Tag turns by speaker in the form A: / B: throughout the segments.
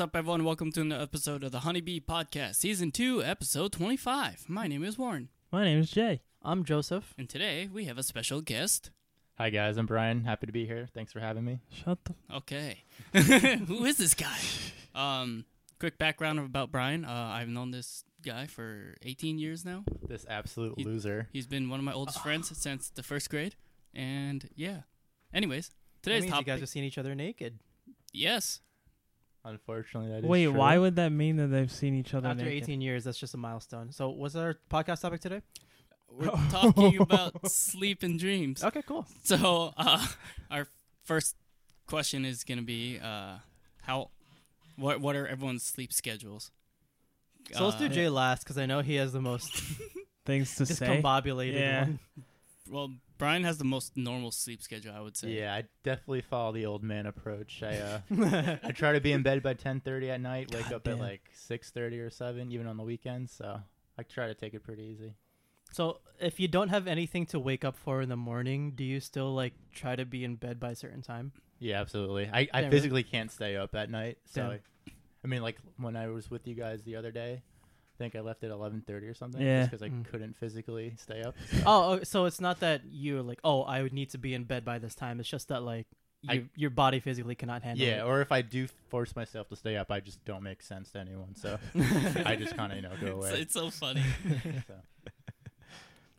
A: What's up, everyone? Welcome to another episode of the Honeybee Podcast, Season 2, Episode 25. My name is Warren,
B: My name is Jay.
C: I'm Joseph.
A: and today we have a special guest.
D: Hi guys, I'm Brian. Happy to be here. Thanks for having me.
B: Shut the.
A: Okay. Who is this guy? Um, quick background about Brian. Uh, I've known this guy for 18 years now.
D: This absolute
A: He-
D: loser.
A: He's been one of my oldest friends since the first grade. And yeah. Anyways,
C: That
A: today's
C: means
A: topic.
C: you guys have seen each other naked
A: yes.
D: Unfortunately, that is
B: Wait,
D: true.
B: why would that mean that they've seen each other
C: after
B: naked?
C: 18 years. That's just a milestone. So, what's our podcast topic today?
A: We're talking about sleep and dreams.
C: Okay, cool.
A: So, uh, our first question is going to be uh, how what what are everyone's sleep schedules?
C: So let's do
A: Uh,
C: Jay last because I know he has the most
B: Things to say.
C: discombobulated
B: Yeah.
C: one.
A: Well, Brian has the most normal sleep schedule, I would say.
D: Yeah, I definitely follow the old man approach. I uh, I try to be in bed by 10:30 at night. Wake
B: God
D: up
B: damn.
D: at like 6:30 or 7, even on the weekends. So I try to take it pretty easy.
C: So, if you don't have anything to wake up for in the morning, do you still like try to be in bed by a certain time?
D: Yeah, absolutely. I, I
C: Yeah, really?
D: physically can't stay up at night. So
C: Damn.
D: I, I mean, like when I was with you guys the other day, I think I left at 11:30 or something.
B: Yeah.
D: Just because I
C: Mm.
D: couldn't physically stay up.
C: Oh, oh, so it's not that you're like, oh, I would need to be in bed by this time. It's just that like
D: I-
C: your body physically cannot handle
D: Yeah,
C: it.
D: or if I do force myself to stay up, I just don't make sense to anyone. So I just kind of you know go
A: It's,
D: away.
A: it's so funny.
D: So.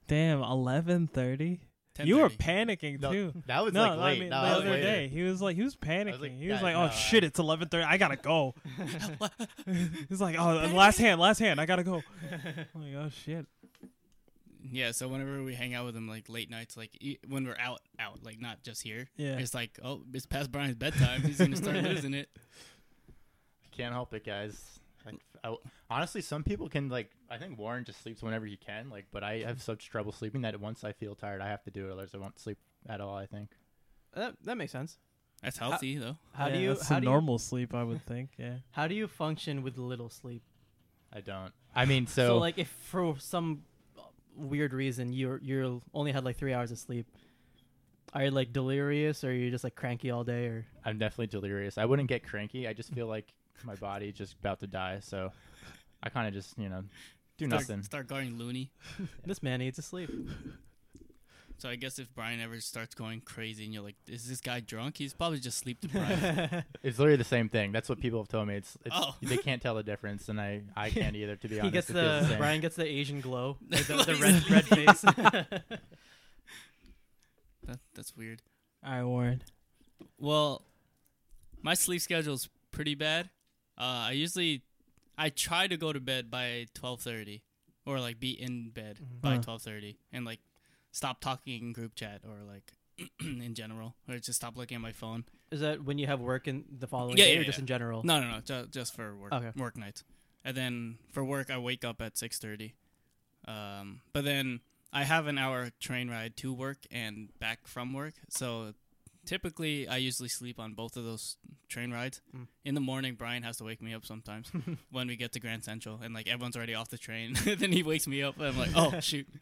B: Damn, eleven thirty. You were
A: 10:30.
B: panicking
D: No,
B: too.
D: that was
B: no,
D: like
B: I
D: late.
B: mean
D: No,
B: the
D: that was
B: other
D: later.
B: day he was like he was panicking.
D: like,
B: he was
D: guys,
B: like,
D: no,
B: "Oh
D: I-
B: shit, it's eleven thirty. I gotta go." He's like, "Oh, last hand, last hand. I gotta go." I'm like, "Oh shit."
A: Yeah, so whenever we hang out with him, like late nights, like e- when we're out, out, like not just here,
B: Yeah.
A: it's like, oh, it's past Brian's bedtime. He's gonna start losing it.
D: Can't help it, guys. I, I- honestly, some people can like. I think Warren just sleeps whenever he can. Like, but I have such trouble sleeping that once I feel tired, I have to do it, otherwise I won't sleep at all. I think.
C: that that makes sense.
A: That's healthy though.
C: How
B: Yeah,
C: do you
B: That's
C: how
B: the
C: do you,
B: normal sleep, I would think. Yeah.
C: how do you function with little sleep?
D: I don't. I mean, so,
C: So, like if for some weird reason you you only had like three hours of sleep, are you like delirious or are you just like cranky all day or?
D: I'm definitely delirious. I wouldn't get cranky. I just feel like my body just about to die. So I kind of just you know do
A: Start,
D: nothing.
A: Start going loony.
C: This man needs to sleep.
A: So I guess if Brian ever starts going crazy and you're like, is this guy drunk? He's probably just sleep deprived.
D: It's literally the same thing. That's what people have told me. It's, it's
A: Oh.
D: they can't tell the difference, and I I can't either. To be honest,
C: he gets
D: It feels
C: the. Brian gets the Asian glow, like the, the red red face.
A: that, that's weird.
B: All right, Warren.
A: Well, my sleep schedule's pretty bad. Uh, I usually I try to go to bed by twelve thirty, or like be in bed
C: Mhm.
A: by twelve thirty, and like stop talking in group chat or like in general, or just stop looking at my phone.
C: Is that when you have work in the following
A: Yeah,
C: day,
A: yeah,
C: or just in general?
A: No, no, no, ju- just for work
C: Okay.
A: work nights, and then for work I wake up at six thirty. Um, but then I have an hour train ride to work and back from work, so typically I usually sleep on both of those train rides.
C: Mm.
A: In the morning, Brian has to wake me up sometimes when we get to Grand Central, and like everyone's already off the train. then he wakes me up, and I'm like, oh shoot.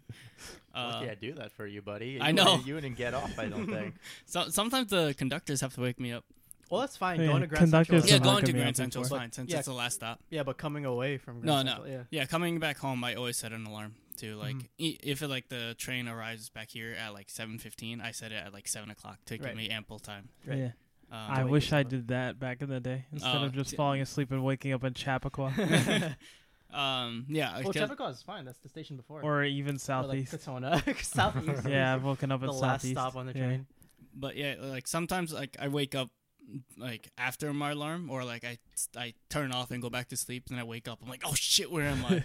A: Uh,
D: Lucky I do that for you, buddy.
A: I know.
D: wouldn't- you wouldn't get off. I don't think.
A: so sometimes the conductors have to wake me up.
C: Well, that's fine.
B: Yeah,
C: going to Grand Central.
A: Yeah, going to Grand Central is fine since
C: Yeah.
A: it's the last stop.
C: Yeah, but coming away from
A: No,
C: Grand
A: no.
C: Central, yeah.
A: Yeah, coming back home, I always set an alarm to like
C: Mhm.
A: e- if it, like the train arrives back here at like seven fifteen, I set it at like seven o'clock to give me ample time.
C: Right.
B: Yeah.
A: Um,
B: I wish I did that back in the day instead
A: Oh,
B: of just
A: t-
B: falling asleep and waking up in Chappaqua
A: um, yeah,
C: Well,
A: because-
C: Chappaqua is fine. That's the station before.
B: or even
C: Or, like,
B: southeast.
C: Katona. southeast.
B: yeah, I've woken up
C: the
B: in
C: last
B: southeast.
C: stop on the
B: Yeah.
C: train.
A: but yeah, like sometimes like I wake up like after my alarm, or like I I turn off and go back to sleep, and then I wake up. I'm like, oh shit, where am I?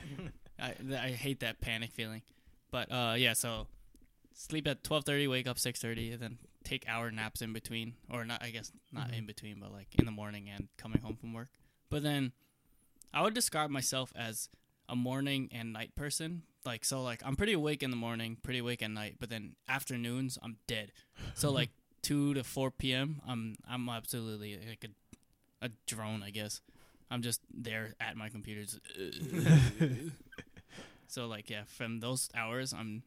A: I I hate that panic feeling. But uh, yeah, so sleep at twelve thirty, wake up six thirty, and then take hour naps in between, or not. I guess not
C: Mhm.
A: in between, but like in the morning and coming home from work. But then I would describe myself as a morning and night person. Like so, like I'm pretty awake in the morning, pretty awake at night, but then afternoons I'm dead. So like two to four p.m. I'm I'm absolutely like a a drone, I guess. I'm just there at my computers. so like yeah, from those hours, I'm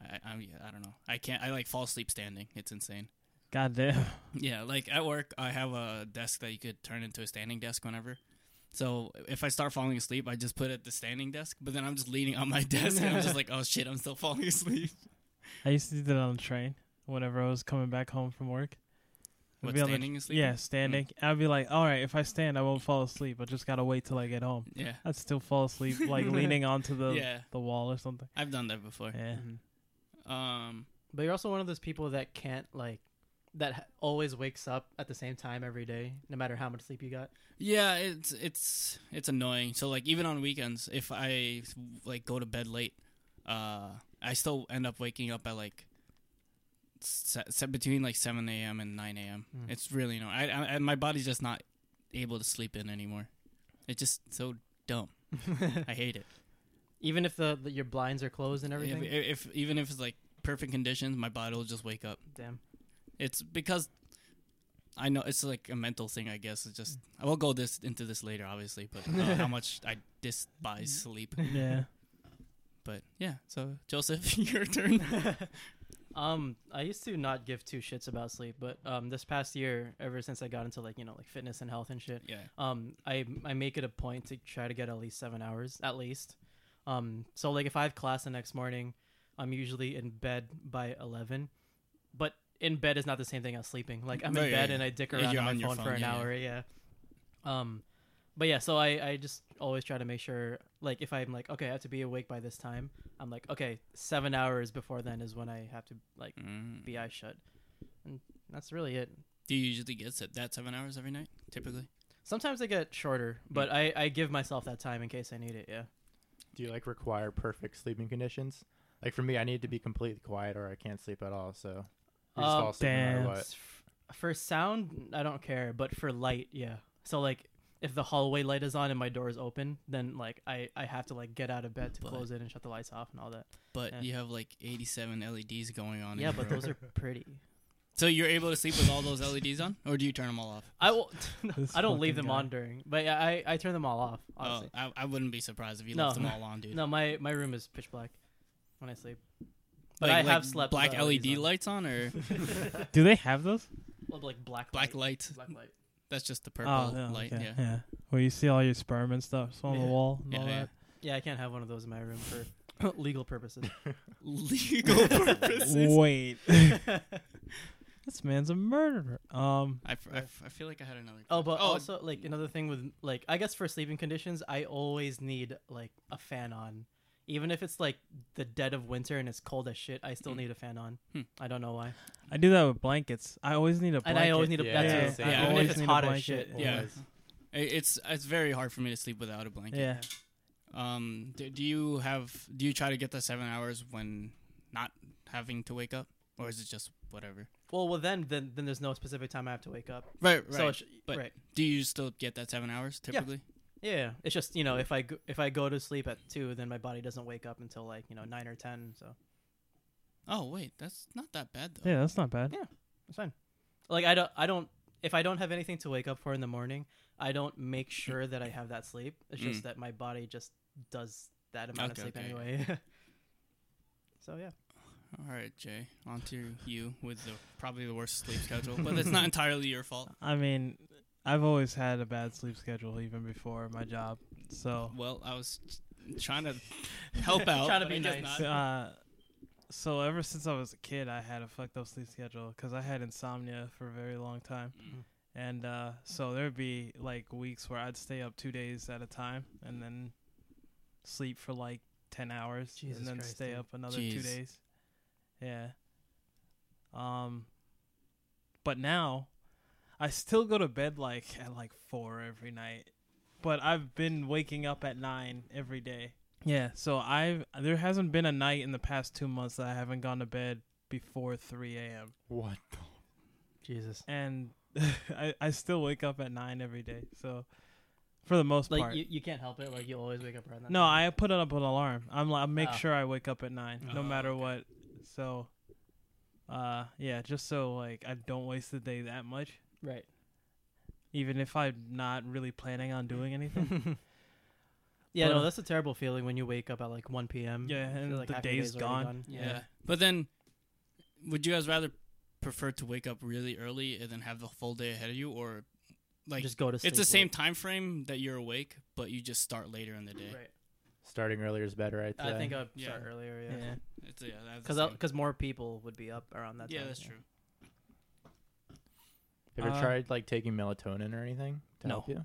A: I, I'm I don't know. I can't. I like fall asleep standing. It's insane.
B: God damn.
A: Yeah, like at work, I have a desk that you could turn into a standing desk whenever. So if I start falling asleep, I just put it at the standing desk. But then I'm just leaning on my desk, and I'm just like, oh shit, I'm still falling asleep.
B: I used to do that on the train whenever I was coming back home from work. I'd
A: What
B: be on the-
A: standing asleep?
B: Yeah, standing. I'd be like, all right, if I stand, I won't fall asleep. I just gotta wait till I get home.
A: Yeah,
B: I'd still fall asleep, like leaning onto the
A: yeah.
B: the wall or something.
A: I've done that before.
B: Yeah.
C: Mhm.
A: Um,
C: But you're also one of those people that can't like that ha- always wakes up at the same time every day, no matter how much sleep you got.
A: yeah, it's it's it's annoying. So like even on weekends, if I like go to bed late, uh, I still end up waking up at like se- between like seven a.m. and nine a.m.
C: Mm.
A: It's really no. I, I, and my body's just not able to sleep in anymore. It's just so dumb. I hate it.
C: Even if the, the your blinds are closed and
A: If,
C: everything.
A: if even if it's like perfect conditions, my body will just wake up.
C: Damn.
A: It's because I know it's like a mental thing. I guess it's just I will go this into this later, obviously, but uh, how much I despise sleep.
B: Yeah.
A: But yeah, so Joseph, your turn.
C: Um, I used to not give two shits about sleep, but um, this past year, ever since I got into like you know like fitness and health and shit,
A: yeah,
C: um, I I make it a point to try to get at least seven hours at least. Um, so like if I have class the next morning, I'm usually in bed by eleven, but in bed is not the same thing as sleeping. Like I'm in
A: Right,
C: bed
A: yeah,
C: and I dick around on my
A: on your
C: phone, for an
A: yeah, yeah.
C: hour. Yeah. Um, but yeah, so I I just always try to make sure like if I'm like okay I have to be awake by this time, I'm like okay seven hours before then is when I have to like
A: Mm.
C: be eyes shut, and that's really it.
A: Do you usually get set that seven hours every night? Typically,
C: Sometimes I get shorter, but I, I give myself that time in case I need it. Yeah.
D: Do you like require perfect sleeping conditions? Like for me, I need to be completely quiet or I can't sleep at all. So you just fall asleep no matter
B: damn.
D: what.
C: For sound, I don't care, but for light, yeah. So like, if the hallway light is on and my door is open, then like I, I have to like get out of bed to
A: But-
C: close it and shut the lights off and all that.
A: but
C: Yeah.
A: you have like eighty-seven LEDs going on.
C: Yeah,
A: your
C: but
A: room.
C: those are pretty.
A: so you're able to sleep with all those LEDs on, or do you turn them all off?
C: I will.
B: This
C: I don't leave them
B: guy.
C: on during, but yeah, I, I turn them all off. Oh, honestly.
A: Oh, I, I wouldn't be surprised if you
C: No.
A: left them all on, dude.
C: no, my my room is pitch black when I sleep. But
A: Like-
C: I have
A: like
C: slept
A: black
C: without
A: LED
C: on.
A: lights on, or
B: Do they have those?
C: Well, like black
A: black
C: light.
A: light.
C: Black light.
A: That's just the purple
B: oh, yeah,
A: light.
B: okay,
A: Yeah.
B: yeah. Where you see all your sperm and stuff on the wall and
A: Yeah,
B: all
A: yeah.
B: that.
C: Yeah, I can't have one of those in my room for legal purposes.
A: Legal purposes.
B: Wait. this man's a murderer. Um,
A: I, f- I f- I feel like I had another.
C: Oh, but
A: oh,
C: also like another thing with like I guess for sleeping conditions, I always need like a fan on. Even if it's like the dead of winter and it's cold as shit, I still
A: Hmm.
C: need a fan on.
A: Hmm.
C: I don't know why.
B: I do that with blankets. I always need a
C: And
B: blanket.
C: I always need a
D: Yeah,
C: that's
B: yeah,
C: it.
A: yeah.
C: Even if it's hot as
B: blanket.
C: shit.
A: Yeah.
D: Always.
A: It's it's very hard for me to sleep without a blanket.
B: Yeah.
A: Um. Do, do you have? Do you try to get the seven hours when not having to wake up, or is it just whatever?
C: Well, well then then then there's no specific time I have to wake up.
A: Right. Right.
C: So it's,
A: but-
C: right.
A: do you still get that seven hours typically?
C: Yeah, it's just you know if I go, if I go to sleep at two, then my body doesn't wake up until like you know nine or ten. So
A: Oh wait, that's not that bad though.
B: Yeah, that's not bad.
C: Yeah, it's fine. Like I don't I don't if I don't have anything to wake up for in the morning, I don't make sure that I have that sleep. It's just
A: Mm.
C: that my body just does that amount
A: Okay,
C: of sleep
A: okay.
C: anyway. so yeah.
A: All right, Jay. On to you with the probably the worst sleep schedule, but it's not entirely your fault.
B: I mean, I've always had a bad sleep schedule even before my job. So,
A: Well, I was trying to help out.
C: Trying to be nice.
B: uh, so ever since I was a kid, I had a fucked up sleep schedule because I had insomnia for a very long time.
A: Mm.
B: And uh, so there'd be like weeks where I'd stay up two days at a time and then sleep for like 10 hours
C: Jesus
B: and then
C: Christ,
B: stay
C: dude.
B: up another two days. Yeah. Um, but now I still go to bed like at like four every night, but I've been waking up at nine every day. Yeah, so I've there hasn't been a night in the past two months that I haven't gone to bed before three a.m.
D: What? the-
C: Jesus.
B: and I I still wake up at nine every day. So for the most
C: Like
B: part,
C: you, you can't help it. Like you always wake up around that.
B: no,
C: time.
B: I put up an alarm. I'm like I make
C: Oh.
B: sure I wake up at nine, no
A: Oh,
B: matter
A: okay.
B: what. So, uh, yeah, just so like I don't waste the day that much,
C: right.
B: even if I'm not really planning on doing anything.
C: yeah,
B: But,
C: no,
B: uh,
C: that's a terrible feeling when you wake up at like 1 p.m.
B: yeah,
C: I feel
B: and
C: like
B: the
C: half your
B: day's
C: day's already
B: gone.
A: Yeah. But then, would you guys rather prefer to wake up really early and then have the full day ahead of you, or like
C: just go to sleep.
A: it's the same
C: late.
A: time frame that you're awake, but you just start later in the day.
C: Right.
D: Starting earlier is better, I'd say.
C: I think I'd
A: Yeah.
C: start earlier.
B: Yeah.
C: Yeah.
A: It's yeah, that's the
C: Because
A: same.
C: because more people would be up around that
A: yeah,
C: time.
A: that's true.
D: Have you ever
B: Uh,
D: tried like taking melatonin or anything to
B: No.
D: help you?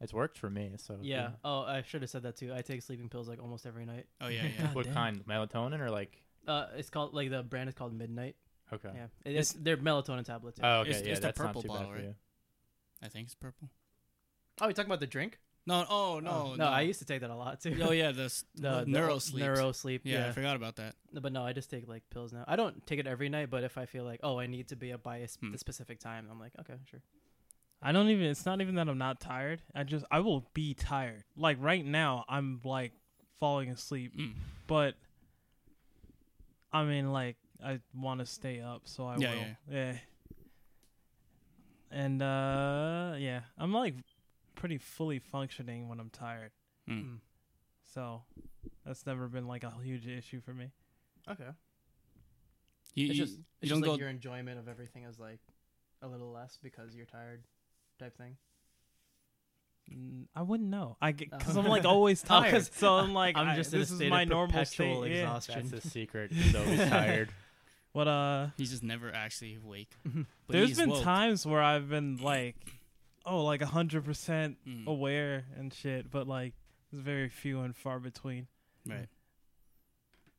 D: It's worked for me. So
C: Yeah. Oh, I should have said that too. I take sleeping pills like almost every night.
A: Oh yeah, yeah.
D: What
B: damn.
D: kind? Melatonin or like?
C: Uh, it's called like the brand is called Midnight.
D: Okay.
C: Yeah, it, it's they're melatonin tablets. Yeah.
D: Oh, okay.
A: It's-
D: yeah,
A: it's the
D: that's
A: purple
D: not too
A: bottle,
D: bad for
A: right?
D: you.
A: I think it's purple.
C: oh, you talking about the drink?
A: No, oh no,
C: Oh, no, I used to take that a lot too.
A: Oh yeah, the,
C: the,
A: the
C: the
A: neuro sleep.
C: neuro sleep.
A: Yeah,
C: Yeah,
A: I forgot about that.
C: But no, I just take like pills now. I don't take it every night, but if I feel like oh I need to be up by a sp-
A: Hmm.
C: the specific time, I'm like okay, sure.
B: I don't even. It's not even that I'm not tired. I just I will be tired. Like right now, I'm like falling asleep,
A: Mm.
B: but I mean, like I want to stay up, so I
A: Yeah,
B: will.
A: yeah.
B: Yeah. And uh, yeah, I'm like pretty fully functioning when I'm tired.
A: Mm.
C: Mm.
B: So that's never been like a huge issue for me.
C: Okay,
A: You,
C: it's
A: you,
C: just
A: you
C: it's
A: don't
C: just
A: go.
C: like your enjoyment of everything is like a little less because you're tired, type thing.
B: Mm, I wouldn't know. I because
C: Oh.
B: I'm like always
C: Oh,
B: tired.
C: 'cause
B: so I'm like,
C: I'm just in a
B: this is my normal
C: perpetual
B: state. Yeah.
C: exhaustion.
D: That's the secret. He's always tired.
B: But uh,
A: He's just never actually awake. But
B: there's
A: he's
B: been
A: woke.
B: times where I've been like, oh, like a hundred percent
A: Mm.
B: aware and shit, but like it's very few and far between.
A: Right.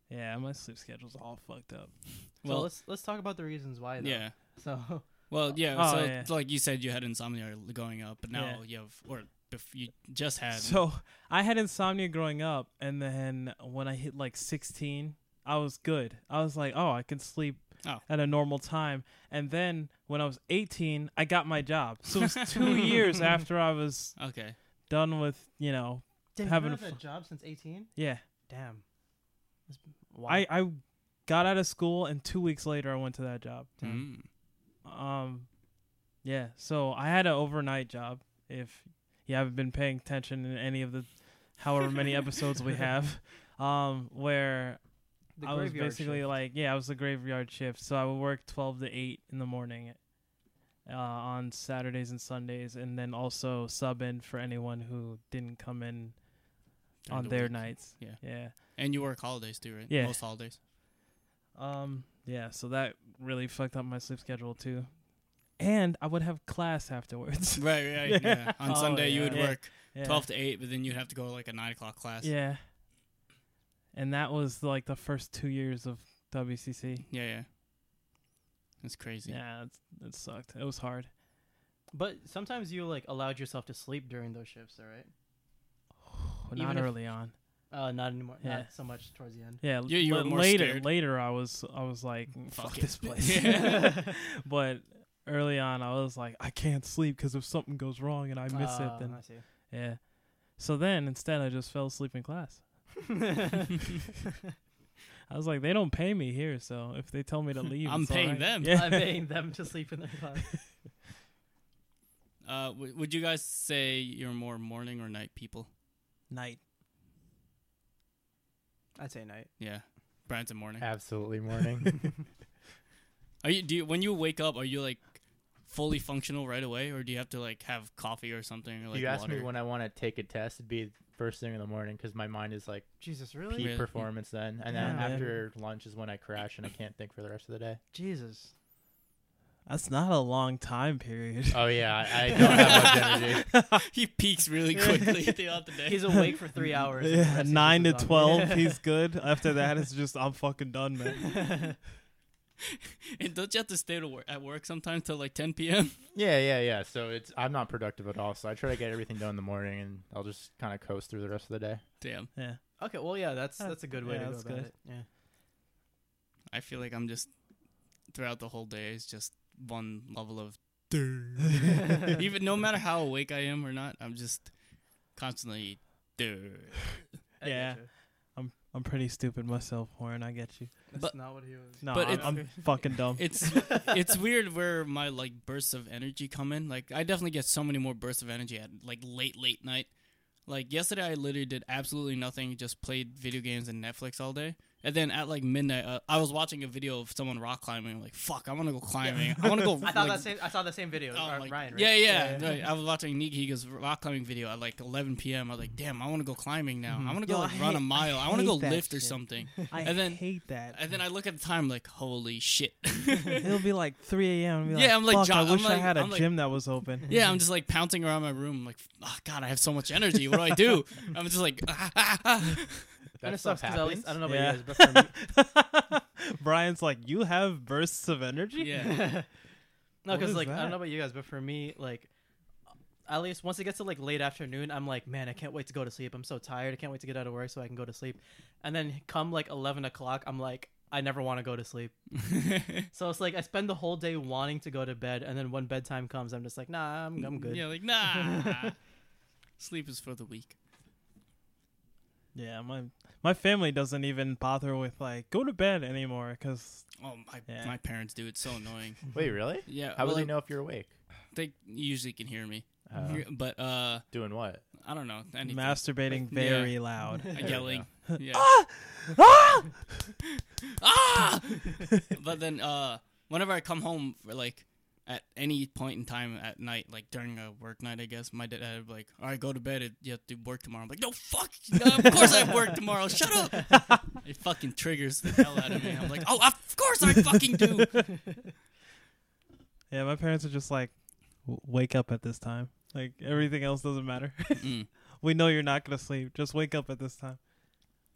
B: Yeah, my sleep schedule's all fucked up.
C: so
A: Well,
C: let's let's talk about the reasons why. Though.
A: yeah.
C: So
A: Well, yeah.
B: Oh,
A: so,
B: yeah.
A: like you said, you had insomnia going up, but now
B: Yeah.
A: you have, or if you just had.
B: So I had insomnia growing up, and then when I hit like 16, I was good. I was like, oh, I can sleep
A: Oh.
B: at a normal time. And then when I was 18, I got my job. So it was two years after I was
A: okay.
B: done with, you know,
C: Damn,
B: Having
C: you've
B: a
C: had
B: fu-
C: a job since 18.
B: yeah.
C: Damn. Why?
B: I, I got out of school, and two weeks later, I went to that job.
A: Mm.
B: Um, yeah. So I had an overnight job. If you haven't been paying attention in any of the, however many episodes we have, um, where
C: The
B: I was basically
C: shift.
B: like, yeah, I was the graveyard shift. So I would work twelve to eight in the morning, uh, on Saturdays and Sundays, and then also sub in for anyone who didn't come in
A: During
B: on
A: the
B: their
A: week.
B: nights.
A: Yeah.
B: Yeah.
A: And you work holidays too, right?
B: Yeah.
A: Most holidays.
B: Um. Yeah. So that really fucked up my sleep schedule too. And I would have class afterwards.
A: Right, right.
B: Yeah.
A: Yeah. On
C: Oh,
A: Sunday, you would
B: Yeah.
A: work
B: Yeah.
A: 12 to 8, but then you'd have to go to like a 9 o'clock class.
B: Yeah. And that was like the first two years of WCC.
A: Yeah, yeah. That's crazy.
B: Yeah, it's, it sucked. It was hard.
C: But sometimes you like allowed yourself to sleep during those shifts, all right?
B: But
C: Even
B: not
C: if-
B: early on.
C: Uh, not anymore.
B: Yeah.
C: Not so much towards the end.
B: Yeah,
A: You- you were more
B: later.
A: scared.
B: Later, I was I was like, "Mm, fuck,
A: Fuck
B: this place. But early on, I was like, I can't sleep because if something goes wrong and I miss it,
C: Uh,
B: then
C: I see.
B: yeah. So then instead, I just fell asleep in class. I was like, they don't pay me here, so if they tell me to leave,
A: I'm
B: it's
A: paying
B: right.
A: them.
B: Yeah.
C: I'm paying them to sleep in their class.
A: Uh, w- would you guys say you're more morning or night people?
B: Night.
C: I'd say night.
A: Yeah. Brian's a morning.
D: Absolutely morning.
A: Are you do you, when you wake up, are you like fully functional right away or do you have to like have coffee or something or like
D: if you ask
A: water?
D: me when I want to take a test, it'd be first thing in the morning because my mind is like
C: Jesus,
D: peak
C: really?
A: Really?
D: performance then, and then
B: Yeah.
D: after lunch is when I crash and I can't think for the rest of the day.
C: Jesus.
B: That's not a long time period.
D: Oh yeah, I, I don't have much energy.
A: he peaks really quickly throughout the day.
C: He's awake for three hours. and the
B: yeah,
C: rest is
B: nine to
C: just a
B: twelve, he's good. After that, it's just I'm fucking done, man.
A: and don't you have to stay to work at work sometimes till like 10 p.m.?
D: Yeah, yeah, yeah. So it's I'm not productive at all. So I try to get everything done in the morning, and I'll just kind of coast through the rest of the day.
A: Damn.
B: Yeah.
C: okay, well, yeah, that's that's a good way
B: yeah,
C: to go
B: that's
C: about
B: good.
C: it. Yeah.
A: I feel like I'm just throughout the whole day is just one level of even no matter how awake I am or not, I'm just constantly
C: I
B: Yeah.
C: Getcha.
B: I'm I'm pretty stupid myself, Warren. I get you.
C: That's
A: But-
C: not what he was.
B: No,
A: But
B: I'm,
A: it's-
B: I'm fucking dumb.
A: It's it's weird where my like bursts of energy come in. Like I definitely get so many more bursts of energy at like late late night. Like yesterday, I literally did absolutely nothing, just played video games and Netflix all day, And then at like midnight, uh, I was watching a video of someone rock climbing. I'm like, fuck, I want to go climbing. I want to go.
C: I thought
A: like,
C: that same. I saw the same video.
A: Oh, like-
C: Ryan, right?
A: Yeah, yeah. right. I was watching nigahiga's rock climbing video at like 11 p.m. I was like, damn, I want to go climbing now. I want to go
B: Yo,
A: like
B: I
A: run a mile.
B: I
A: I, want to go lift or something.
B: I
A: And then-
B: hate that.
A: And then I look at the time, like, holy shit.
B: It'll be like 3 a.m.
A: Yeah, I'm like,
B: Fuck,
A: Jo-
B: I
A: I'm
B: wish I had a
A: I'm like-
B: gym that was open.
A: yeah, I'm just like pouncing around my room, like, oh god, I have so much energy. What do I do? I'm just like, ah, ah, ah.
D: That stuff
C: sucks because at least I don't know
B: Yeah.
C: about you guys, but for me,
B: Brian's like, you have bursts of energy.
A: yeah.
C: no, because like I don't know about you guys, but for me, like at least once it gets to like late afternoon, I'm like, man, I can't wait to go to sleep. I'm so tired. I can't wait to get out of work so I can go to sleep. And then come like eleven o'clock, I'm like, I never want to go to sleep. So it's like I spend the whole day wanting to go to bed, and then when bedtime comes, I'm just like, nah, I'm I'm good.
A: Yeah, like nah. Sleep is for the weak.
B: Yeah, my my family doesn't even bother with like go to bed anymore because
A: Oh, my
B: Yeah.
A: my parents do. It's so annoying.
D: Wait, really?
A: Yeah,
D: How
A: well,
D: would they know if you're awake?
A: They usually can hear me,
D: Uh,
A: but uh,
D: doing what?
A: I don't know anything.
B: masturbating
A: Like, yeah.
B: very loud.
D: There we
A: yelling. Yeah.
B: ah!
A: ah! but then uh whenever I come home for like at any point in time at night, like during a work night, I guess my dad would be like, "All right, go to bed. You have to work tomorrow." I'm like, "No, fuck. No, of course I have work tomorrow. Shut up." It fucking triggers the hell out of me. I'm like, "Oh, of course I fucking do."
B: Yeah, my parents are just like, "W- wake up at this time. Like everything else doesn't matter.
A: Mm,
B: we know you're not gonna sleep. Just wake up at this time.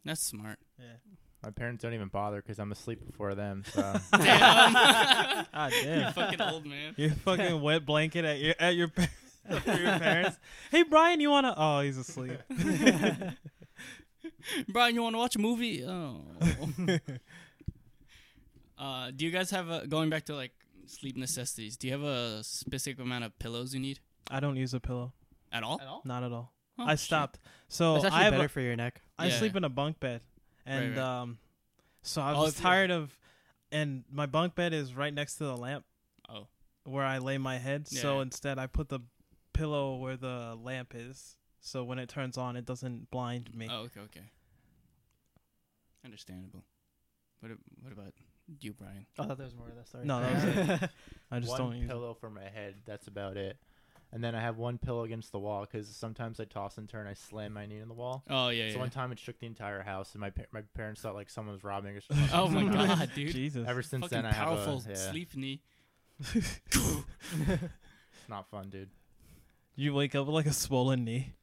A: that's smart.
B: Yeah.
D: My parents don't even bother because I'm asleep before them. So
A: Damn.
B: Ah,
A: you
B: damn.
A: fucking old man.
B: Your fucking wet blanket at your at your pa- your parents. Hey Brian, you wanna? Oh, he's asleep.
A: Brian, you want to watch a movie? Oh. uh, do you guys have a going back to like sleep necessities? Do you have a specific amount of pillows you need
B: I don't use a pillow.
A: at all?
C: At all?
B: Not at all.
A: Oh,
B: I
A: shit.
B: stopped. So
C: It's
B: I
C: actually
B: have
C: better
B: a,
C: for your neck.
B: I
A: Yeah.
B: sleep in a bunk bed, and
A: right.
B: um, so I
A: Oh,
B: was
A: if you-
B: tired of, and my bunk bed is right next to the lamp
A: Oh,
B: where I lay my head. So
A: Yeah.
B: instead, I put the pillow where the lamp is. So when it turns on, it doesn't blind me.
A: oh, okay, okay. Understandable. What what about you, Brian?
C: Oh, I thought there was more to that story.
B: No, that was
C: it.
B: I just
D: one
B: don't use.
D: pillow for my head. That's about it. And then I have one pillow against the wall because sometimes I toss and turn. I slam my knee in the wall.
A: Oh yeah,
D: So
A: yeah.
D: one time it shook the entire house, and my pa- my parents thought like someone was robbing us.
A: oh my god, dude.
B: Jesus.
D: Ever since
A: Fucking
D: then, I have
A: powerful
D: a yeah.
A: sleep knee.
D: It's not fun, dude.
B: you wake up with like a swollen knee.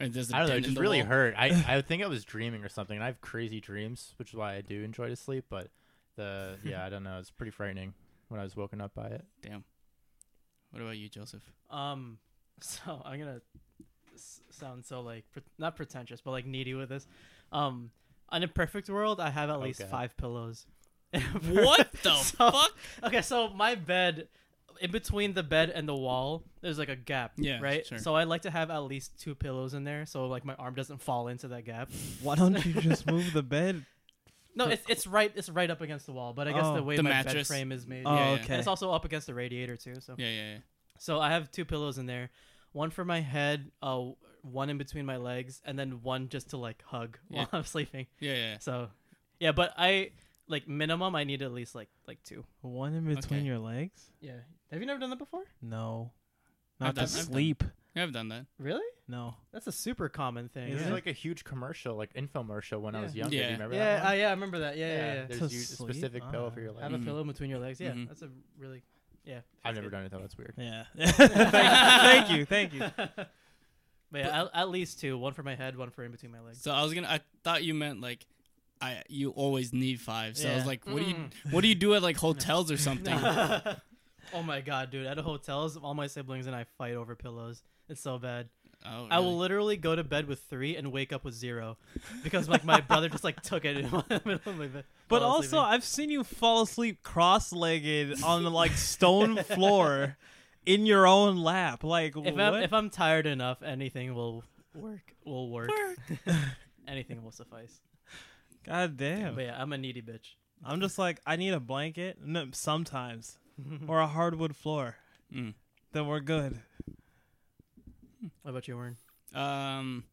A: Or there's a
D: I don't know. It just really
A: wall.
D: hurt. I I think I was dreaming or something. And I have crazy dreams, which is why I do enjoy to sleep. But the yeah, I don't know. It's pretty frightening when I was woken up by it.
A: Damn. What about you, Joseph?
C: Um, so I'm gonna s- sound so like pre- not pretentious, but like needy with this. Um, in a perfect world, I have at least
D: Okay.
C: five pillows.
A: What the
C: So-
A: fuck?
C: Okay, so my bed, in between the bed and the wall, there's like a gap.
A: Yeah,
C: right.
A: sure.
C: So I like to have at least two pillows in there, so like my arm doesn't fall into that gap.
B: Why don't you just move the bed?
C: No, it's it's right it's right up against the wall, but I guess
B: Oh.
C: the way
A: The
C: my bed
A: mattress.
C: frame is made.
B: Oh,
A: yeah.
C: And
B: okay.
C: it's also up against the radiator too. So
A: Yeah, yeah, yeah.
C: So I have two pillows in there, one for my head, uh, one in between my legs, and then one just to like hug
A: Yeah.
C: while I'm sleeping.
A: Yeah, yeah.
C: So, yeah, but I like minimum I need at least like like two.
B: One in between
A: Okay.
B: your legs?
C: Yeah. Have you never done that before?
B: No.
A: I've
B: Not to
A: done- I've done-
B: sleep.
A: Yeah, I've done that.
C: Really?
B: No.
C: That's a super common thing.
B: Is
D: There's
B: it?
D: like a huge commercial, like infomercial when I was
C: Yeah.
D: younger. Do
A: Yeah.
D: you remember
C: Yeah,
D: that?
C: uh, yeah, I remember that. Yeah, yeah, yeah.
D: There's
B: To
D: u- a
B: sleep?
D: specific pillow for your
B: Ah.
C: Have
D: legs.
C: a
A: Mhm.
C: pillow between your legs. Yeah,
A: Mhm.
C: that's a really, yeah.
D: I've
C: that's
D: never done it though. That's weird.
B: Yeah. thank, thank you. Thank you.
C: But yeah, at, at least two. One for my head, one for in between my legs.
A: So I was gonna. I thought you meant like, I you always need five. So I was
B: Yeah.
A: like, what do you
C: Mm.
A: what do you do at like hotels or something?
C: Oh my god, dude! At hotels, all my siblings and I fight over pillows. It's so bad.
A: Oh,
C: I will literally go to bed with three and wake up with zero, because like my brother just like took it in the middle of my bed.
B: But
C: while I was
B: also. I've seen you fall asleep cross-legged on the like stone floor in your own lap. Like
C: if
B: what?
C: I'm if I'm tired enough, anything will work. Will work. anything will suffice.
B: God damn.
C: But yeah, I'm a needy bitch.
B: I'm just like I need a blanket. No, sometimes or a hardwood floor.
A: Mm.
B: Then we're good.
C: What about you, Warren?
A: Um,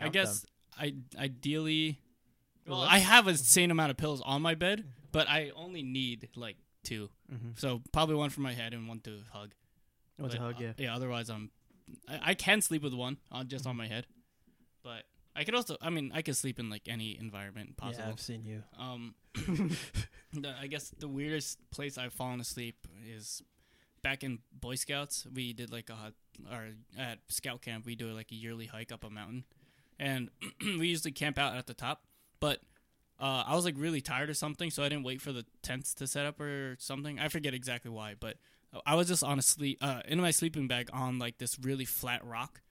A: I guess I ideally, Well, I have a insane amount of pills on my bed, but I only need like two.
C: Mhm.
A: So probably one for my head and one to hug.
C: What's a
A: But,
C: hug?
A: uh,
C: Yeah.
A: yeah. Otherwise, I'm. I, I can sleep with one on just on my head, but I could also. I mean, I could sleep in like any environment possible.
B: Yeah, I've seen you.
A: Um, the, I guess the weirdest place I've fallen asleep is back in Boy Scouts. We did like a or at scout camp we do like a yearly hike up a mountain, and we usually camp out at the top. But uh, I was like really tired or something, so I didn't wait for the tents to set up or something. I forget exactly why, but I was just on a sleep uh, in my sleeping bag on like this really flat rock,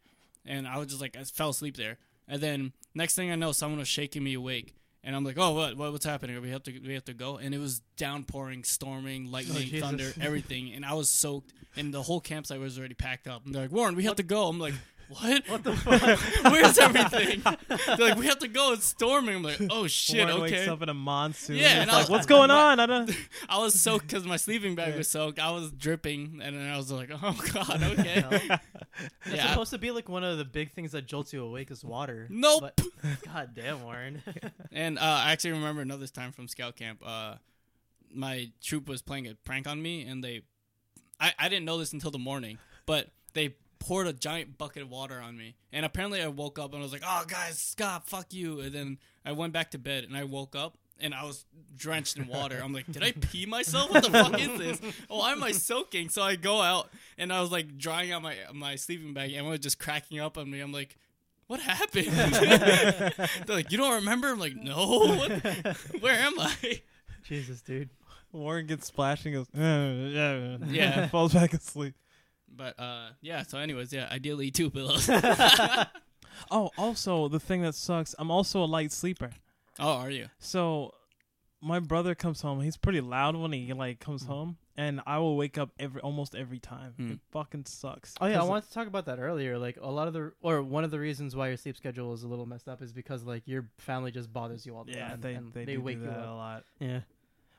A: and I was just like I fell asleep there. And then next thing I know, someone was shaking me awake, and I'm like, "Oh, what? what what's happening? We have to we have to go." And it was downpouring, storming, oh, lightning,
C: Jesus.
A: thunder, everything, and I was soaked. And the whole campsite was already packed up. And they're like, "Warren, we have to go." I'm like. What? What the fuck? Where's everything? They're like, we have to go. It's storming. I'm like, oh shit.
B: Warren
A: okay.
B: wakes up in a monsoon.
A: Yeah, and I
B: like, what's going on? I don't.
A: I was soaked because my sleeping bag was soaked. I was dripping, and then I was like, "Oh God, okay."
C: It's
A: yeah,
C: supposed to be like one of the big things that jolts you awake is water.
A: Nope.
C: But, God damn, Warren.
A: and uh, I actually remember another time from scout camp. Uh, my troop was playing a prank on me, and they, I, I didn't know this until the morning, but they poured a giant bucket of water on me, and apparently I woke up and I was like, "Oh, guys, Scott, fuck you!" And then I went back to bed, and I woke up. And I was drenched in water. I'm like, did I pee myself? What the fuck is this? Oh, why am I soaking? So I go out and I was like drying out my my sleeping bag. and Everyone was just cracking up on me. I'm like, what happened? They're like, you don't remember? I'm like, no. What? Where am I?
C: Jesus, dude.
B: Warren gets splashed and goes, "Uh, yeah,
A: Yeah.
B: falls back asleep.
A: But uh, yeah. So, anyways, yeah. Ideally, two pillows.
B: Oh, also the thing that sucks, I'm also a light sleeper.
A: oh, are you?
B: So my brother comes home. He's pretty loud when he like comes home, and I will wake up every almost every time.
A: Mm.
B: It fucking sucks.
C: Oh yeah, I wanted to talk about that earlier. Like a lot of the, or one of the reasons why your sleep schedule is a little messed up is because like your family just bothers you all the
B: yeah,
C: time.
B: they
C: and
B: they,
C: they
B: do
C: wake
B: do
C: you up.
B: a lot.
C: Yeah.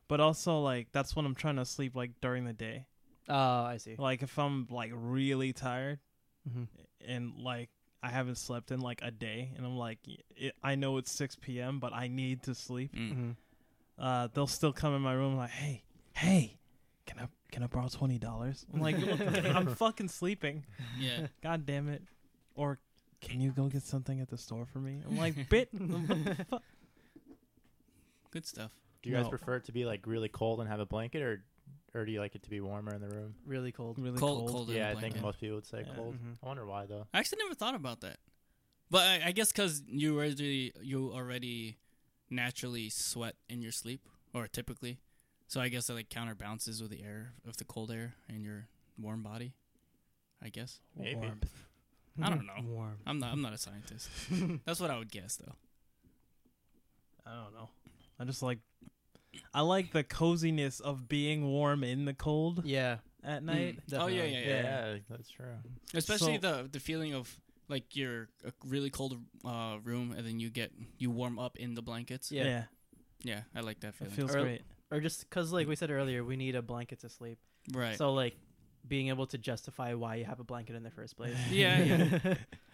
B: But also like that's when I'm trying to sleep like during the day.
C: Oh, I see.
B: Like if I'm like really tired
C: hmm
B: and like I haven't slept in like a day, and I'm like, it, I know it's 6 p.m., but I need to sleep.
A: Mm.
C: hmm
B: Uh, they'll still come in my room like, hey, hey, can I can I borrow twenty dollars? I'm like, I'm fucking sleeping.
A: Yeah.
B: God damn it. Or can you go get something at the store for me? I'm like, bit. fuck?
A: Good stuff.
D: Do you guys prefer it to be like really cold and have a blanket, or or do you like it to be warmer in the room?
C: Really cold.
B: Really
A: Cold,
B: cold.
A: cold.
D: yeah,
A: the
D: I think
A: blanket.
D: most people would say
B: Yeah.
D: cold.
C: Mhm.
D: I wonder why though.
A: I actually never thought about that. But I, I guess because you already you already naturally sweat in your sleep, or typically, so I guess it like counterbalances with the air of the cold air in your warm body. I guess
D: Maybe.
B: Warmth.
A: I don't know.
C: Warm.
A: I'm not. I'm not a scientist. That's what I would guess, though.
B: I don't know. I just like, I like the coziness of being warm in the cold
C: Yeah.
B: at night.
A: Mm. Oh yeah, yeah, yeah.
D: Yeah, that's true.
A: Especially
B: So-
A: the the feeling of like you're a really cold uh, room, and then you get you warm up in the blankets.
C: Yeah.
B: Yeah,
A: Yeah, I like that feeling.
B: it
A: feeling.
B: feels
C: Or-
B: great.
C: Or just because, like we said earlier, we need a blanket to sleep.
A: right.
C: So like being able to justify why you have a blanket in the first place.
A: Yeah, yeah.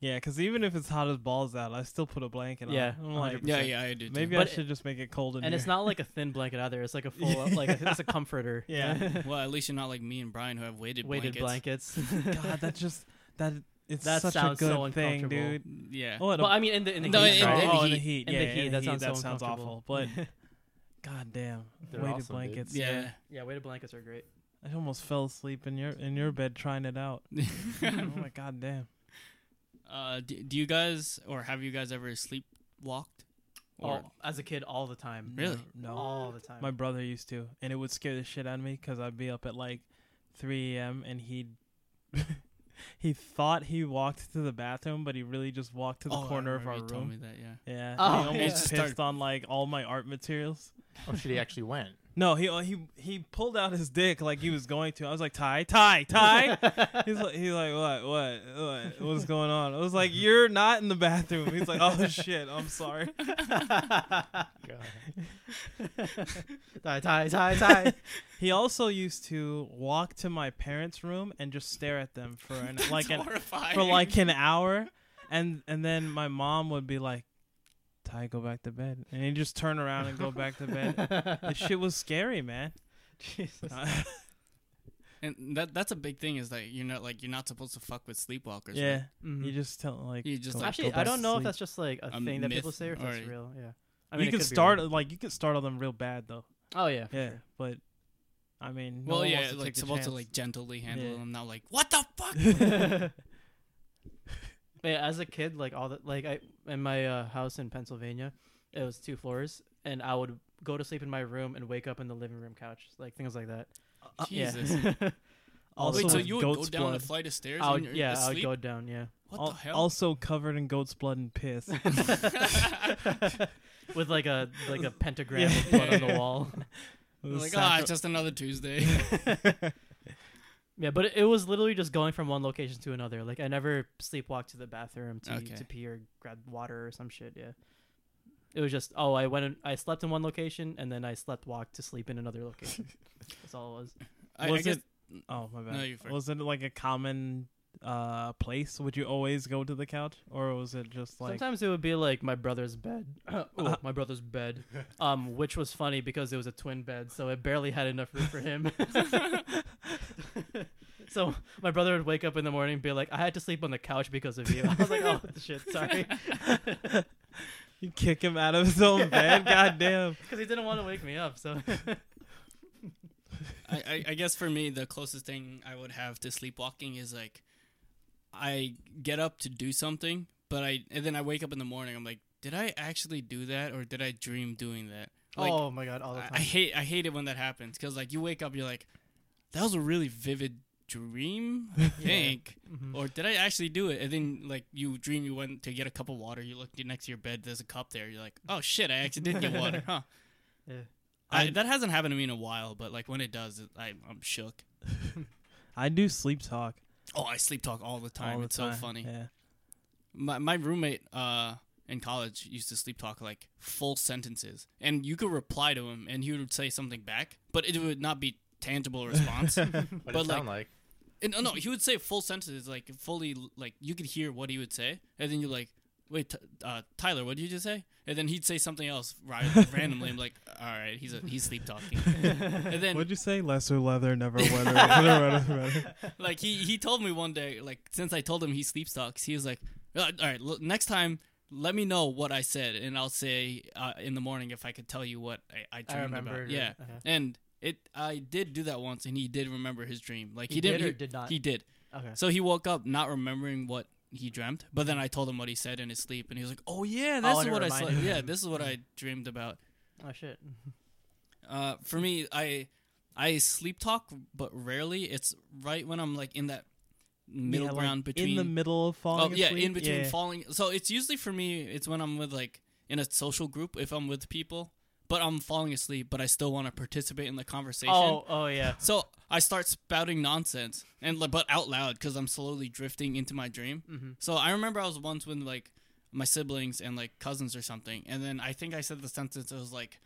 B: Yeah, because even if it's hot as balls out, I still put a blanket
C: Yeah,
B: on. I'm like,
A: yeah, yeah, I do. Too.
B: maybe I
C: But
B: should just make it cold in
C: and
B: here.
C: it's not like a thin blanket either. It's like a full, like it's a comforter.
B: Yeah.
A: Well, at least you're not like me and Brian who have weighted,
C: weighted
A: blankets.
C: blankets.
B: God, that just that it's
C: That
B: such a good
C: so
B: thing, dude.
A: Yeah.
B: Oh,
C: well, I mean, in the in the
A: No,
C: heat,
A: in-
C: right?
A: in
B: oh,
A: the
B: in the
A: heat.
B: heat.
C: In
B: yeah,
C: the heat, that sounds
B: that
C: so
B: sounds awful. But god damn,
D: They're
B: weighted
D: awesome, dude.
B: blankets.
A: yeah.
C: yeah, weighted blankets are great.
B: I almost fell asleep in your in your bed trying it out. oh my god damn.
A: Uh, do, do you guys or have you guys ever sleepwalked? Or
C: All, as a kid, all the time.
A: Really?
B: No.
C: All the time.
B: My brother used to, and it would scare the shit out of me because I'd be up at like 3 a.m. and he'd he thought he walked to the bathroom, but he really just walked to the
A: Oh,
B: corner of
A: remember
B: our
A: you told
B: room.
A: me that, yeah.
B: Yeah,
C: Oh,
B: he almost
A: Just
B: pissed on like all my art materials.
D: Oh shit, he actually went.
B: No, he uh, he he pulled out his dick like he was going to. I was like, Ty, Ty, Ty. he's like, he's like, what, what, what, what's going on? I was like, you're not in the bathroom. He's like, oh shit, I'm sorry.
C: Ty, Ty, Ty, Ty.
B: He also used to walk to my parents' room and just stare at them for an, like an
A: horrifying.
B: for like an hour, and and then my mom would be like, tired, go back to bed, and he just turn around and go back to bed. That shit was scary, man.
C: Jesus.
A: And that that's a big thing is that you're not like you're not supposed to fuck with sleepwalkers.
B: yeah,
A: right?
C: Mhm.
B: you just tell like
A: You just,
B: go-
A: like,
C: Actually,
B: go
C: I don't
B: to
C: know if that's just like a,
A: A
C: thing that people say or if that's real. Yeah. I
B: you can start like you can startle them real bad though.
C: Oh yeah.
B: Yeah,
C: sure.
B: but I mean, no
A: Well,
B: one
A: yeah,
B: wants to
A: like
B: take the
A: supposed to like gently handle
B: Yeah.
A: them, not like what the fuck.
C: But yeah, as a kid, like all the like I in my uh, house in Pennsylvania, it was two floors, and I would go to sleep in my room and wake up in the living room couch, like things like that.
B: Uh,
A: Jesus.
C: Yeah.
B: Also,
A: Wait, so you would go
B: goat's
A: down a flight of stairs?
C: I
A: when
C: would,
A: you're
C: yeah, I would go down. Yeah.
A: What
B: Al-
A: the hell?
B: Also covered in goat's blood and piss.
C: With like a like a pentagram
B: Yeah.
C: of blood on the wall.
A: Like ah,
B: sacri-
A: it's just another Tuesday.
C: Yeah, but it, it was literally just going from one location to another. Like I never sleepwalked to the bathroom to
A: Okay.
C: to pee or grab water or some shit. Yeah. It was just oh I went in, I slept in one location and then I slept walk to sleep in another location. That's all it was.
A: I, I
B: Was
A: guess
B: it- oh my bad.
A: No, you first.
B: was it like a common uh place? Would you always go to the couch, or was it just like
C: Sometimes it would be like my brother's bed. oh, my brother's bed. Um, which was funny because it was a twin bed, so it barely had enough room for him. so my brother would wake up in the morning and be like, "I had to sleep on the couch because of you." I was like, "Oh shit, sorry,"
B: you kick him out of his own bed? God damn.
C: because he didn't want to wake me up. So
A: I, I, I guess for me, the closest thing I would have to sleepwalking is like, I get up to do something, but I and then I wake up in the morning. I'm like, did I actually do that, or did I dream doing that? Like,
C: oh my god, all the
A: I,
C: time.
A: I hate I hate it when that happens because like you wake up, you're like, that was a really vivid dream, I think.
C: Mhm.
A: Or did I actually do it? And then like you dream you went to get a cup of water. You look next to your bed. There's a cup there. You're like, oh shit, I actually did get water, huh?
C: Yeah.
A: I,
B: I-
A: that hasn't happened to me in a while, but like when it does, it, I, I'm shook.
B: I do sleep talk
A: Oh, I sleep talk all the time.
B: all the
A: it's
B: time.
A: so funny.
B: Yeah.
A: My my roommate uh in college used to sleep talk like full sentences, and you could reply to him, and he would say something back, but it would not be tangible response.
D: What
A: But,
D: it sound like?
A: and, no, no, he would say full sentences, like fully, like you could hear what he would say, and then you're like, wait, t- uh, Tyler, what did you just say? And then he'd say something else ri- randomly. I'm like, all right, he's a, he's sleep talking. and then
B: What'd you say? Lesser leather, never weather. weather, weather, weather.
A: like he he told me one day like since I told him he sleep talks he was like all right look, next time let me know what I said and I'll say uh, in the morning if I could tell you what I, I
C: I
A: dreamed
C: remember.
A: about yeah
C: Okay.
A: and it I did do that once and he did remember his dream like he,
C: He
A: didn't
C: did or
A: he,
C: did not?
A: he did
C: Okay.
A: so he woke up not remembering what he dreamt but then I told him what he said in his sleep and he was like oh yeah this
C: Oh,
A: is what I yeah this is what I dreamed about
C: Oh shit.
A: uh, for me, I I sleep talk, but rarely. It's right when I'm like in that middle
B: Yeah, like,
A: ground between
B: in the middle of falling
A: oh yeah,
B: asleep?
A: in between
B: Yeah.
A: falling. So it's usually for me. It's when I'm with like in a social group. If I'm with people, but I'm falling asleep, but I still want to participate in the conversation.
C: Oh oh yeah.
A: So I start spouting nonsense and but out loud because I'm slowly drifting into my dream.
C: Mm-hmm.
A: So I remember I was once with like my siblings and like cousins or something, and then I think I said the sentence. It was like,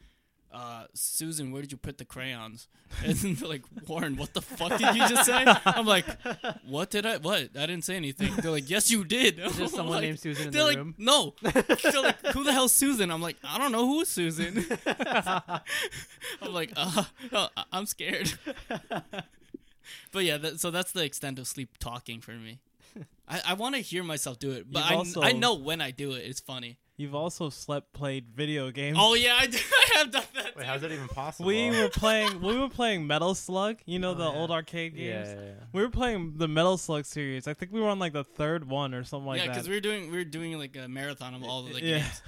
A: uh, "Susan, where did you put the crayons?" And they're like, "Warren, what the fuck did you just say?" I'm like, "What did I? What? I didn't say anything." They're like, "Yes, you did."
C: Is there someone
A: like-
C: named Susan in the
A: like,
C: room?
A: "No." they're like, "Who the hell's Susan?" I'm like, "I don't know who's Susan." I'm like, uh, uh, I'm scared. but yeah, that, so that's the extent of sleep talking for me. I, I want to hear myself do it, but
B: You've
A: I,
B: also-
A: I know when I do it, it's funny.
B: You've also slept played video games.
A: Oh yeah, I, do, I have done that.
D: Wait, how's that even possible?
B: we were playing. We were playing Metal Slug. You know
C: Oh,
B: the
C: yeah.
B: old arcade games.
D: yeah, yeah.
B: We were playing the Metal Slug series. I think we were on like the third one or something like that.
A: yeah, because we were doing we were doing like a marathon of all of the
B: Yeah.
A: games.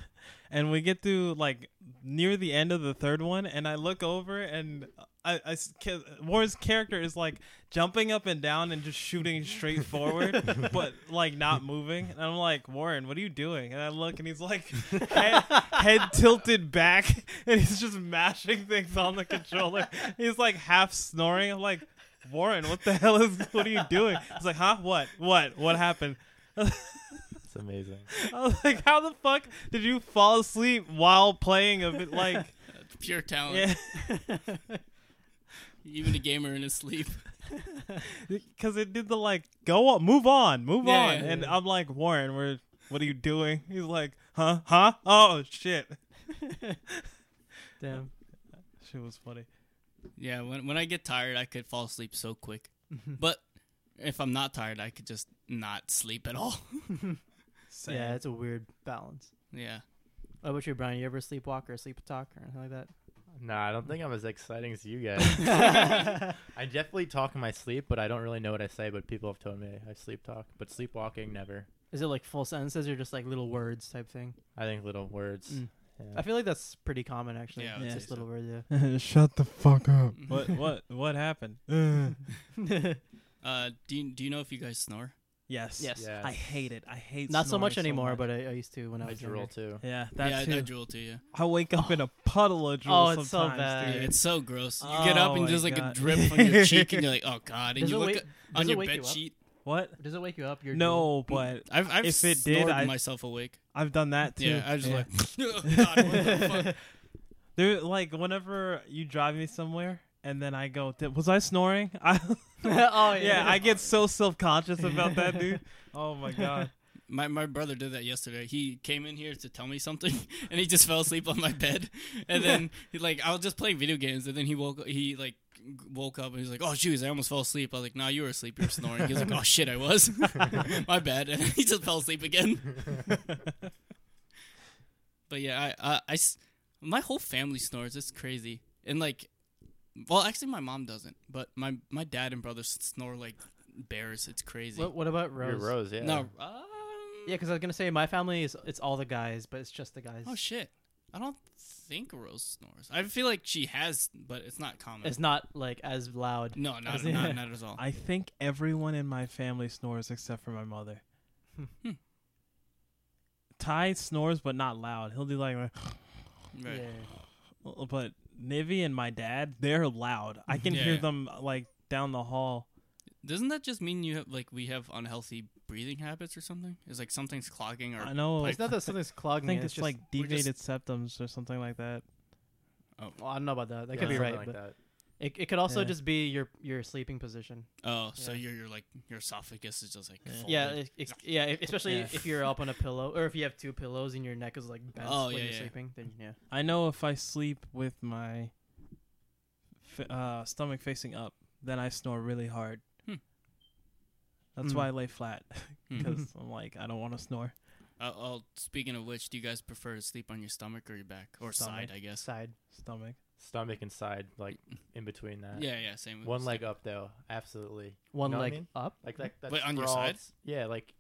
B: and we get to like near the end of the third one, and I look over and I, I s- ca- Warren's character is like jumping up and down and just shooting straight forward, but like not moving. And I'm like, Warren, what are you doing? And I look, and he's like head, head tilted back, and he's just mashing things on the controller. He's like half snoring. I'm like. Warren, what the hell is? What are you doing? He's like, huh? What? What? What happened?
D: It's amazing.
B: I was like, how the fuck did you fall asleep while playing a bit like
A: Pure talent.
B: yeah
A: Even a gamer in his sleep.
B: because it did the like go on move on move
A: Yeah,
B: on
A: yeah,
B: and
C: yeah.
B: I'm like Warren we're what are you doing he's like huh, huh? Oh shit,
C: Damn.
B: shit was funny.
A: Yeah, when when I get tired, I could fall asleep so quick. But if I'm not tired, I could just not sleep at all.
B: Same.
C: Yeah, it's a weird balance.
A: yeah.
C: What about you, Brian? You ever sleepwalk or sleep talk or anything like that?
D: Nah, I don't think I'm as exciting as you guys. I definitely talk in my sleep, but I don't really know what I say. But people have told me I sleep talk, but sleepwalking never.
C: Is it like full sentences or just like little words type thing?
D: I think little words.
C: Mm.
D: Yeah.
C: I feel like that's pretty common actually.
A: Yeah, I
B: would
C: it's
B: say
C: just
A: so.
C: little words. Yeah.
B: Shut the fuck up. what what what happened?
A: Uh, do you, do you know if you guys snore?
B: Yes.
C: Yes.
D: Yeah.
B: I hate it. I hate
C: Not so
B: snoring
C: much anymore,
B: much.
C: but I, I used to when I
D: I
C: was
D: drool
C: younger.
D: too.
B: yeah, that
A: yeah, I,
B: too.
A: I drool too. Yeah.
B: I wake up in a puddle of drool
C: Oh, it's so
B: sometimes,
C: bad.
B: dude.
A: Yeah, it's so gross. You get up
B: Oh
A: and
B: my
A: there's like
B: God.
A: a drip from your cheek, and you're like, "Oh God!" And
C: Does
A: you
C: it
A: look
C: wake-
A: at-
C: does
A: on
C: it
A: your
C: wake you up?
A: sheet.
B: What?
C: Does it wake you up? Your
B: No, but
A: I've I've
B: If it did,
A: snored
B: I-
A: myself awake.
B: I've done that too.
A: Yeah, I was just
B: Yeah.
A: like, oh, God, what the fuck?
B: There, like whenever you drive me somewhere, and then I go, "Was I snoring?" I,
C: oh yeah.
B: yeah, I get so self conscious about that, dude. Oh my god.
A: My my brother did that yesterday. He came in here to tell me something, and he just fell asleep on my bed. And then he, like I was just playing video games, and then he woke he like woke up and he's like, "Oh jeez, I almost fell asleep." I was like, "No, you were asleep. You were snoring." He was like, "Oh shit, I was." my bad. And he just fell asleep again. but yeah, I I my whole family snores. It's crazy. And like, well, actually, my mom doesn't, but my my dad and brother snore like bears. It's crazy.
C: What, what about
D: Your
C: Rose?
D: rose, yeah.
A: No. Um,
C: Yeah, because I was gonna say my family is it's all the guys, but it's just the guys.
A: Oh shit! I don't think Rose snores. I feel like she has, but it's not common.
C: It's not like as loud.
A: no, not,
C: As-
A: not not at all.
B: I think everyone in my family snores except for my mother.
A: Hmm.
B: Ty snores, but not loud. He'll do like,
A: Right.
C: Yeah.
B: but Nivy and my dad, they're loud. I can
A: Yeah,
B: hear
A: yeah.
B: them like down the hall.
A: Doesn't that just mean you have like we have unhealthy breathing habits or something? Is like something's clogging or
B: I know.
C: It's not that something's clogging.
B: I
C: clogging.
B: think
C: it,
B: it's,
C: just,
B: like
A: we're just-
B: deviated septums or something like that. Oh.
C: Well, I don't know about that. That
D: Yeah,
C: could be right,
D: Like
C: but
D: that.
C: It, it could also
B: Yeah.
C: just be your your sleeping position.
A: oh, so
C: Yeah.
A: your your like your esophagus is just like
B: Yeah.
A: folded.
C: Yeah, it, it, yeah. Especially
B: Yeah.
C: if you're up on a pillow, or if you have two pillows and your neck is like bent
A: Oh,
C: when
A: yeah,
C: you're
A: yeah.
C: sleeping. Then yeah.
B: I know if I sleep with my uh, stomach facing up, then I snore really hard.
A: Hmm.
B: That's
C: Mm.
B: why I lay flat
A: Hmm.
B: because I'm like I don't want to snore.
A: Uh, oh, speaking of which, do you guys prefer to sleep on your stomach or your back or
B: Stomach.
A: side? I guess.
C: Side.
B: Stomach.
D: Stomach and side, like in between that.
A: Yeah, yeah, same. with
D: One
A: stomach.
D: leg up though, absolutely.
C: One
D: know what I
C: leg
D: mean?
C: up.
D: Like that. that
A: Wait, on your
D: sprawled-
A: side?
D: Yeah, like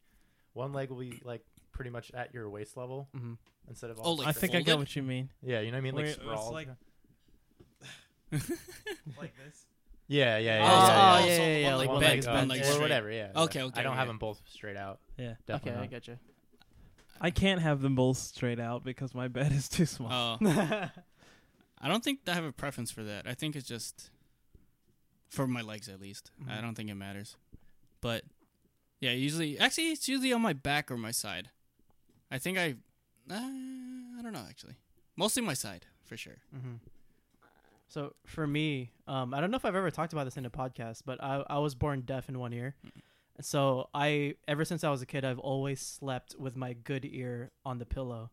D: one leg will be like pretty much at your waist level
C: Mm-hmm.
D: instead of
A: Oh,
D: all.
A: like
B: I think I get
A: folded?
B: what you mean.
D: Yeah, you know what I mean, like
B: Where it's
D: sprawled.
B: like- like this.
D: yeah, yeah, yeah.
A: Oh,
D: yeah,
C: Oh,
D: yeah.
C: yeah,
A: so
C: yeah, yeah, like
D: One
C: one
A: bent,
D: leg
C: leg's
D: up,
C: bent.
A: leg
D: or
A: straight.
D: whatever. Yeah.
A: Okay,
D: yeah.
A: okay,
D: I don't have
A: okay.
D: them both straight out.
B: Yeah.
D: Definitely.
C: Okay, I
D: not.
C: get you.
B: I can't have them both straight out because my bed is too small.
A: Oh, I don't think I have a preference for that. I think it's just for my legs at least. I
C: Mhm.
A: don't think it matters. But yeah, usually actually it's usually on my back or my side. I think I uh, I don't know actually. Mostly my side for sure.
C: hmm So for me, um, I don't know if I've ever talked about this in a podcast, but I, I was born deaf in one ear. So I ever since I was a kid, I've always slept with my good ear on the pillow,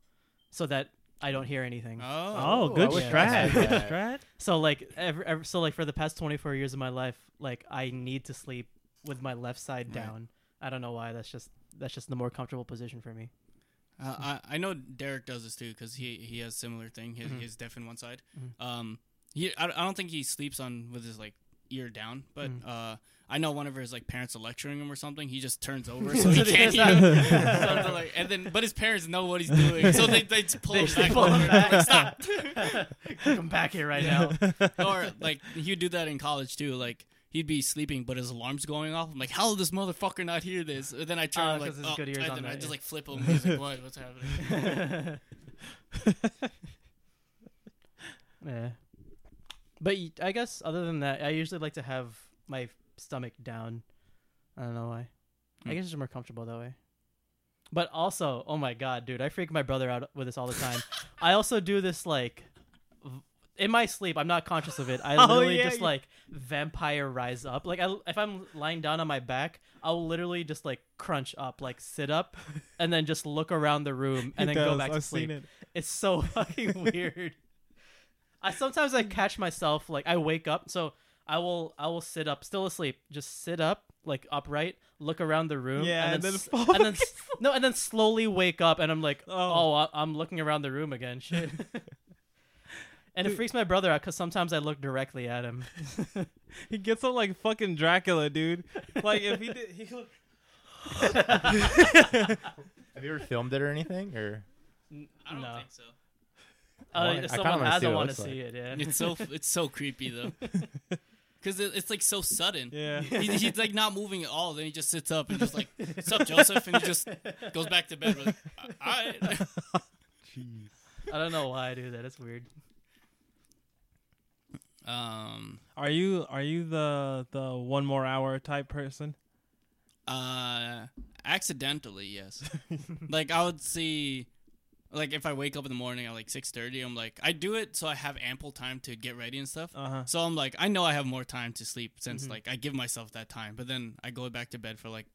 C: so that I don't hear anything.
A: Oh.
B: Oh,
D: I
B: good
D: wish
C: I
B: strat.
D: had
B: Good
D: that.
B: strat.
C: So like ever, ever so like for the past twenty four years of my life, like I need to sleep with my left side
A: Right.
C: down. I don't know why. That's just that's just the more comfortable position for me.
A: Uh, I I know Derek does this too because he he has similar thing. He,
C: Mhm.
A: He's deaf in one side.
C: Mhm.
A: Um, he I, I don't think he sleeps on with his like ear down, but
C: Mhm.
A: uh, I know one of his like parents are lecturing him or something, he just turns over
C: So
A: so he can't hear.
C: side.
A: Something like, and then but his parents know what he's doing, so they they just pull
C: They
A: him back.
C: pull him back.
A: Like, Stop.
C: Come back here right now.
A: or like he'd do that in college too. Like he'd be sleeping, but his alarm's going off. I'm like, how did this motherfucker not hear this? And then I turn, I'm like,
C: 'cause his
A: oh,
C: good ear's
A: and
C: on
A: then I
C: that,
A: just like flip him. He's like, what? What's happening?
C: Yeah. But I guess other than that, I usually like to have my stomach down. I don't know why. I
A: Hmm.
C: guess it's more comfortable that way. But also, oh my god, dude, I freak my brother out with this all the time. I also do this like in my sleep, I'm not conscious of it. I
B: Oh,
C: literally
B: yeah,
C: just
B: you-
C: like vampire rise up. Like I, if I'm lying down on my back, I'll literally just like crunch up, like sit up, and then just look around the room and
B: He
C: then go back to
B: I've
C: sleep.
B: seen it.
C: It's so fucking weird. I sometimes I catch myself like I wake up, so I will I will sit up, still asleep, just sit up like upright, look around the room,
B: Yeah,
C: and
B: and
C: then,
B: then
C: s-
B: fall
C: and then s- no, and then slowly wake up, and I'm like,
B: Oh.
C: oh, I- I'm looking around the room again, shit. and it freaks my brother out because sometimes I look directly at him.
B: He gets up like fucking Dracula, dude. Like if he did, he look.
D: Have you ever filmed it or anything? Or
A: I don't
C: No.
A: think so.
D: I
C: Uh,
D: wanna- I
C: if
D: kinda
C: someone
D: wanna
C: has,
D: see
C: I
D: what it
C: want to
D: looks
C: see it. Yeah,
A: It's so it's so creepy though, because it, it's like so sudden.
B: Yeah.
A: He, he's like not moving at all. Then he just sits up and just like, "What's up, Joseph?" And he just goes back to bed. We're like, "All right."
B: Jeez.
C: I don't know why I do that. It's weird.
A: Um.
B: Are you are you the the one more hour type person?
A: Uh. Accidentally, yes. like I would see, like if I wake up in the morning at like six thirty, I'm like, I do it so I have ample time to get ready and stuff.
B: Uh huh.
A: So I'm like, I know I have more time to sleep since
C: Mhm.
A: like I give myself that time. But then I go back to bed for like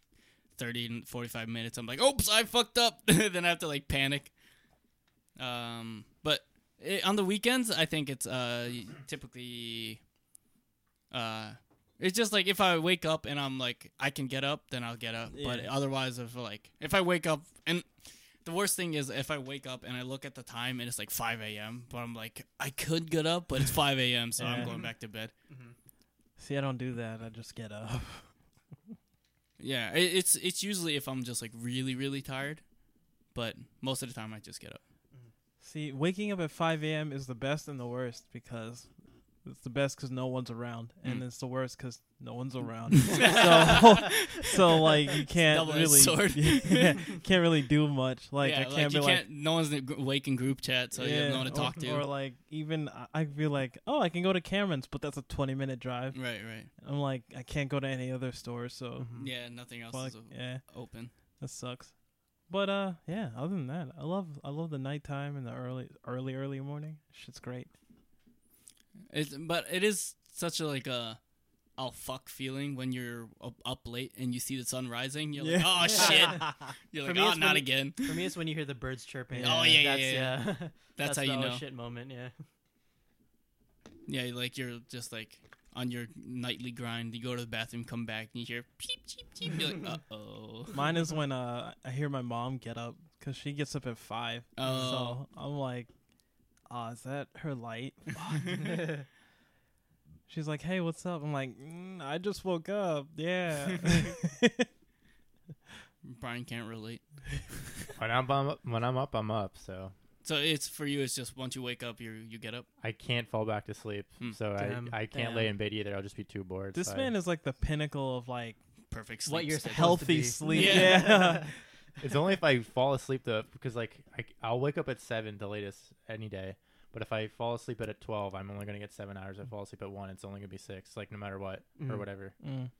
A: 30 and 45 minutes. I'm like, oops, I fucked up. then I have to like panic. Um, but it, on the weekends, I think it's uh typically uh it's just like if I wake up and I'm like I can get up, then I'll get up. But otherwise, if like if I wake up and the worst thing is if I wake up and I look at the time and it's like 5 a.m. But I'm like I could get up, but it's 5 a.m. So I'm going back to bed. Mm-hmm.
B: See, I don't do that. I just get up.
A: Yeah, it, it's it's usually if I'm just like really really tired, but most of the time I just get up.
B: See, waking up at 5 a.m. is the best and the worst because it's the best because no one's around, and
A: Mm.
B: it's the worst because no one's around. so, so like you can't really,
A: sword.
B: yeah, can't really do much. Like
A: yeah,
B: I can't
A: like
B: be
A: you
B: like,
A: can't. No one's awake in group chat, so you have no one to
B: or,
A: talk to.
B: or like even I- I feel like, oh, I can go to Cameron's, but that's a 20 minute drive.
A: right, right.
B: I'm like, I can't go to any other store, so
C: Mhm.
A: Yeah, nothing else
B: fuck,
A: is o-
B: yeah,
A: open.
B: that sucks. But uh, yeah. Other than that, I love I love the nighttime and the early early early morning. Shit's great.
A: It's but it is such a like a oh fuck feeling when you're up, up late and you see the sun rising. You're like, oh shit. You're
C: For
A: like,
C: me,
A: oh,
C: it's
A: not
C: when-
A: again.
C: For me, it's when you hear the birds chirping.
A: Oh, yeah, yeah,
C: that's,
A: yeah,
C: That's,
A: That's, how
C: the
A: you
C: oh
A: know.
C: shit moment. Yeah.
A: Yeah, like you're just like on your nightly grind. You go to the bathroom, come back, and you hear peep, cheep, cheep. You're like, uh oh.
B: Mine is when uh I hear my mom get up because she gets up at five.
A: Oh.
B: So I'm like, oh, is that her light? She's like, hey, what's up? I'm like, mm, I just woke up. Yeah.
A: Brian can't relate.
D: when I'm up, when I'm up, I'm up. So
A: So it's for you. It's just once you wake up, you you get up.
D: I can't fall back to sleep.
A: Hmm.
D: So
C: Damn.
D: I I can't
B: Damn.
D: lay in bed either. I'll just be too bored.
B: this
D: so I-
B: man is like the pinnacle of like
A: Perfect sleep.
C: What you're
A: schedule.
C: supposed to
B: healthy
C: be.
B: sleep.
A: Yeah.
B: Yeah.
D: It's only if I fall asleep though, because like I, I'll wake up at seven, the latest any day. But if I fall asleep at at twelve, I'm only gonna get seven hours. If I fall asleep at one, it's only gonna be six. Like no matter what or
C: Mhm.
D: whatever.
B: Mm.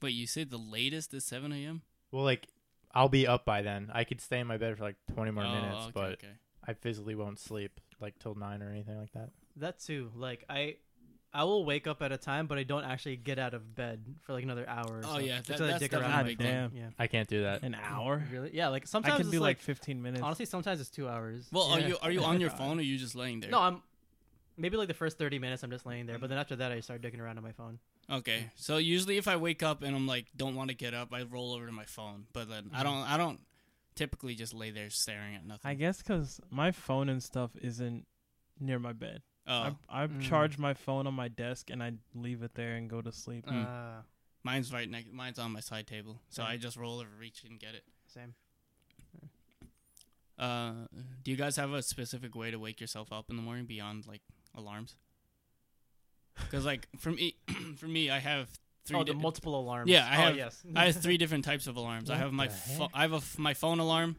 A: Wait, you said the latest is seven a.m.
D: Well, like I'll be up by then. I could stay in my bed for like twenty more
A: oh,
D: minutes,
A: okay,
D: but
A: okay.
D: I physically won't sleep like till nine or anything like that.
C: That too. Like I, I will wake up at a time, but I don't actually get out of bed for like another hour. Or
A: Oh,
C: so,
A: yeah, that- that's
C: dick around
A: definitely
C: my
B: a big
C: phone.
B: thing.
C: Yeah.
D: I can't do that.
B: An hour?
C: Really? Yeah. Like
B: I
C: sometimes
B: can
C: it's
B: do like,
C: like
B: 15 minutes.
C: honestly, sometimes it's two hours.
A: Well, are you are you on your phone or are you just laying there?
C: No, I'm. Maybe like the first thirty minutes, I'm just laying there, but then after that, I start dicking around on my phone.
A: Okay, so usually if I wake up and I'm like don't want to get up, I roll over to my phone. But then I
C: Mhm.
A: don't I don't typically just lay there staring at nothing.
B: I guess because my phone and stuff isn't near my bed.
A: Oh,
B: I, I
C: Mm.
B: charge my phone on my desk and I leave it there and go to sleep.
A: Mm.
C: Uh,
A: mine's right next. Mine's on my side table, so
C: Same.
A: I just roll over, reach and get it.
C: same.
A: Uh, do you guys have a specific way to wake yourself up in the morning beyond like alarms? Because like for me, for me, I have three.
C: oh, the
A: di-
C: multiple alarms.
A: Yeah, I
C: oh,
A: have-
C: Yes.
A: I have three different types of alarms. I have my
D: the
A: pho-
D: heck?
A: I have a f- my phone alarm.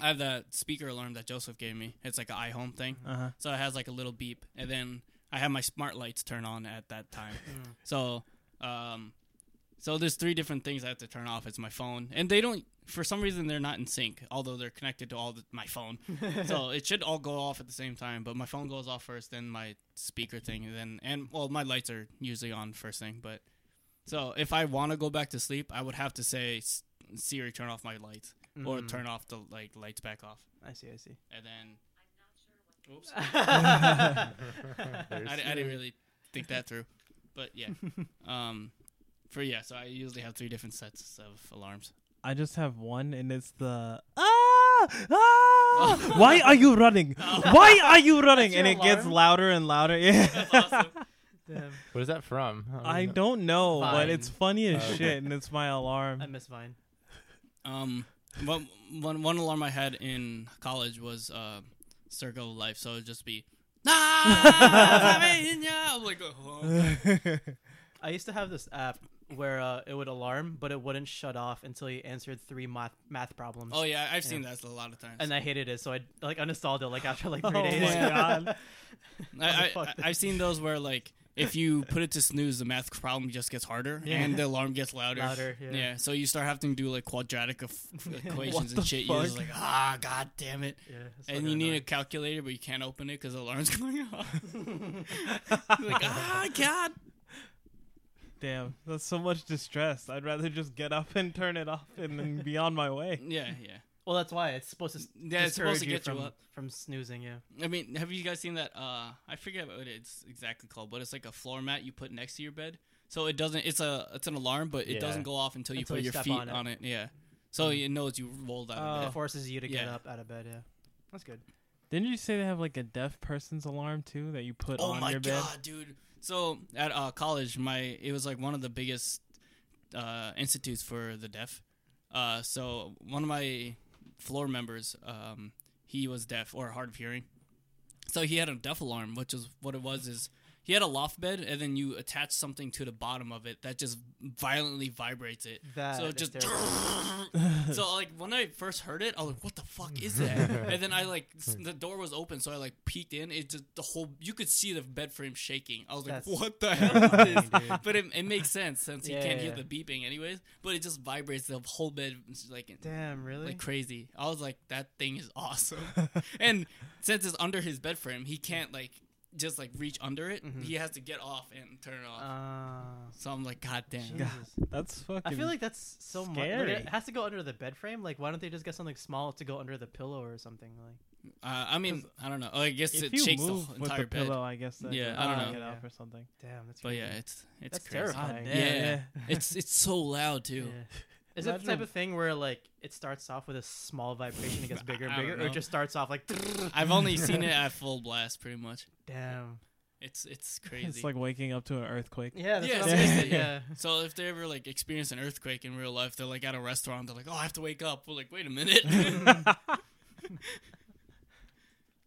A: I have that speaker alarm that Joseph gave me. It's like an iHome thing,
B: Uh huh.
A: so it has like a little beep, and then I have my smart lights turn on at that time.
C: Mm.
A: So, um, so there's three different things I have to turn off. It's my phone, and they don't. for some reason they're not in sync, although they're connected to all the, my phone. so it should all go off at the same time. But my phone goes off first, then my speaker thing, and then and well, my lights are usually on first thing. But so if I want to go back to sleep, I would have to say "S- Siri turn off my lights or
C: Mm.
A: turn off the like lights back off,
C: I see. I see.
A: and then. Oops. I, I didn't really think that through, but yeah. um, for yeah, so I usually have three different sets of alarms.
B: I just have one, and it's the ah ah. Why are you running? Why are you running? And
C: your
B: it gets louder and louder. Yeah.
A: That's awesome.
C: Damn.
D: What is that from?
B: I
D: know.
B: don't know, but it's funny as
D: Oh, okay.
B: shit, and it's my alarm.
C: I miss Vine.
A: Um, one, one, one alarm I had in college was uh, Circle of Life, so it'd just be. I'm like, oh.
C: I used to have this app where uh, it would alarm, but it wouldn't shut off until you answered three math math problems.
A: oh yeah, I've seen that a lot of times.
C: And I hated it, so I like uninstalled it like after like
B: Oh
C: three
B: my
C: days.
B: God.
A: I, I, I, I've seen those where like if you put it to snooze, the math problem just gets harder
C: Yeah.
A: and the alarm gets louder.
C: Louder, yeah.
A: so you start having to do like quadratic equations and shit. You're just like, ah, god damn it.
C: Yeah,
A: And you need a calculator, but you can't open it because the alarm's going off. Like, ah, god.
B: Damn, that's so much distress. I'd rather just get up and turn it off and then be on my way.
A: Yeah, yeah.
C: Well, that's why it's supposed to.
A: Yeah, it's supposed to get you
C: from,
A: up.
C: from snoozing. Yeah.
A: I mean, have you guys seen that? Uh, I forget what it's exactly called, but it's like a floor mat you put next to your bed, so it doesn't. It's a it's an alarm, but it
D: Yeah.
A: doesn't go off until you
C: Until
A: put
C: you
A: your feet
C: on
A: on
C: it.
A: it. Yeah, so it knows you rolled out
B: Oh.
A: of
C: It forces you to get
A: Yeah.
C: up out of bed. Yeah. That's good.
B: Didn't you say they have like a deaf person's alarm too that you put
A: Oh
B: on
A: my
B: your
A: god,
B: bed?
A: dude! So at uh, college, my it was like one of the biggest uh, institutes for the deaf. Uh, so one of my floor members, um, he was deaf or hard of hearing. So he had a deaf alarm, which is what it was. Is he had a loft bed, and then you attach something to the bottom of it that just violently vibrates it.
C: That
A: so it just so like when I first heard it, I was like, "What the fuck is that?" and then I like the door was open, so I like peeked in. It just the whole you could see the bed frame shaking. I was like,
C: That's
A: "What the hell is this?"
C: dude.
A: But it, it makes sense since you
C: Yeah,
A: can't
C: yeah,
A: hear the beeping anyways. But it just vibrates the whole bed like
C: Damn, really?
A: like crazy. I was like, "That thing is awesome." and since it's under his bed frame, he can't like just like reach under it.
C: Mhm.
A: He has to get off and turn it off.
C: Ah,
A: so I'm like, "God damn."
C: Jesus.
B: That's fucking.
C: I feel like that's so much.
B: scary.
C: It has to go under the bed frame. Like, why don't they just get something small to go under the pillow or something? Like,
A: Uh, I mean, I don't know. I guess it shakes the
B: with
A: entire
B: the
A: bed.
B: pillow, I guess. That
A: Yeah, I don't
B: take
C: know.
B: It off
C: Yeah.
B: or something.
C: damn, that's
A: But
C: crazy.
A: yeah, it's it's
C: That's
A: crazy.
C: terrifying.
B: God
C: Yeah,
A: yeah. it's it's so loud too.
C: Yeah. Is it the type of thing where like it starts off with a small vibration, it gets bigger and
A: I don't
C: bigger, or it
A: know.
C: just starts off like?
A: I've only seen it at full blast, pretty much.
C: Damn.
A: It's it's crazy.
B: It's like waking up to an earthquake.
C: Yeah, that's
A: Yeah,
C: what I'm
A: seriously,
C: saying. Yeah.
A: so if they ever like experience an earthquake in real life, they're like at a restaurant, they're like, "Oh, I have to wake up." We're like, "Wait a minute."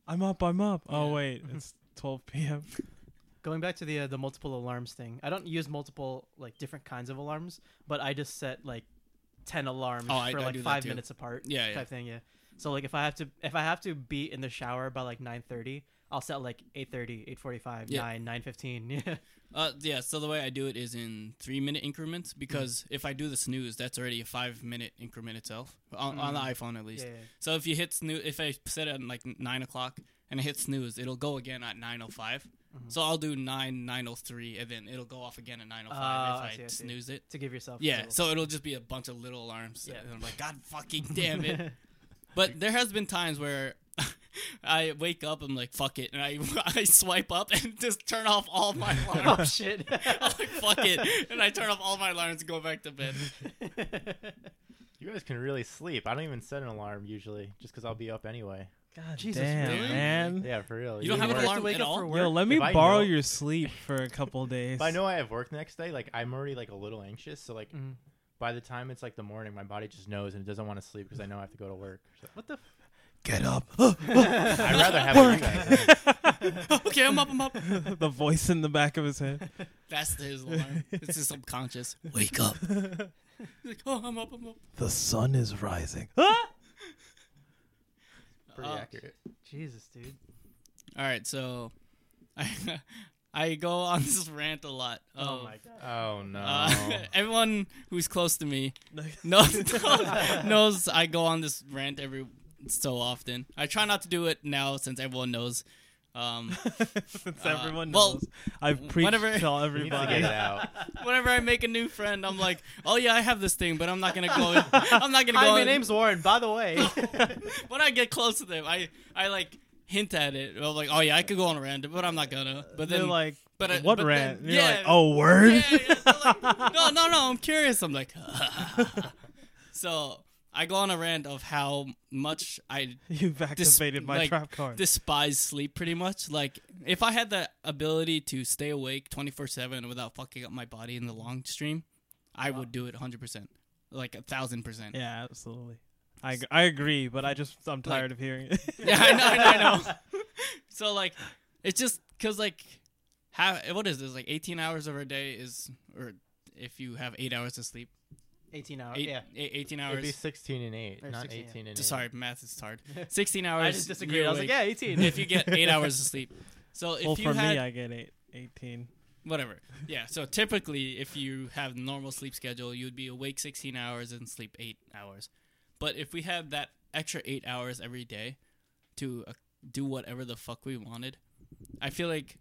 B: I'm up. I'm up. Oh
A: Yeah.
B: wait, it's 12 p.m.
C: Going back to the uh, the multiple alarms thing, I don't use multiple like different kinds of alarms, but I just set like ten alarms
A: Oh, I-
C: for
A: I
C: like
A: do that
C: five
A: too.
C: minutes apart.
A: Yeah, yeah.
C: type thing. Yeah. So like if I have to if I have to be in the shower by like nine thirty, I'll set like 8.30, 8.45,
A: Yeah.
C: 9, 9.15. Yeah.
A: uh, yeah. So the way I do it is in three minute increments because if I do the snooze, that's already a five minute increment itself on, on the
C: Mm.
A: iPhone at least.
C: yeah.
A: So if you hit snooze, if I set it at like nine o'clock and I hit snooze, it'll go again at nine o five.
C: Mhm.
A: So I'll do nine nine o three, and then it'll go off again at nine o
C: Ah,
A: five
C: I
A: if
C: see,
A: I,
C: I see.
A: snooze it.
C: To give yourself.
A: Yeah,
C: little-
A: so it'll just be a bunch of little alarms.
C: Yeah.
A: And I'm like, God fucking damn it. but there has been times where I wake up, I'm like, fuck it, and I I swipe up and just turn off all my alarms.
C: oh shit.
A: I'm like, fuck it, and I turn off all my alarms and go back to bed.
D: You guys can really sleep. I don't even set an alarm usually, just because I'll be up anyway.
B: God
C: Jesus,
B: damn,
A: really?
B: man.
D: Yeah, for real.
A: You don't have an alarm
C: to wake
A: at
C: up
A: all?
C: for work.
B: Yo, let me
D: If
B: borrow
D: know-
B: your sleep for a couple days.
D: If I know I have work the next day, like I'm already like a little anxious. So like
C: Mhm.
D: by the time it's like the morning, my body just knows and it doesn't want to sleep because I know I have to go to work. So
C: What the?
B: F- Get up.
D: I'd rather have it you
A: okay, I'm up, I'm up.
B: the voice in the back of his head.
A: That's his alarm. It's his subconscious. Wake up. He's like, oh, I'm up, I'm up.
B: The sun is rising.
D: Pretty
A: Uh,
D: accurate.
C: Jesus, dude.
A: All right, so I I go on this rant a lot.
C: Oh my god.
D: Oh no.
A: Uh, everyone who's close to me knows, knows I go on this rant every so often. I try not to do it now since everyone knows. Um,
B: Since
A: Uh,
B: everyone
A: well,
B: knows, I've preached
A: whenever-
B: to everybody.
A: whenever I make a new friend, I'm like, "Oh yeah, I have this thing, but I'm not gonna go. I'm not gonna
C: Hi,
A: go."
C: my
A: in-
C: name's Warren. By the way.
A: when I get close to them, I I like hint at it. I'm like, "Oh yeah, I could go on a rant, but I'm not gonna." But
B: They're
A: then
B: like,
A: but I-
B: what
A: but
B: rant?
A: then-
B: You're
A: yeah.
B: like, oh, word.
A: yeah, yeah. They're like, no, no, no. I'm curious. I'm like, so I go on a rant of how much I
B: You've activated my
A: like,
B: trap card.
A: despise sleep. Pretty much, like if I had the ability to stay awake 24 seven without fucking up my body in the long stream, I would do it 100 percent, like a thousand percent.
B: yeah, absolutely. I, I agree, but I just I'm tired of hearing it.
A: Yeah, I know, I know, I know. so like, it's just because like, how what is this like? 18 hours of a day is, or if you have eight hours of sleep,
C: 18 hours.
A: eight,
C: yeah.
A: eight- 18
D: It'd be 16 and 8,
C: Or
D: not
C: 16,
D: 18 and 8.
A: Sorry, math is hard. 16 hours.
C: I just disagreed. I was like, yeah, 18.
A: if you get eight hours of sleep. So if
B: well,
A: you
B: for
A: had
B: me, I get eight, 18.
A: whatever, yeah. So typically, if you have normal sleep schedule, you would be awake 16 hours and sleep eight hours. But if we had that extra eight hours every day to uh, do whatever the fuck we wanted, I feel like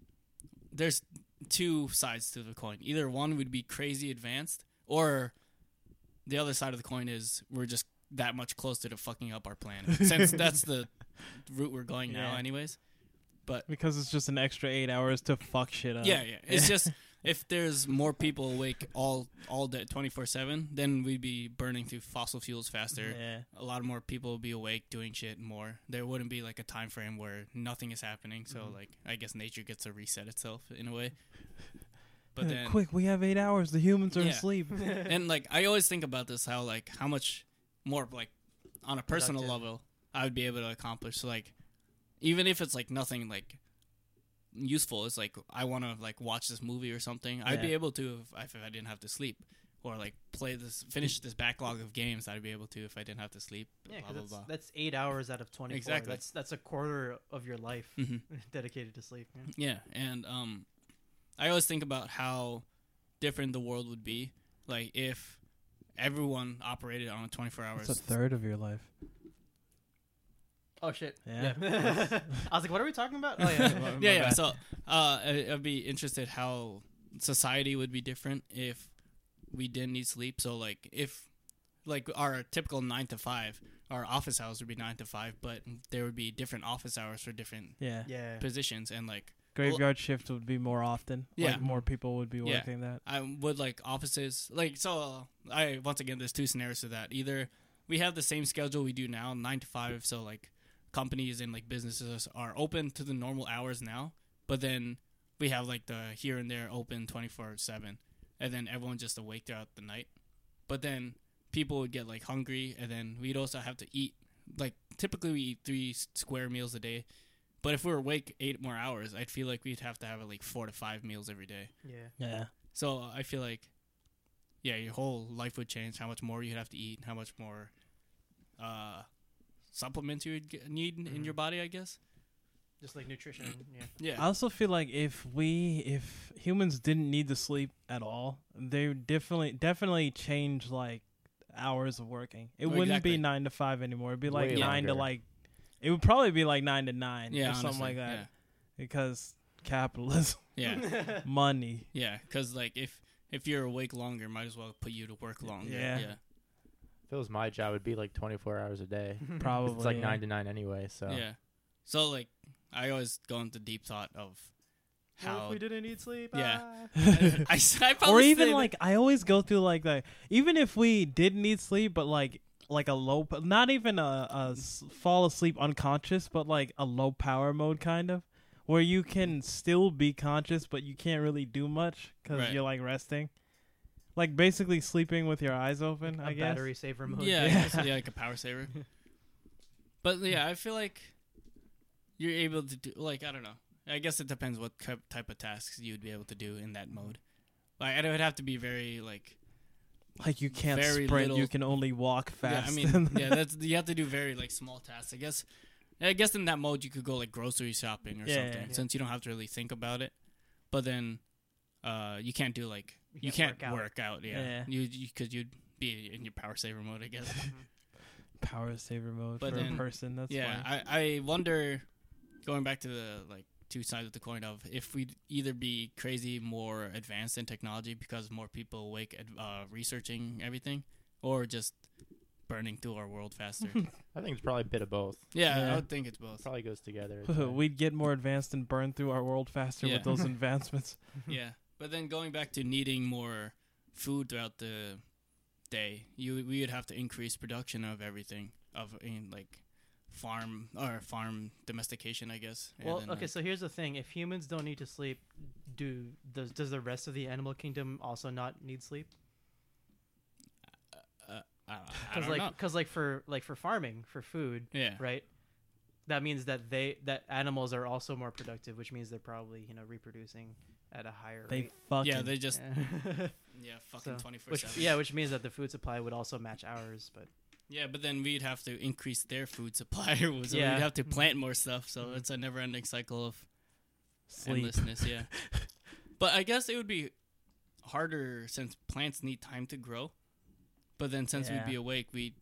A: there's two sides to the coin. Either one would be crazy advanced, or the other side of the coin is we're just that much closer to fucking up our planet. Since that's the route we're going now,
B: Yeah.
A: anyways.
B: But because it's just an extra eight hours to fuck shit up.
A: Yeah, yeah. It's just if there's more people awake all all day, twenty four seven, then we'd be burning through fossil fuels faster.
B: Yeah.
A: A lot more people would be awake doing shit more. There wouldn't be like a time frame where nothing is happening. So
B: Mm-hmm.
A: like I guess nature gets to reset itself in a way. But then
B: quick, we have eight hours. The humans are
A: Yeah.
B: asleep.
A: and like I always think about this how like how much more like on a personal
C: Productive.
A: level I would be able to accomplish. So like even if it's like nothing like useful, it's like I want to like watch this movie or something. I'd be able to if, if I didn't have to sleep. Or like play this, finish this backlog of games. I'd be able to if I didn't have to sleep.
C: Yeah,
A: blah
C: 'cause
A: blah
C: that's,
A: blah.
C: that's eight hours out of 24.
A: Exactly.
C: That's that's a quarter of your life
A: hmm
C: dedicated to sleep. Yeah.
A: Yeah, and um, I always think about how different the world would be, like if everyone operated on a twenty four hours.
B: It's a third of your life.
C: Oh shit.
B: Yeah.
C: I was like, what are we talking about? Oh yeah.
B: My- my
A: yeah, yeah. So, uh, I- I'd be interested how society would be different if we didn't need sleep. So, like, if like our typical nine to five, our office hours would be nine to five, but there would be different office hours for different
B: yeah.
C: yeah.
A: positions, and like
B: Graveyard shift would be more often.
A: Yeah.
B: Like more people would be
A: Yeah.
B: working that.
A: I would like offices like so. I once again, there's two scenarios to that. Either we have the same schedule we do now, nine to five, so like companies and like businesses are open to the normal hours now, but then we have like the here and there open twenty four seven, and then everyone just awake throughout the night. But then people would get like hungry, and then we'd also have to eat. Like typically, we eat three s- square meals a day. But if we were awake eight more hours, I'd feel like we'd have to have like four to five meals every day.
C: Yeah.
B: Yeah.
A: So I feel like, yeah, your whole life would change. How much more you'd have to eat, how much more uh, supplements you would get, need in
C: Mhm.
A: your body. I guess.
C: Just like nutrition. Yeah.
A: Yeah.
B: I also feel like if we if humans didn't need to sleep at all, they would definitely definitely change like hours of working. It
A: Well,
B: wouldn't
A: exactly.
B: be nine to five anymore. It'd be like
D: Way
B: nine to like it would probably be like nine to nine
A: yeah.
B: or something like that. Because capitalism,
A: Yeah. Yeah.
B: money.
A: Yeah. Because like if if you're awake longer, might as well put you to work longer.
B: Yeah.
A: Yeah.
D: If it was my job, it'd be like 24 hours a day.
B: Probably
D: It's like
B: yeah.
D: 9 to 9 anyway, so.
A: Yeah. So like, I always go into deep thought of how.
C: if we didn't need sleep?
A: Yeah.
C: Ah.
A: I, I
B: or even like I always go through like the even if we didn't need sleep, but like like a low, not even a fall asleep unconscious, but like a low power mode kind of, where you can still be conscious, but you can't really do much because
A: Right.
B: you're like resting, like basically sleeping with your eyes open.
C: A
B: I guess.
C: battery saver mode.
A: Yeah,
B: Yeah.
A: yeah, like a power saver. but yeah, I feel like you're able to do like I don't know. I guess it depends what type type of tasks you would be able to do in that mode. Like it would have to be very like
B: Like you can't
A: Very
B: sprint, you can only walk fast.
A: yeah. I mean yeah, that's you have to do very like small tasks. I guess. I guess in that mode you could go like grocery shopping or
B: Yeah,
A: something
C: yeah.
A: since you don't have to really think about it. but then uh, you can't do like
C: You
A: you,
C: can't
A: can't,
C: work
A: work,
C: out.
A: out. Yeah,
B: Yeah.
A: you because you'd be in your power saver mode, I guess.
B: Power saver mode
A: But
B: for
A: then-
B: a person. That's
A: yeah,
B: funny.
A: I I wonder, going back to the like two sides of the coin of if we'd either be crazy more advanced in technology because more people awake at uh, researching everything, or just burning through our world faster.
D: I think it's probably a bit of both.
A: yeah,
B: Yeah.
A: I would think it's both.
D: Probably goes together.
B: We'd get more advanced and burn through our world faster
A: Yeah.
B: with those advancements.
A: yeah, but then going back to needing more food throughout the day, you we would have to increase production of everything of in like farm or farm domestication, I guess.
C: Well,
A: then,
C: okay,
A: like-
C: so here's the thing: if humans don't need to sleep, do does does the rest of the animal kingdom also not need sleep?
A: uh, I, I
C: Because
A: don't
C: like, because like for like for farming for food,
A: Yeah,
C: right? That means that they that animals are also more productive, which means they're probably you know reproducing at a higher
B: They
C: rate.
B: fucking
A: yeah, they just
C: Yeah.
A: yeah fucking twenty four
C: which
A: seven.
C: yeah, which means that the food supply would also match ours. But
A: Yeah, but then we'd have to increase their food supply, so
C: Yeah.
A: we'd have to plant more stuff. So
C: Mhm.
A: it's a never-ending cycle of
B: sleep.
A: endlessness. Yeah, but I guess it would be harder since plants need time to grow. But then since
B: Yeah.
A: we'd be awake, we'd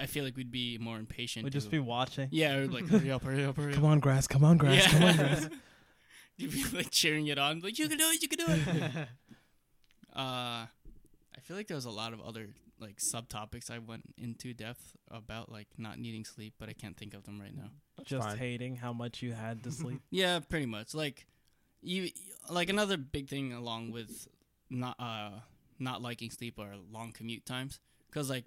A: I feel like we'd be more impatient.
B: We'd just be watching.
A: yeah, like hurry up, hurry up, hurry up.
B: Come on, grass. Come on, grass.
A: yeah.
B: Come on, grass.
A: You'd be like cheering it on, like you can do it, you can do it. uh, I feel like there was a lot of other like subtopics I went into depth about like not needing sleep, but I can't think of them right now.
D: That's
B: Just
D: fine.
B: hating how much you had to sleep.
A: Yeah, pretty much. Like you like another big thing along with not uh not liking sleep are long commute times cuz like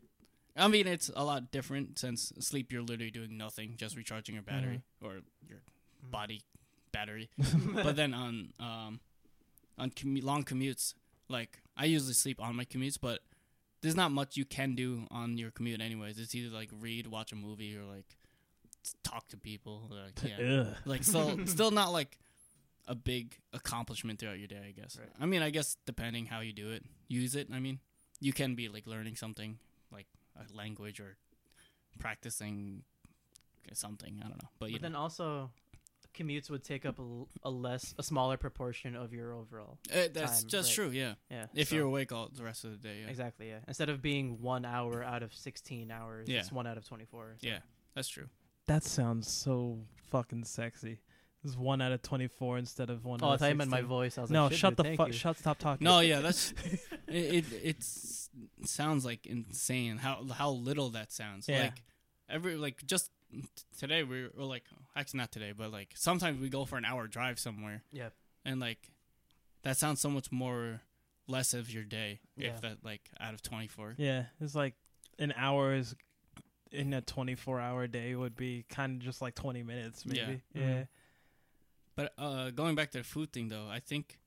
A: I mean it's a lot different since sleep you're literally doing nothing, just recharging your battery or your body battery. but then on um on commu- long commutes, like I usually sleep on my commutes, but there's not much you can do on your commute anyways. It's either like read, watch a movie or like talk to people like yeah. Like still still not like a big accomplishment throughout your day, I guess.
C: Right.
A: I mean, I guess depending how you do it, use it. I mean, you can be like learning something like a language or practicing something. I don't know, but you
C: but then also, commutes would take up a, l- a less a smaller proportion of your overall.
A: Uh, that's
C: time,
A: just
C: right.
A: true. Yeah,
C: Yeah.
A: if
C: so-
A: you're awake all the rest of the day. Yeah,
C: exactly yeah, instead of being one hour out of sixteen hours,
A: Yeah.
C: it's one out of twenty four.
A: yeah, that's true.
B: That sounds so fucking sexy. It's one out of twenty-four instead of one.
C: Oh,
B: out
C: I
B: of
C: thought you meant my voice. I was
B: No,
C: like,
B: shut
C: dude,
B: the fuck. Shut. Stop talking.
A: No, yeah, that's it. it it's sounds like insane how how little that sounds.
B: Yeah.
A: Like every like just t- today we were like actually not today, but like sometimes we go for an hour drive somewhere.
C: Yeah.
A: and like that sounds so much more less of your day
C: Yeah.
A: if that like out of twenty four.
B: Yeah, it's like an hour is in a twenty-four hour day would be kind of just like twenty minutes,
A: Yeah.
B: maybe. Yeah.
C: Mhm.
A: But uh, going back to the food thing though, I think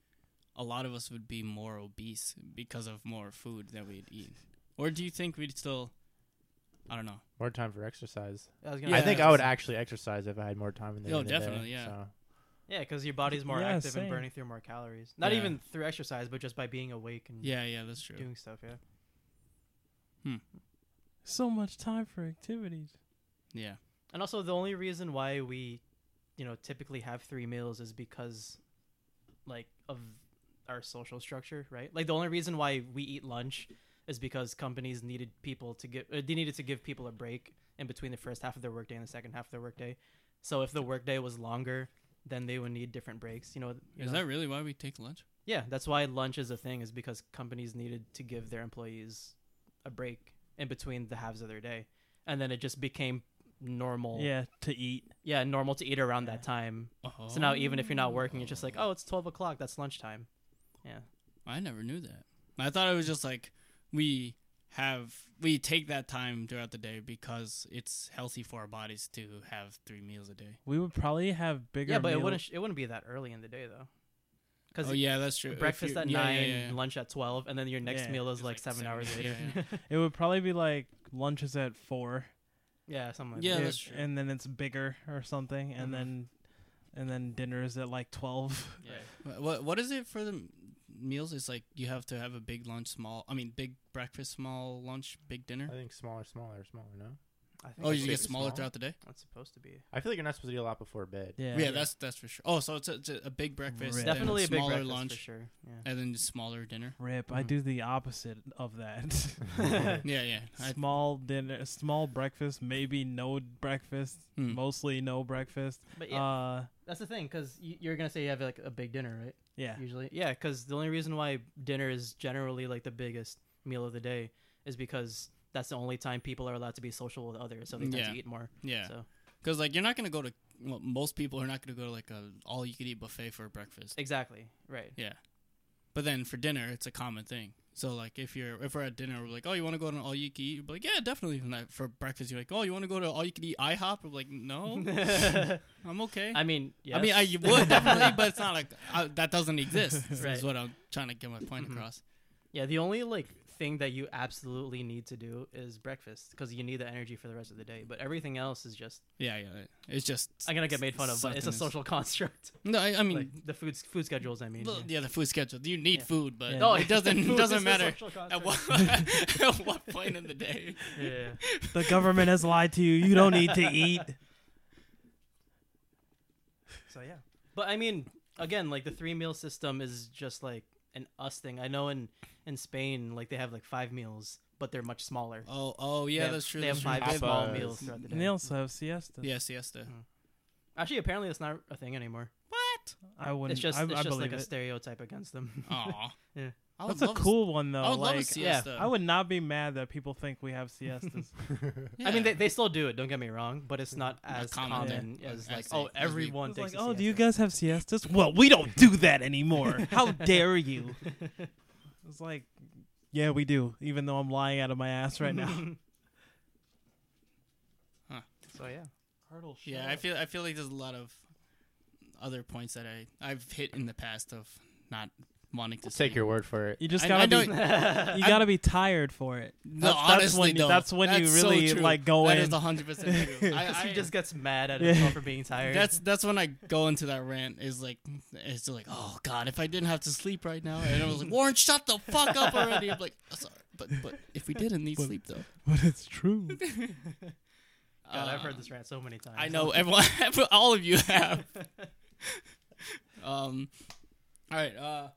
A: a lot of us would be more obese because of more food that we'd eat. Or do you think we'd still? I don't know.
D: More time for exercise.
C: I was gonna
A: Yeah,
D: I think I would actually exercise if I had more time in the,
A: Oh,
D: in the day,
A: definitely, yeah.
D: So.
C: Yeah, because your body's more
B: Yeah,
C: active
B: same.
C: and burning through more calories. Not
A: Yeah.
C: even through exercise, but just by being awake and
A: Yeah, yeah, that's true.
C: doing stuff. Yeah. Hmm.
B: So much time for activities.
A: Yeah.
C: And also, the only reason why we, you know, typically have three meals is because, like, of our social structure, right? Like, the only reason why we eat lunch is because companies needed people to give, uh, they needed to give people a break in between the first half of their workday and the second half of their workday. So if the workday was longer, then they would need different breaks. You know, you
A: Is
C: know?
A: that really why we take lunch?
C: Yeah, that's why lunch is a thing, is because companies needed to give their employees a break in between the halves of their day. And then it just became normal.
B: Yeah, to eat.
C: Yeah, normal to eat around
B: Yeah.
C: that time.
A: Oh.
C: So now even if you're not working, it's just like, oh, it's 12 o'clock. That's lunchtime. Yeah.
A: I never knew that. I thought it was just like we have we take that time throughout the day because it's healthy for our bodies to have three meals a day.
B: We would probably have bigger.
C: yeah, but it wouldn't sh- it wouldn't be that early in the day though. Because
A: Oh yeah, that's true.
C: Breakfast at
A: yeah,
C: nine,
A: yeah, yeah.
C: lunch at 12, and then your next
B: Yeah.
C: meal is like,
A: like
C: seven,
A: seven,
C: hours
A: yeah,
C: later.
B: It would probably be like lunch is at four.
C: yeah, something like
A: Yeah,
C: that.
B: if-
A: that's true.
B: And then it's bigger or something, and
C: Mhm.
B: then and then dinner is at like twelve.
C: Yeah.
A: What what is it for the m- meals? is like you have to have a big lunch, small. I mean, big breakfast, small lunch, big dinner.
D: I think smaller, smaller, smaller. No.
C: I think
A: Oh, you get smaller
C: small.
A: throughout the day.
C: That's supposed to be.
D: I feel like you're not supposed to eat a lot before bed.
B: Yeah,
A: Yeah, that's that's for sure. Oh, so it's a, it's a, a big breakfast,
B: Rip.
C: Definitely a big
A: smaller
C: breakfast
A: lunch,
C: for sure. Yeah.
A: and then smaller dinner.
B: rip. I
C: Mhm.
B: do the opposite of that.
A: Yeah, yeah. I,
B: small dinner, small breakfast, maybe no breakfast,
A: hmm.
B: mostly no breakfast.
C: But yeah,
B: Uh,
C: that's the thing because you're gonna say you have like a big dinner, right?
B: Yeah,
C: Usually, yeah. Because the only reason why dinner is generally like the biggest meal of the day is because that's the only time people are allowed to be social with others, so they tend
A: Yeah.
C: to eat more.
A: yeah.
C: So
A: Because like you're not gonna go to well, most people are not gonna go to like a all you can eat buffet for breakfast.
C: exactly right.
A: Yeah, but then for dinner it's a common thing. So like if you're if we're at dinner, we're like, oh, you want to go to all you can eat? We're like, yeah, definitely. And for breakfast, you're like, oh, you want to go to all you can eat IHOP? We're like, no, I'm okay.
C: I mean,
A: I mean, I you would definitely, but it's not like uh, that doesn't exist.
C: Right.
A: Is what I'm trying to get my point
C: Mhm.
A: across.
C: Yeah, the only like thing that you absolutely need to do is breakfast because you need the energy for the rest of the day. But everything else is just
A: Yeah, yeah. It's just
C: I'm gonna get made fun of, but it's a social construct.
A: No, I, I mean,
C: like the food food schedules. I mean, yeah.
A: yeah, the food schedule. You need
C: Yeah.
A: food, but
B: Yeah.
C: No,
A: it doesn't doesn't matter at what at what point in the day.
C: Yeah.
B: the government has lied to you. You don't need to eat.
C: So yeah. But I mean, again, like the three meal system is just like an us thing. I know in in Spain, like they have like five meals, but they're much smaller.
A: Oh, oh yeah,
C: have-
A: that's true.
C: They
A: that's
C: have
A: true.
C: five
D: Tapas.
C: small meals throughout the day.
B: And they also have siestas.
A: Yeah, siesta. Mm-hmm.
C: Actually, apparently that's not a thing anymore.
A: What?
B: I wouldn't.
C: It's just
B: I,
C: it's
B: I
C: just
B: believe
C: like a
B: it.
C: stereotype against them.
A: Aw.
C: Yeah.
A: I would
B: That's a
A: love
B: cool one though.
A: I would love a
B: like,
A: siesta.
B: I would not be mad that people think we have siestas.
C: I mean, they, they still do it. Don't get me wrong, but it's not
A: Not
C: as
A: common,
C: common
A: yeah.
C: as
A: As
C: like
A: they-
C: oh
A: we-
C: everyone
B: It's
C: takes.
B: like,
C: a
B: oh, do you
C: siesta."
B: guys have siestas? Well, we don't do that anymore. How dare you? It's like, yeah, we do. Even though I'm lying out of my ass right now.
A: Huh.
C: So yeah.
A: Yeah, I feel I feel like there's a lot of other points that I I've hit in the past of not wanting to
D: Take your word for it.
B: You just gotta
A: I
B: be. You gotta be tired for it.
A: No,
B: That's- that's
A: honestly,
B: when you-
A: though,
B: that's when you
A: that's so
B: really,
A: true.
B: like, go
A: That
B: in.
A: is 100 percent true. I,
C: he
A: I-
C: just gets mad at
B: Yeah.
C: himself for being tired.
A: that's that's when I go into that rant. Is like it's like, oh god, if I didn't have to sleep right now, and I was like, Warren, shut the fuck up already. I'm like, "Oh, sorry, but but if we didn't need
B: But-
A: sleep though,
B: But it's true.
C: God, I've
A: Uh,
C: heard this rant so many times.
A: I know everyone, all of you have. um, all right. Uh,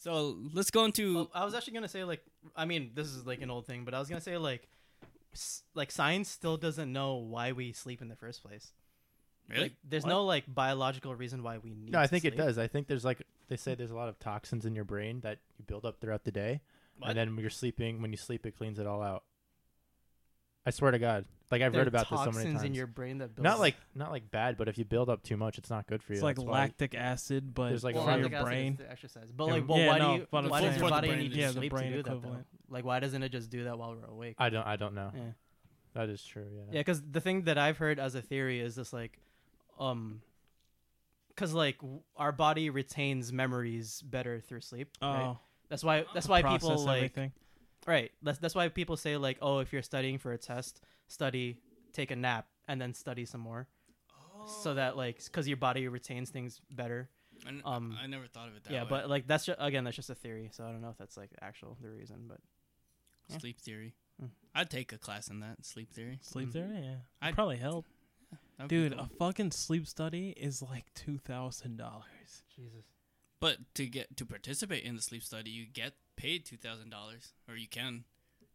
A: so let's go into.
C: Well, I was actually gonna say like, I mean, this is like an old thing, but I was gonna say like, s- like science still doesn't know why we sleep in the first place.
A: really?
C: Like, there's
B: What?
C: no like biological reason why we need.
D: No, I
C: to
D: think it
C: sleep.
D: does. I think there's like they say there's a lot of toxins in your brain that you build up throughout the day,
C: What?
D: and then when you're sleeping, when you sleep, it cleans it all out. I swear to God, like I've
C: There
D: read
C: are
D: about this so many
C: toxins
D: times.
C: in your brain that builds
D: not like not like bad, but if you build up too much, it's not good for you.
B: It's like
D: That's why-
B: lactic acid, but
D: There's, like,
C: well,
B: for your
C: lactic acid is
B: brain.
C: the exercise. But
D: Yeah,
C: like, well,
B: yeah,
C: why
B: no,
C: do you?
B: but I'm
C: Why
A: saying-
C: does your
A: For the
C: body
A: brain,
C: need to
B: yeah, the
C: sleep
B: brain
C: to do that? Though?
B: equivalent.
C: Like, why doesn't it just do that while we're awake?
D: I don't I don't know.
C: yeah.
D: That is true. Yeah.
C: Yeah, because the thing that I've heard as a theory is this like, um, because like w- our body retains memories better through sleep.
B: Oh,
C: right? That's why. That's why people
B: process
C: like.
B: everything.
C: Right. That's that's why people say like, oh, if you're studying for a test, study, take a nap, and then study some more, so that like, because your body retains things better.
A: I, n-
C: um,
A: I never thought of it that way.
C: yeah,
A: way.
C: but like that's just, again that's just a theory, so I don't know if that's like actual the reason, but yeah.
A: sleep theory.
C: Mm.
A: I'd take a class in that sleep theory.
B: Sleep
C: Mhm.
B: there, yeah.
A: I'd-
B: probably help.
A: That'd
B: Dude,
A: cool.
B: a fucking sleep study is like two thousand dollars.
C: Jesus.
A: but to get to participate in the sleep study, you get paid two thousand dollars, or you can.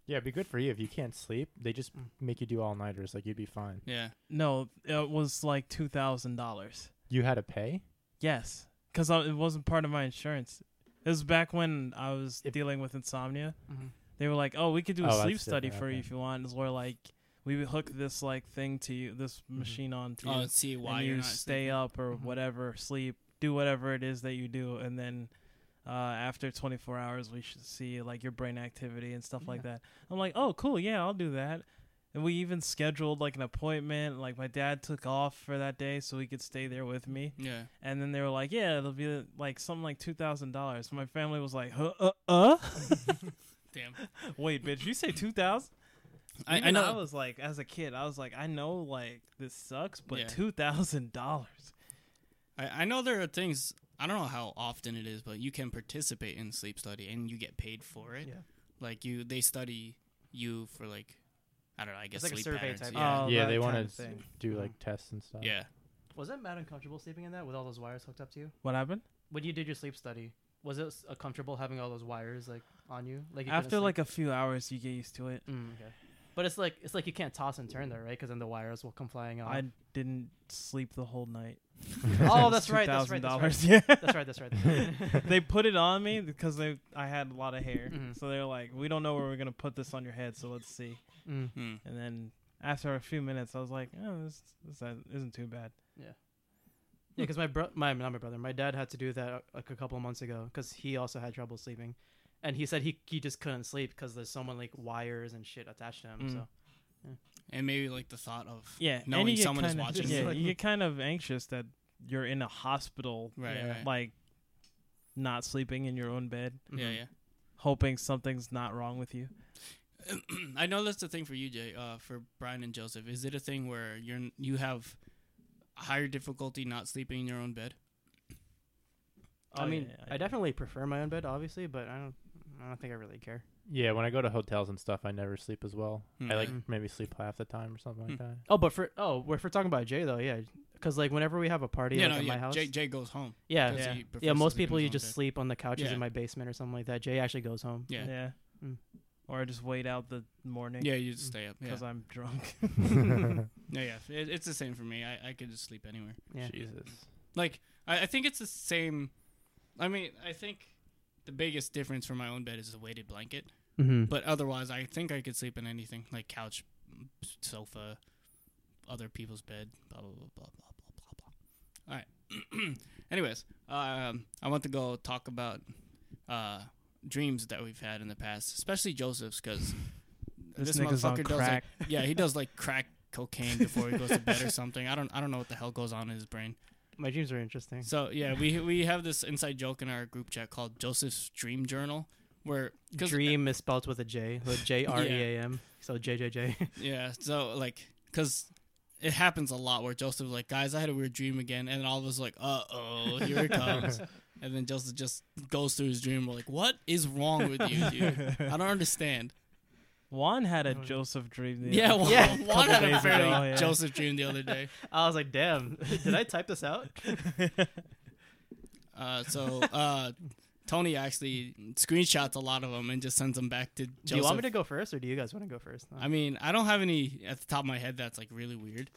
D: Yeah, it'd be good for you if you can't sleep. They just make you do all nighters. Like you'd be fine.
A: Yeah.
B: No, it was like two thousand dollars.
D: You had to pay.
B: Yes, because it wasn't part of my insurance. It was back when I was
D: If-
B: dealing with insomnia.
C: Mhm.
B: They were like, "Oh, we could do a
D: Oh,
B: sleep study
D: different,
B: for you if you want." As we're like, we would hook this like thing to you, this
C: Mhm.
B: machine on to
A: Oh,
B: you,
A: and see why
B: and
A: you're not
B: stay
A: sleeping.
B: up or
C: Mhm.
B: whatever, sleep, do whatever it is that you do, and then uh, after 24 hours, we should see like your brain activity and stuff like that. I'm like, "Oh, cool, yeah, I'll do that." And we even scheduled like an appointment. Like my dad took off for that day so he could stay there with me.
A: Yeah.
B: And then they were like, "Yeah, it'll be like something like two thousand dollars." My family was like, "Huh? Uh? uh?
A: Damn.
B: Wait, bitch, you say two thousand?
A: I, I know.
B: I was like, as a kid, I was like, I know, like this sucks, but
A: Yeah.
B: two thousand dollars.
A: I, I know there are things. I don't know how often it is, but you can participate in sleep study and you get paid for it.
C: Yeah.
A: Like you, they study you for like I don't know. I guess
C: It's like a survey
A: patterns.
C: type
A: Yeah.
B: Oh,
D: yeah, they want
B: of
D: to
B: thing.
D: do like tests and stuff.
A: yeah.
C: Was it Matt uncomfortable sleeping in that with all those wires hooked up to you?
B: What happened?
C: When you did your sleep study, was it s- uh, comfortable having all those wires like on you? Like you couldn't
B: After like a few hours, you get used to it.
C: Mm, okay. But it's like it's like you can't toss and turn there, right? Because then the wires will come flying off.
B: I didn't sleep the whole night.
C: Oh, that's right. That's right. That's right.
B: $2,000, Yeah.
C: That's right. That's right.
B: they put it on me because they I had a lot of hair.
C: Mhm.
B: So they're like, "We don't know where we're gonna put this on your head, so let's see."
C: mm.
A: Hmm.
B: And then after a few minutes, I was like, "Oh, this, this isn't too bad."
C: Yeah, Yeah, because my bro, my not my brother, my dad had to do that uh, like a couple of months ago because he also had trouble sleeping, and he said he he just couldn't sleep because there's so many like wires and shit attached to him.
B: Mm.
C: So
A: And maybe like the thought of
B: Yeah, and
A: knowing someone is
B: kinda-
A: watching.
B: Yeah,
A: you.
C: Like-
B: you get kind of anxious that you're in a hospital,
A: Right.
C: Yeah.
A: Right.
B: like not sleeping in your own bed,
A: yeah.
C: mhm.
A: Yeah.
B: hoping something's not wrong with you.
A: I know that's the thing for you, Jay. Uh, for Brian and Joseph, is it a thing where you're you have higher difficulty not sleeping in your own bed?
C: I
B: Oh,
C: mean,
B: yeah,
C: I definitely prefer my own bed, obviously, but I don't I don't think I really care.
D: Yeah, when I go to hotels and stuff, I never sleep as well.
A: Hmm.
D: I like
C: Mm.
D: maybe sleep half the time or something like
A: Hmm.
D: that.
C: Oh, but for oh, we're for talking about Jay though, yeah, because like whenever we have a party
A: yeah,
C: like,
A: no,
C: at
A: yeah.
C: my house,
A: Jay, Jay goes home.
C: yeah,
A: 'cause
B: Yeah.
C: yeah, most people you just
A: bed.
C: sleep on the couches
A: Yeah.
C: in my basement or something like that. Jay actually goes home.
A: Yeah.
B: Yeah.
C: Mm.
B: Or I just wait out the morning.
A: Yeah, you just stay up. Yeah,
B: Because I'm drunk.
A: yeah, yeah. It, it's the same for me. I, I could just sleep anywhere.
C: Yeah.
D: Jesus.
A: Like I, I think it's the same. I mean, I think the biggest difference for my own bed is the weighted blanket.
C: Mm-hmm.
A: But otherwise, I think I could sleep in anything like couch, sofa, other people's bed, blah blah blah blah blah blah blah. All right. Anyways, um, I want to go talk about uh, dreams that we've had in the past, especially Joseph's, because
B: This,
A: this, motherfucker does like yeah, he does like crack cocaine before he goes to bed or something. I don't I don't know what the hell goes on in his brain.
C: My dreams are interesting.
A: So yeah, we we have this inside joke in our group chat called Joseph's Dream Journal, where 'cause-
C: Dream is spelled with a J, with J R E A M. So J J J.
A: Yeah, so like, cause it happens a lot where Joseph like, guys, I had a weird dream again, and all of us like, uh oh, here it comes, and then Joseph just goes through his dream. We're like, what is wrong with you, dude? I don't understand.
B: Juan had a
C: Oh.
B: Joseph dream. the
A: Yeah,
B: other-
A: Juan,
C: Yeah.
A: Juan
B: Couple
A: had a
B: days
A: very
B: ago, yeah.
A: Joseph dream the other day.
C: I was like, damn, did I type this out?
A: Uh, so uh, Tony actually screenshots a lot of them and just sends them back to Joseph.
C: Do you want me to go first, or do you guys want to go first?
A: I mean, I don't have any at the top of my head that's like really weird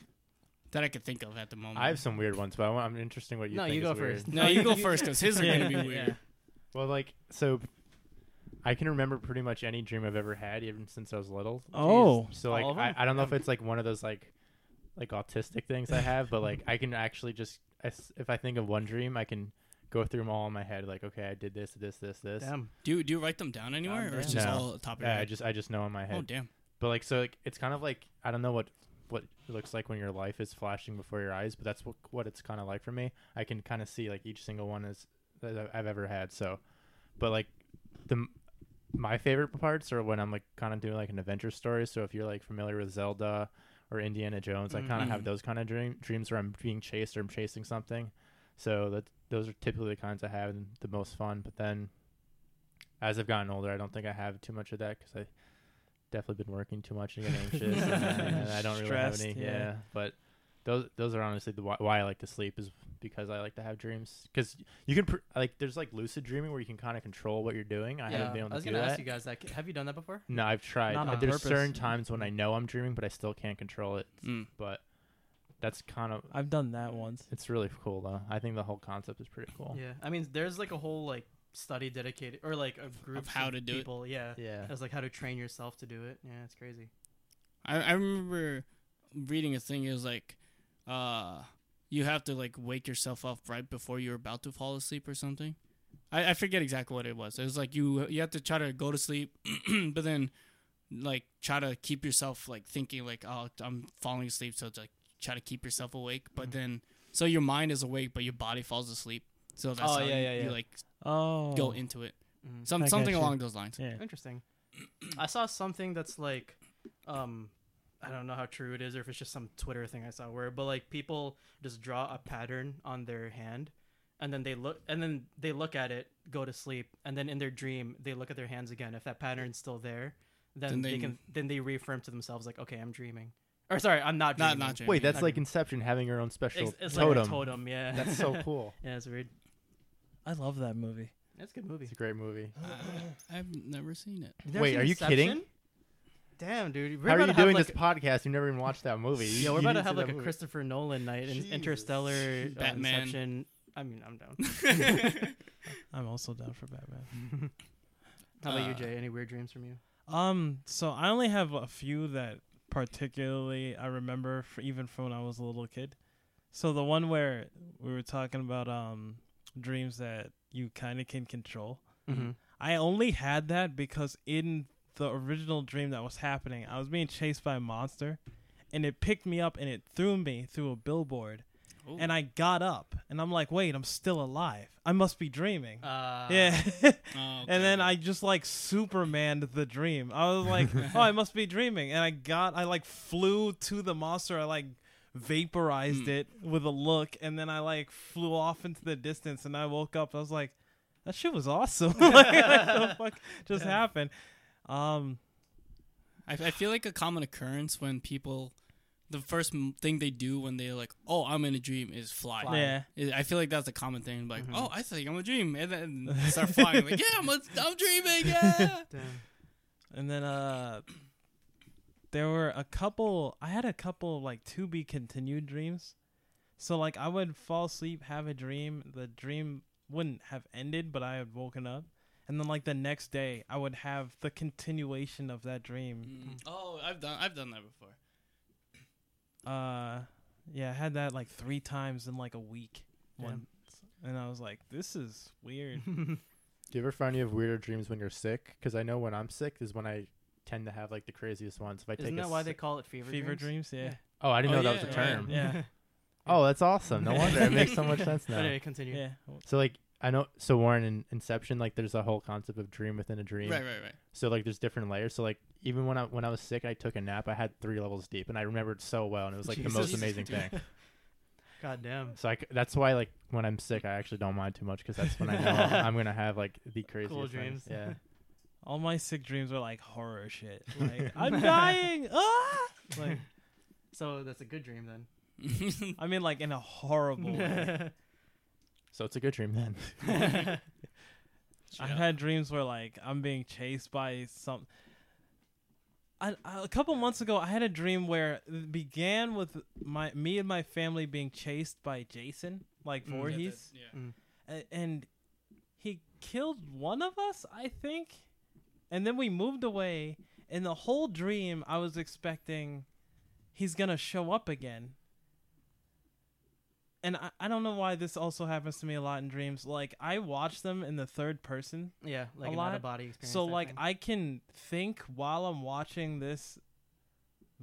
A: that I could think of at the moment.
D: I have some weird ones, but I want, I'm interested in what you
C: No,
D: think
C: you
D: is
C: go
D: weird.
C: first.
A: no, you go first because his are
B: Yeah,
A: gonna be
B: yeah.
A: weird.
D: Well, like so, I can remember pretty much any dream I've ever had, even since I was little.
B: Oh.
D: so like
C: All of
D: I,
C: them?
D: I don't know if it's like one of those like like autistic things I have, but like I can actually just I s if I think of one dream, I can go through them all in my head. Like, okay, I did this, this, this, this.
C: Damn.
A: Do you, do you write them down anywhere, or it's just
D: No.
A: all top of your
D: Yeah, I just I just know in my head.
A: oh damn.
D: But like so, like it's kind of like I don't know what what it looks like when your life is flashing before your eyes, but that's what what it's kind of like for me. I can kind of see like each single one is that I- I've ever had. So, but like the m- my favorite parts are when I'm like kind of doing like an adventure story. So if you're like familiar with Zelda or Indiana Jones, I mm, kind of have mm. those kind of dream dreams where I'm being chased or I'm chasing something. So that those are typically the kinds I have and the most fun. But then as I've gotten older, I don't think I have too much of that because I definitely been working too much and getting anxious. and, and I don't really have any.
B: yeah.
D: Yeah. but those those are honestly the why, why I like to sleep is because I like to have dreams. Because you can pr- like there's like lucid dreaming where you can kind of control what you're doing. I haven't been able
C: I was
D: do
C: gonna
D: that.
C: ask you guys that. Have you done that before?
D: No, I've tried.
B: Not
D: Uh,
B: on
D: There's
B: purpose.
D: certain times when I know I'm dreaming, but I still can't control it.
A: Mm.
D: But that's kind of
B: I've done that once.
D: it's really cool though. I think the whole concept is pretty cool.
C: Yeah. I mean, there's like a whole like study dedicated, or like a group of
A: how to do it.
C: people. Yeah.
D: Yeah.
C: It's like how to train yourself to do it. Yeah, it's crazy.
A: I, I remember reading a thing. It was like, uh, you have to like wake yourself up right before you're about to fall asleep or something. I, I forget exactly what it was. It was like you you have to try to go to sleep, but then like try to keep yourself like thinking like oh I'm falling asleep, so it's like try to keep yourself awake. But
C: Mhm.
A: then so your mind is awake, but your body falls asleep. So that's
C: Oh,
A: how
C: yeah,
A: you,
C: yeah,
A: you
C: yeah.
A: like
B: Oh.
A: go into it.
C: Mhm.
A: Some something along those lines.
B: Yeah.
C: Interesting. I saw something that's like, um, I don't know how true it is or if it's just some Twitter thing I saw where, but like people just draw a pattern on their hand, and then they look, and then they look at it, go to sleep, and then in their dream they look at their hands again. If that pattern's still there, then,
A: Then
C: they,
A: they-
C: can then they reaffirm to themselves like, okay, I'm dreaming. Or sorry, I'm not
A: Not
C: dreaming.
A: not dreaming.
D: Wait, that's
C: Not
D: like
C: dreaming.
D: Inception having your own special
C: It's, it's like
D: totem.
C: a totem. Yeah,
D: That's so cool.
C: yeah, it's weird.
B: I love that movie.
C: That's a good movie.
D: It's a great movie.
A: Uh, I've never seen it.
C: Never
D: Wait,
C: seen
D: are you kidding?
C: Inception? Damn, dude. We're
D: How are you doing
C: like,
D: this podcast? You never even watched that movie.
C: Yeah, we're about to have like a
D: movie.
C: Christopher Nolan night, in Interstellar, uh,
A: Batman.
C: Inception. I mean, I'm down.
B: I'm also down for Batman.
C: How about you,
A: Uh,
C: Jay? Any weird dreams from you?
B: Um, so I only have a few that particularly I remember, for, even from when I was a little kid. So the one where we were talking about um dreams that you kind of can control.
C: Mm-hmm.
B: I only had that because in the original dream that was happening, I was being chased by a monster, and it picked me up and it threw me through a billboard,
A: Ooh.
B: and I got up, and I'm like, wait, I'm still alive. I must be dreaming.
C: Uh,
B: yeah.
A: Oh,
B: And then. I just like Supermaned the dream. I was like, oh, I must be dreaming. And I got, I like flew to the monster. I like vaporized
A: Hmm.
B: it with a look. And then I like flew off into the distance. And I woke up. I was like, that shit was awesome. like, what the fuck just
C: Yeah.
B: happened? Um,
A: I, I feel like a common occurrence when people, the first thing they do when they're like, "Oh, I'm in a dream," is fly.
C: Fly.
B: yeah.
A: I- I feel like that's a common thing. Like,
C: Mhm.
A: "Oh, I think I'm a dream," and then start flying. Like, yeah, I'm, a, I'm dreaming. Yeah.
C: Damn.
B: And then uh there were a couple I had a couple like to be continued dreams. So like I would fall asleep, have a dream, the dream wouldn't have ended, but I had woken up. And then like the next day I would have the continuation of that dream.
A: Mm. Oh, I've done I've done that before.
B: Uh yeah, I had that like 3 times in like a week.
C: Damn.
B: Once. And I was like, this is weird.
D: Do you ever find you have weirder dreams when you're sick? Because I know when I'm sick is when I tend to have like the craziest ones. If I
C: Isn't
D: take a
C: that why they call it fever,
B: Fever
C: dreams?
B: dreams, yeah.
D: Oh, I didn't
A: Oh,
D: know that was a term.
B: Yeah.
D: Oh, that's awesome. No wonder it makes so much sense now.
C: anyway, continue.
B: Yeah.
D: So like I know so Warren in Inception like there's a whole concept of dream within a dream.
A: Right, right, right.
D: So like there's different layers. So like even when I when I was sick I took a nap I had three levels deep and I remembered so well and it was like the most amazing thing.
C: God damn.
D: So I, that's why like when I'm sick I actually don't mind too much because that's when I know I'm gonna have like the craziest
C: Cool
D: things.
C: dreams.
D: Yeah.
B: All my sick dreams are like horror shit. Like I'm dying. Ah! Like
C: So that's a good dream then.
B: I mean like in a horrible way.
D: So it's a good dream then.
B: I've had dreams where like I'm being chased by some. I, I, a couple months ago, I had a dream where it began with my me and my family being chased by Jason, like
C: Mm.
B: Voorhees,
A: Yeah.
B: a- and he killed one of us, I think, and then we moved away. And the whole dream, I was expecting he's gonna show up again. And I, I don't know why this also happens to me a lot in dreams. Like I watch them in the third person,
C: Yeah, like
B: A lot.
C: of body experience.
B: so like
C: thing.
B: I can think while I'm watching this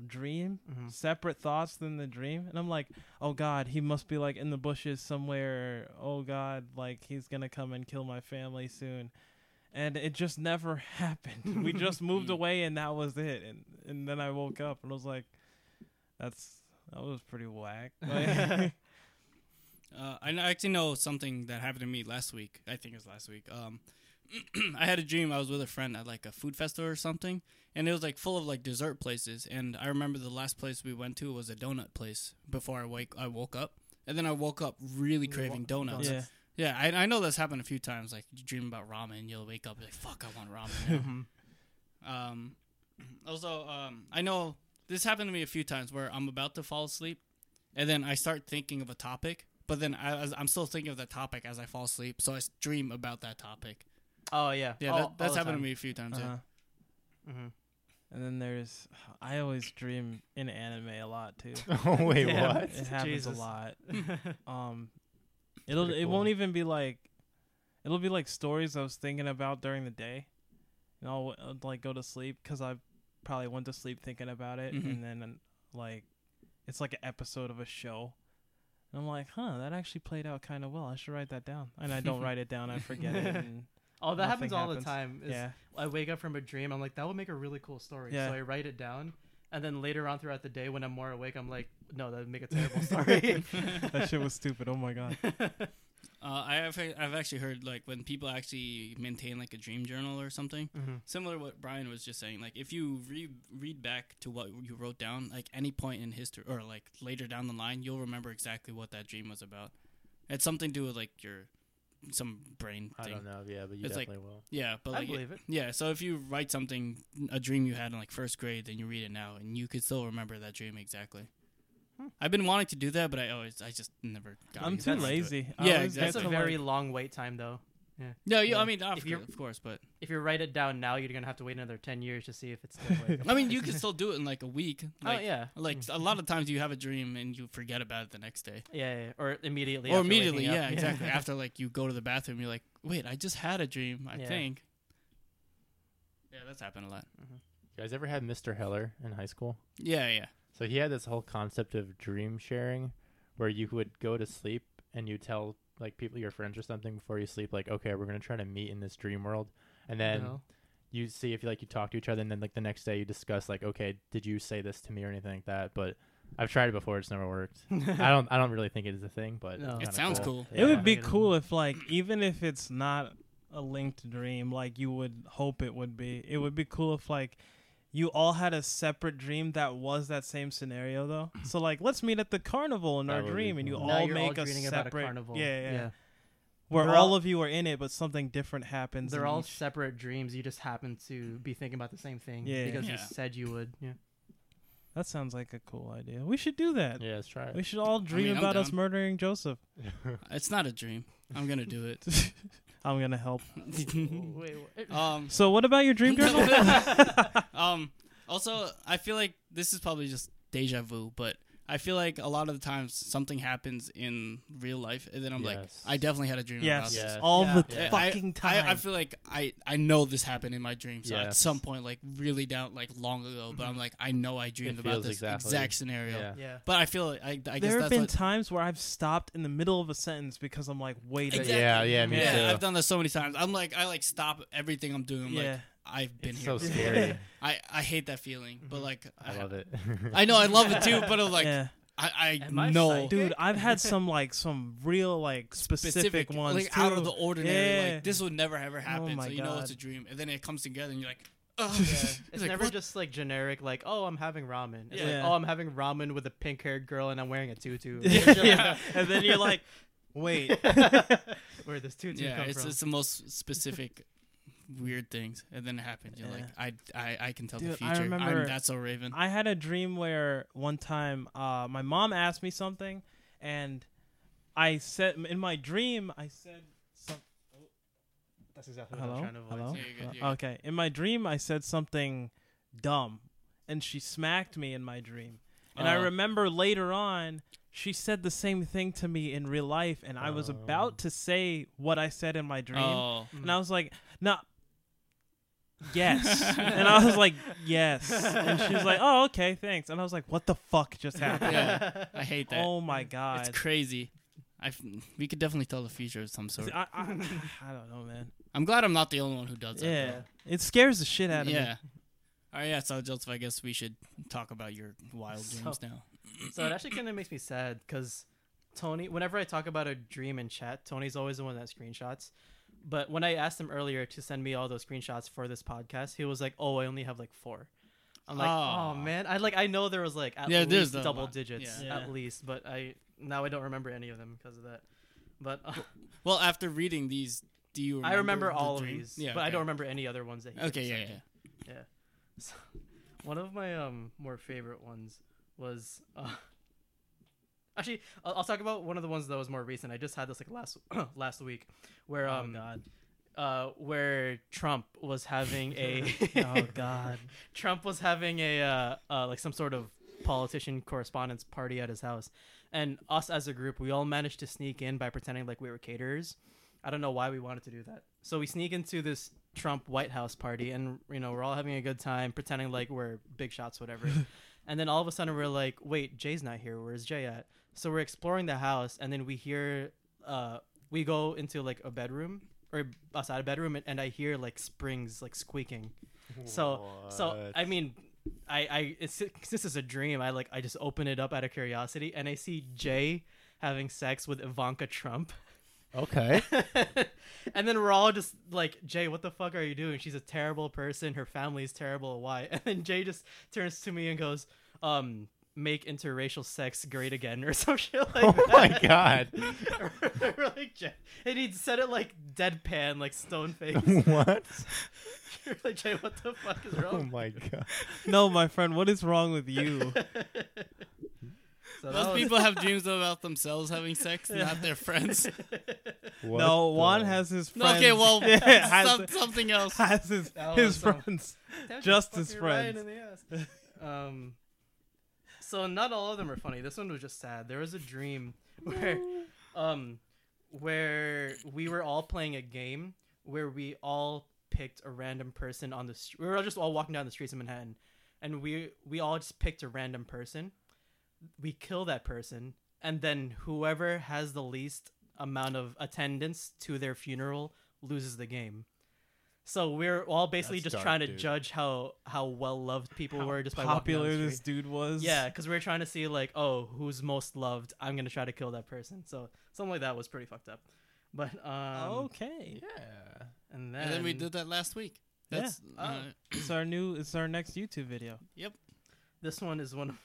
B: dream,
C: Mhm.
B: separate thoughts than the dream, and I'm like, oh god, he must be like in the bushes somewhere. Oh god, like he's gonna come and kill my family soon. And it just never happened. we just moved away, and that was it. And and then I woke up and I was like, that's that was pretty whack. Like,
A: Uh, I actually know something that happened to me last week. I think it was last week. Um, I had a dream. I was with a friend at like a food festival or something, and it was like full of like dessert places. And I remember the last place we went to was a donut place. Before I wake, I woke up, and then I woke up really craving donuts.
B: yeah.
A: Yeah, I, I know that's happened a few times. Like you dream about ramen, you'll wake up like, "Fuck, I want ramen." um, also, um, I know this happened to me a few times where I'm about to fall asleep, and then I start thinking of a topic, but then I, I'm still thinking of the topic as I fall asleep, so I dream about that topic.
C: Oh yeah.
A: Yeah,
C: all,
A: that, that's happened to me a few times.
B: Uh-huh.
C: hmm
B: And then there's, I always dream in anime a lot too.
D: oh wait,
C: Damn.
D: what?
B: It happens
C: Jesus.
B: a lot. Um, it'll
D: pretty
B: it
D: cool.
B: won't even be like, it'll be like stories I was thinking about during the day, and I'll, I'll like go to sleep because I probably went to sleep thinking about it,
A: Mhm.
B: and then like, it's like an episode of a show. And I'm like, huh, that actually played out kind of well. I should write that down. And I don't write it down. I forget it. And
C: Oh, that happens all
B: happens.
C: the time. is
B: yeah,
C: I wake up from a dream. I'm like, that would make a really cool story.
B: Yeah.
C: So I write it down, and then later on throughout the day, when I'm more awake, I'm like, no, that would make a terrible story.
B: that shit was stupid. Oh my god.
A: Uh, I have I've actually heard like when people actually maintain like a dream journal or something
C: Mhm.
A: similar to what Brian was just saying. Like if you read read back to what you wrote down, like any point in history or like later down the line, you'll remember exactly what that dream was about. It's something to do with like your some brain
D: I
A: thing.
D: don't know. Yeah, but you
A: It's like-
D: definitely will.
A: Yeah, but
C: I
A: like
C: believe it.
A: yeah. So if you write something, a dream you had in like first grade, then you read it now, and you could still remember that dream exactly.
C: Hmm.
A: I've been wanting to do that, but I always I just never. got
B: it.
A: I'm
B: too
A: to it.
B: lazy. I
A: Yeah,
B: always get
C: That's a very long wait time, though. Yeah.
A: No, you,
C: Yeah.
A: I mean, of,
C: If you're-
A: of course, but
C: If you write it down now, you're gonna have to wait another ten years to see if it's still. Like,
A: I mean, you can still do it in like a week. Like,
C: oh yeah,
A: Like a lot of times, you have a dream and you forget about it the next day,
C: yeah, yeah, or immediately.
A: or
C: after waking
A: immediately.
C: up.
A: Yeah, exactly. After like you go to the bathroom, you're like, wait, I just had a dream. I
C: Yeah.
A: think. Yeah, that's happened a lot.
D: You guys ever had Mr. Heller in high school?
A: Yeah, yeah.
D: So he had this whole concept of dream sharing, where you would go to sleep and you tell like people, your friends or something, before you sleep, like, okay, we're gonna try to meet in this dream world, and then
C: No.
D: you see if you like you talk to each other, and then like the next day you discuss like, okay, did you say this to me or anything like that? But I've tried it before; it's never worked. I don't, I don't really think it is a thing, but
C: No. It
D: kinda
A: sounds cool.
B: It would be cool if, like, even if it's not a linked dream, like you would hope it would be. It would be cool if, like, you all had a separate dream that was that same scenario, though. So, like, let's meet at the carnival in
D: That
B: our
D: would be
B: dream, and you.
C: Now
B: all
C: you're
B: make a
C: dreaming about
B: separate.
C: a carnival.
B: Yeah, yeah,
C: yeah.
B: Where all
C: all-
B: of you are in it, but something different happens.
C: They're all
B: each.
C: separate dreams. You just happen to be thinking about the same thing.
B: Yeah.
C: Because
A: Yeah.
C: you said you would. Yeah.
B: That sounds like a cool idea. We should do that.
D: Yeah, let's try it.
B: We should all dream
A: I'm
B: about us murdering Joseph.
A: It's not a dream. I'm gonna do it.
B: I'm gonna help.
C: Wait, what?
A: um.
B: So, what about your dream journal?
A: um. Also, I feel like this is probably just deja vu, but I feel like a lot of the times something happens in real life, and then I'm like, I definitely had a dream about
B: yes,
A: this.
D: Yes.
B: all
C: Yeah.
B: the
D: Yeah.
B: fucking time.
A: I, I feel like I, I know this happened in my dream. So at some point, like really down, like long ago, but I'm mm-hmm. like, I know I dreamed about this
D: exactly-
A: exact scenario.
D: Yeah.
C: Yeah.
A: But I feel like I, I guess
B: there have been
A: what,
B: times where I've stopped in the middle of a sentence because I'm like, wait
A: Exactly.
D: Yeah, yeah, me
A: yeah,
D: too.
A: I've done this so many times. I'm like, I like stop everything I'm doing. I'm
B: yeah.
A: like, I've been
D: It's
A: here.
D: so
A: before.
D: scary.
A: I, I hate that feeling, but mm-hmm. like,
D: I love it.
A: I know I love it too, but I'm like,
B: yeah.
A: I, I
C: I
A: know
C: psychic?
B: Dude, I've had some like some real like specific, ones
A: like out of the ordinary.
B: Yeah.
A: Like this would never ever oh happen.
B: my
A: so you know it's a dream, and then it comes together, and you're like, oh,
C: Yeah.
A: It's
C: It's
A: like,
C: never
A: what?
C: just like generic, like, oh, I'm having ramen. It's
B: Yeah.
C: like, oh, I'm having ramen with a pink haired girl and I'm wearing a tutu.
B: yeah. and then you're like, wait.
C: Where does tutu
A: yeah,
C: come
A: it's
C: from?
A: it's the most specific weird things, and then it happens. You're like, I, I I can tell the
B: Dude, I
A: future.
B: remember-
A: I'm that's so Raven.
B: I had a dream where one time uh, my mom asked me something, and I said in my dream I said some.
C: That's exactly what
B: Hello,
C: I'm trying to avoid.
B: hello.
A: Yeah, you're good,
B: Uh,
A: you're good.
B: okay, in my dream I said something dumb, and she smacked me in my dream. And I
A: Oh.
B: remember later on, she said the same thing to me in real life, and I was
D: Oh.
B: about to say what I said in my dream,
A: Oh,
B: and I was like, "No." Yes, and I was like, "Yes," and she was like, "Oh, okay, thanks." And I was like, "What the fuck just happened?"
A: yeah, I hate that.
B: Oh my god!
A: it's crazy. I we could definitely tell the future of some sort.
B: I, I, I don't know, man.
A: I'm glad I'm not the only one who does that.
B: Yeah,
C: though.
B: it scares the shit out of me.
A: yeah. All right, yeah. So Joseph, I guess we should talk about your wild
C: So-
A: dreams now.
C: So it actually kind of makes me sad because Tony, whenever I talk about a dream in chat, Tony's always the one that screenshots. But when I asked him earlier to send me all those screenshots for this podcast, he was like, "Oh, I only have like four. I'm like,
A: Aw.
C: "Oh man, I like I know there was like at
A: Yeah, there's
C: least
A: the
C: double
A: lot.
C: digits
B: Yeah.
C: at least, but I now I don't remember any of them because of that. But uh,
A: Well, after reading these, do you? Remember
C: I remember
A: the
C: all
A: dream?
C: of these,
A: Yeah,
C: but I don't remember any other ones that he
A: Okay, yeah, yeah,
C: yeah. So, one of my um more favorite ones was uh, actually I'll, I'll talk about one of the ones that was more recent. I just had this like last last week, where
B: Oh
C: um
B: god.
C: uh where Trump was having a
B: Oh god.
C: Trump was having a uh, uh like some sort of politician correspondence party at his house, and us as a group we all managed to sneak in by pretending like we were caterers. I don't know why we wanted to do that. So we sneak into this Trump White House party, and you know we're all having a good time, pretending like we're big shots, whatever. and then all of a sudden we're like, "Wait, Jay's not here. Where's Jay at?" So we're exploring the house, and then we hear, uh, we go into like a bedroom or outside a bedroom, and, and I hear like springs like squeaking. So so I mean, I I it's, this is a dream. I like I just open it up out of curiosity, and I see Jay having sex with Ivanka Trump.
D: Okay.
C: and then we're all just like, Jay, what the fuck are you doing? She's a terrible person. Her family's terrible. Why? And then Jay just turns to me and goes, um, make interracial sex great again or some shit like that.
D: oh
C: that.
D: my god.
C: We're like, Jay, and he said it like deadpan, like stone face.
D: what?
C: You're like, Jay, what the fuck is wrong Oh
D: my god.
B: No, my friend, what is wrong with you?
C: So that
A: Most
C: was-
A: people have dreams about themselves having sex, not their friends.
D: What
B: no, Juan
D: the-
B: has his
A: No, okay, well,
B: has,
A: some, something else.
B: has his his
C: was some-
B: friends. Just his friends.
C: in the ass. um, so not all of them are funny. This one was just sad. There was a dream where, um, where we were all playing a game where we all picked a random person on the street. We were all just all walking down the streets of Manhattan, and we we all just picked a random person. We kill that person, and then whoever has the least amount of attendance to their funeral loses the game. So we're all basically
D: That's
C: just
D: dark,
C: trying to
D: dude.
C: judge how how well loved people
B: How
C: were just by walking down
B: popular
C: the
B: this
C: street.
B: dude was.
C: Yeah, because we are trying to see like, oh, who's most loved? I'm gonna try to kill that person. So something like that was pretty fucked up. But um,
B: okay.
D: Yeah.
C: and then
A: And then we did that last week.
B: Yeah.
A: That's uh,
B: It's our new. It's our next YouTube video. Yep.
C: this one is one of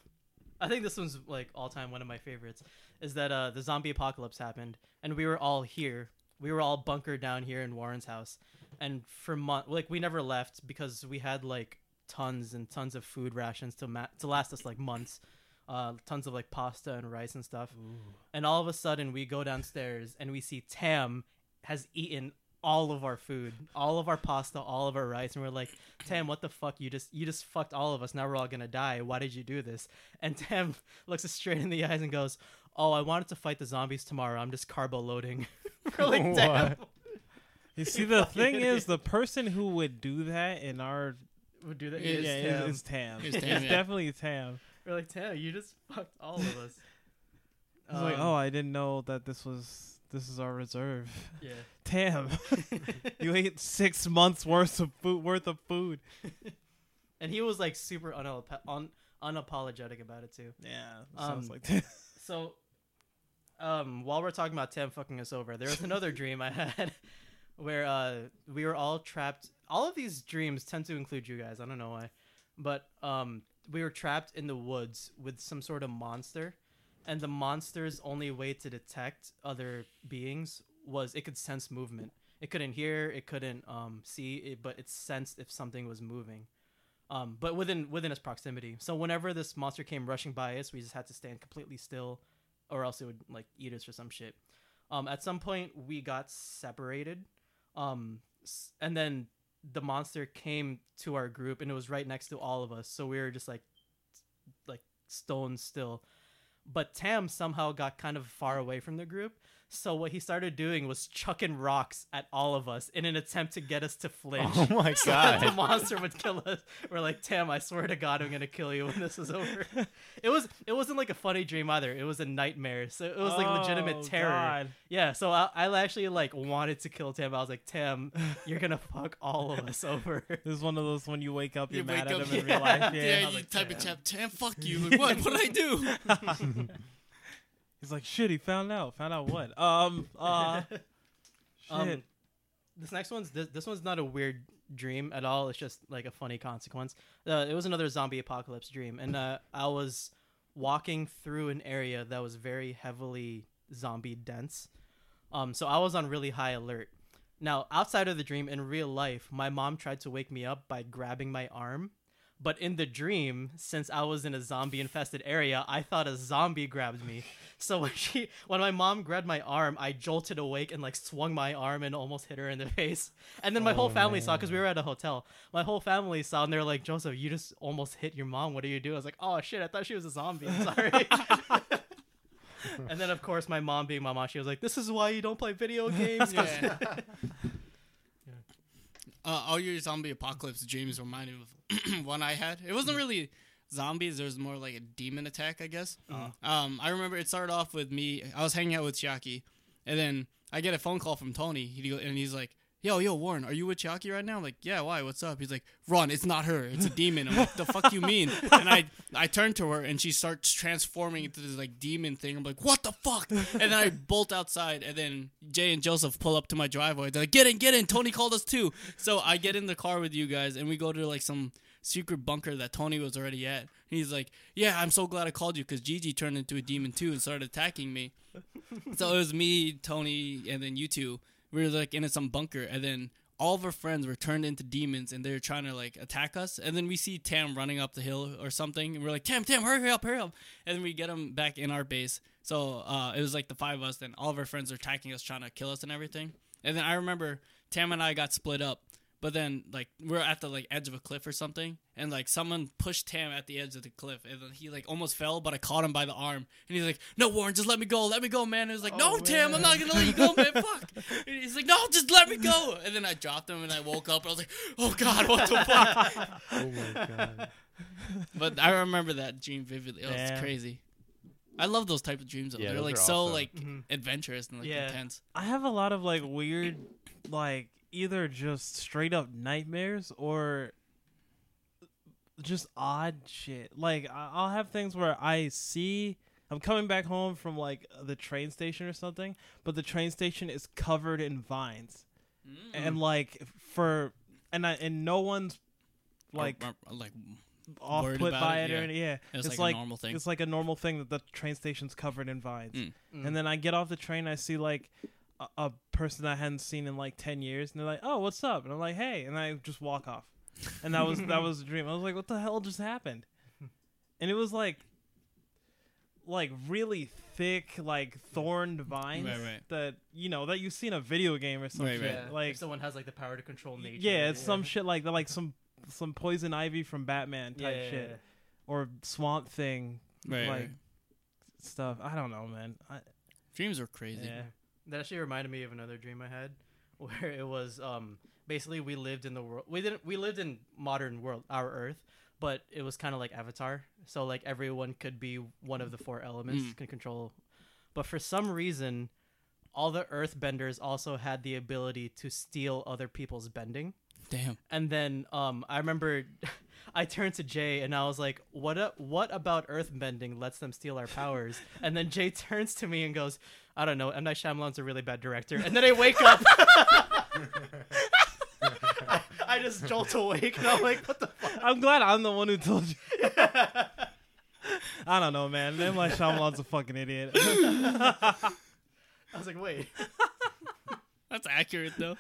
C: I think this one's like all time one of my favorites is that uh the zombie apocalypse happened and we were all here. We were all bunkered down here in Warren's house and for month like we never left because we had like tons and tons of food rations to ma- to last us like months. Uh tons of like pasta and rice and stuff. And all of a sudden we go downstairs and we see Tam has eaten all of our food, all of our pasta, all of our rice, and we're like, Tam, what the fuck? You just you just fucked all of us. Now we're all gonna die. Why did you do this? And Tam looks us straight in the eyes and goes, Oh, I wanted to fight the zombies tomorrow. I'm just carbo loading. we're like, Tam.
B: You see, the thing
C: idiot.
B: is, the person who would do that in our
C: Would do that.
A: It
C: Is
B: yeah,
C: Tam.
B: is, is Tam. It's
A: Tam, yeah.
B: definitely Tam.
C: We're like, Tam, you just fucked all of us.
B: It's like,
C: Um,
B: oh, I didn't know that this was this is our reserve.
C: yeah.
B: Tam, you ate six months worth of food. Worth of food.
C: and he was like super unap- un- unapologetic about it too.
B: Yeah,
C: Um,
B: sounds like that.
C: So, um, while we're talking about Tam fucking us over, there was another dream I had where uh, we were all trapped. All of these dreams tend to include you guys. I don't know why, but um, we were trapped in the woods with some sort of monster, and the monster's only way to detect other beings was it could sense movement. It couldn't hear, it couldn't um, see, it, but it sensed if something was moving. Um, but within within its proximity. So whenever this monster came rushing by us, we just had to stand completely still, or else it would like eat us or some shit. Um, at some point, we got separated, um, and then the monster came to our group, and it was right next to all of us. So we were just like, like stone still. But Tam somehow got kind of far away from the group. So what he started doing was chucking rocks at all of us in an attempt to get us to flinch.
D: Oh my
C: So that the monster would kill us. We're like, Tam, I swear to God, I'm gonna kill you when this is over. it was it wasn't like a funny dream either. It was a nightmare. So it was like legitimate
B: Oh,
C: terror.
B: God.
C: Yeah. So I, I actually like wanted to kill Tam. I was like, Tam, you're gonna fuck all of us over.
B: This is one of those when you wake up, you're
A: You
B: mad
A: wake
B: at
A: up-
B: him in
C: yeah.
B: real life.
A: yeah,
B: Yeah.
A: You
C: like,
A: type in
C: "Damn."
A: chat, Tam, fuck you. Like, what? What did I do?
B: He's like, shit. He found out. Found out what? Um. Uh. shit.
C: Um, this next one's this, this one's not a weird dream at all. It's just like a funny consequence. Uh, it was another zombie apocalypse dream, and uh, I was walking through an area that was very heavily zombie dense. Um, so I was on really high alert. Now, outside of the dream, in real life, my mom tried to wake me up by grabbing my arm. But in the dream, since I was in a zombie infested area, I thought a zombie grabbed me. So when she, when my mom grabbed my arm, I jolted awake and like swung my arm and almost hit her in the face. And then my whole
D: Oh,
C: family saw because we were at a hotel. My whole family saw and they're like, "Joseph, you just almost hit your mom. What do you do?" I was like, "Oh shit, I thought she was a zombie. I'm sorry." and then of course my mom, being my mom, she was like, "This is why you don't play video games."
A: Yeah. Uh, all your zombie apocalypse dreams remind me of one I had. It wasn't really zombies. There was more like a demon attack, I guess. Um, I remember it started off with me. I was hanging out with Shaki, and then I get a phone call from Tony. He and he's like, "Yo, yo, Warren, are you with Chucky right now?" I'm like, "Yeah, why? What's up?" He's like, "Run, it's not her. It's a demon." I'm like, "The fuck you mean?" And I I turn to her and she starts transforming into this like demon thing. I'm like, "What the fuck?" And then I bolt outside and then Jay and Joseph pull up to my driveway. They're like, "Get in, get in. Tony called us too." So I get in the car with you guys and we go to like some secret bunker that Tony was already at. He's like, "Yeah, I'm so glad I called you because Gigi turned into a demon too and started attacking me." so it was me, Tony, and then you two. We were like in some bunker, and then all of our friends were turned into demons, and they were trying to like attack us. And then we see Tam running up the hill or something, and we're like, "Tam, Tam, hurry up, hurry up!" And then we get him back in our base. So uh, it was like the five of us. and all of our friends are attacking us, trying to kill us and everything. And then I remember Tam and I got split up. But then, like, we're at the like edge of a cliff or something, and like someone pushed Tam at the edge of the cliff, and then he like almost fell, but I caught him by the arm, and he's like, "No, Warren, just let me go, let me go, man." And he was like, "No,
B: Oh,
A: Tam, I'm not gonna let you go, man. Fuck." And he's like, "No, just let me go." And then I dropped him, and I woke up, and I was like, "Oh God, what the fuck?"
D: Oh my god.
A: but I remember that dream vividly. It was crazy. I love those type of dreams. Though.
D: Yeah,
A: They're like so
D: awesome.
A: like
C: Mhm.
A: adventurous and like
C: Yeah.
A: intense.
B: I have a lot of like weird, like either just straight up nightmares or just odd shit. Like I- I'll have things where I see I'm coming back home from like the train station or something, but the train station is covered in vines, and like for and I and no one's like
A: Or- or- like
B: off put by
A: it,
B: it, or
A: yeah.
B: any- yeah.
A: it's,
B: It's,
A: like,
B: like,
A: a normal thing.
B: it's like a normal thing that the train station's covered in vines.
A: Mm.
B: And then I get off the train, I see like a, a person I hadn't seen in like ten years, and they're like, "Oh, what's up?" And I'm like, "Hey," and I just walk off. And that was that was a dream. I was like, "What the hell just happened?" And it was like, like really thick, like thorned vines
A: Right, right.
B: that you know that you see in a video game or some
A: Right,
B: shit.
A: right.
C: Yeah,
B: Like,
C: if someone has like the power to control nature.
B: yeah, it's some shit like that, like some some poison ivy from Batman type
C: Yeah, yeah,
B: shit
C: yeah.
B: or Swamp Thing
A: right,
B: like
A: right.
B: stuff. I don't know, man. I,
A: Dreams are crazy.
B: yeah.
C: That actually reminded me of another dream I had, where it was um basically we lived in the world. We didn't. We lived in modern world, our Earth, but it was kind of like Avatar. So like everyone could be one of the four elements,
A: Mm.
C: can control. But for some reason, all the Earthbenders also had the ability to steal other people's bending.
A: Damn.
C: And then um, I remember I turned to Jay and I was like, "What? A- what about earthbending lets them steal our powers?" and then Jay turns to me and goes, "I don't know. M Night Shyamalan's a really bad director." And then I wake up. I, I just jolt awake and I'm like, "What the fuck?"
B: I'm glad I'm the one who told you. I don't know, man. M. Night Shyamalan's a fucking idiot.
C: I was like, "Wait."
A: That's accurate though.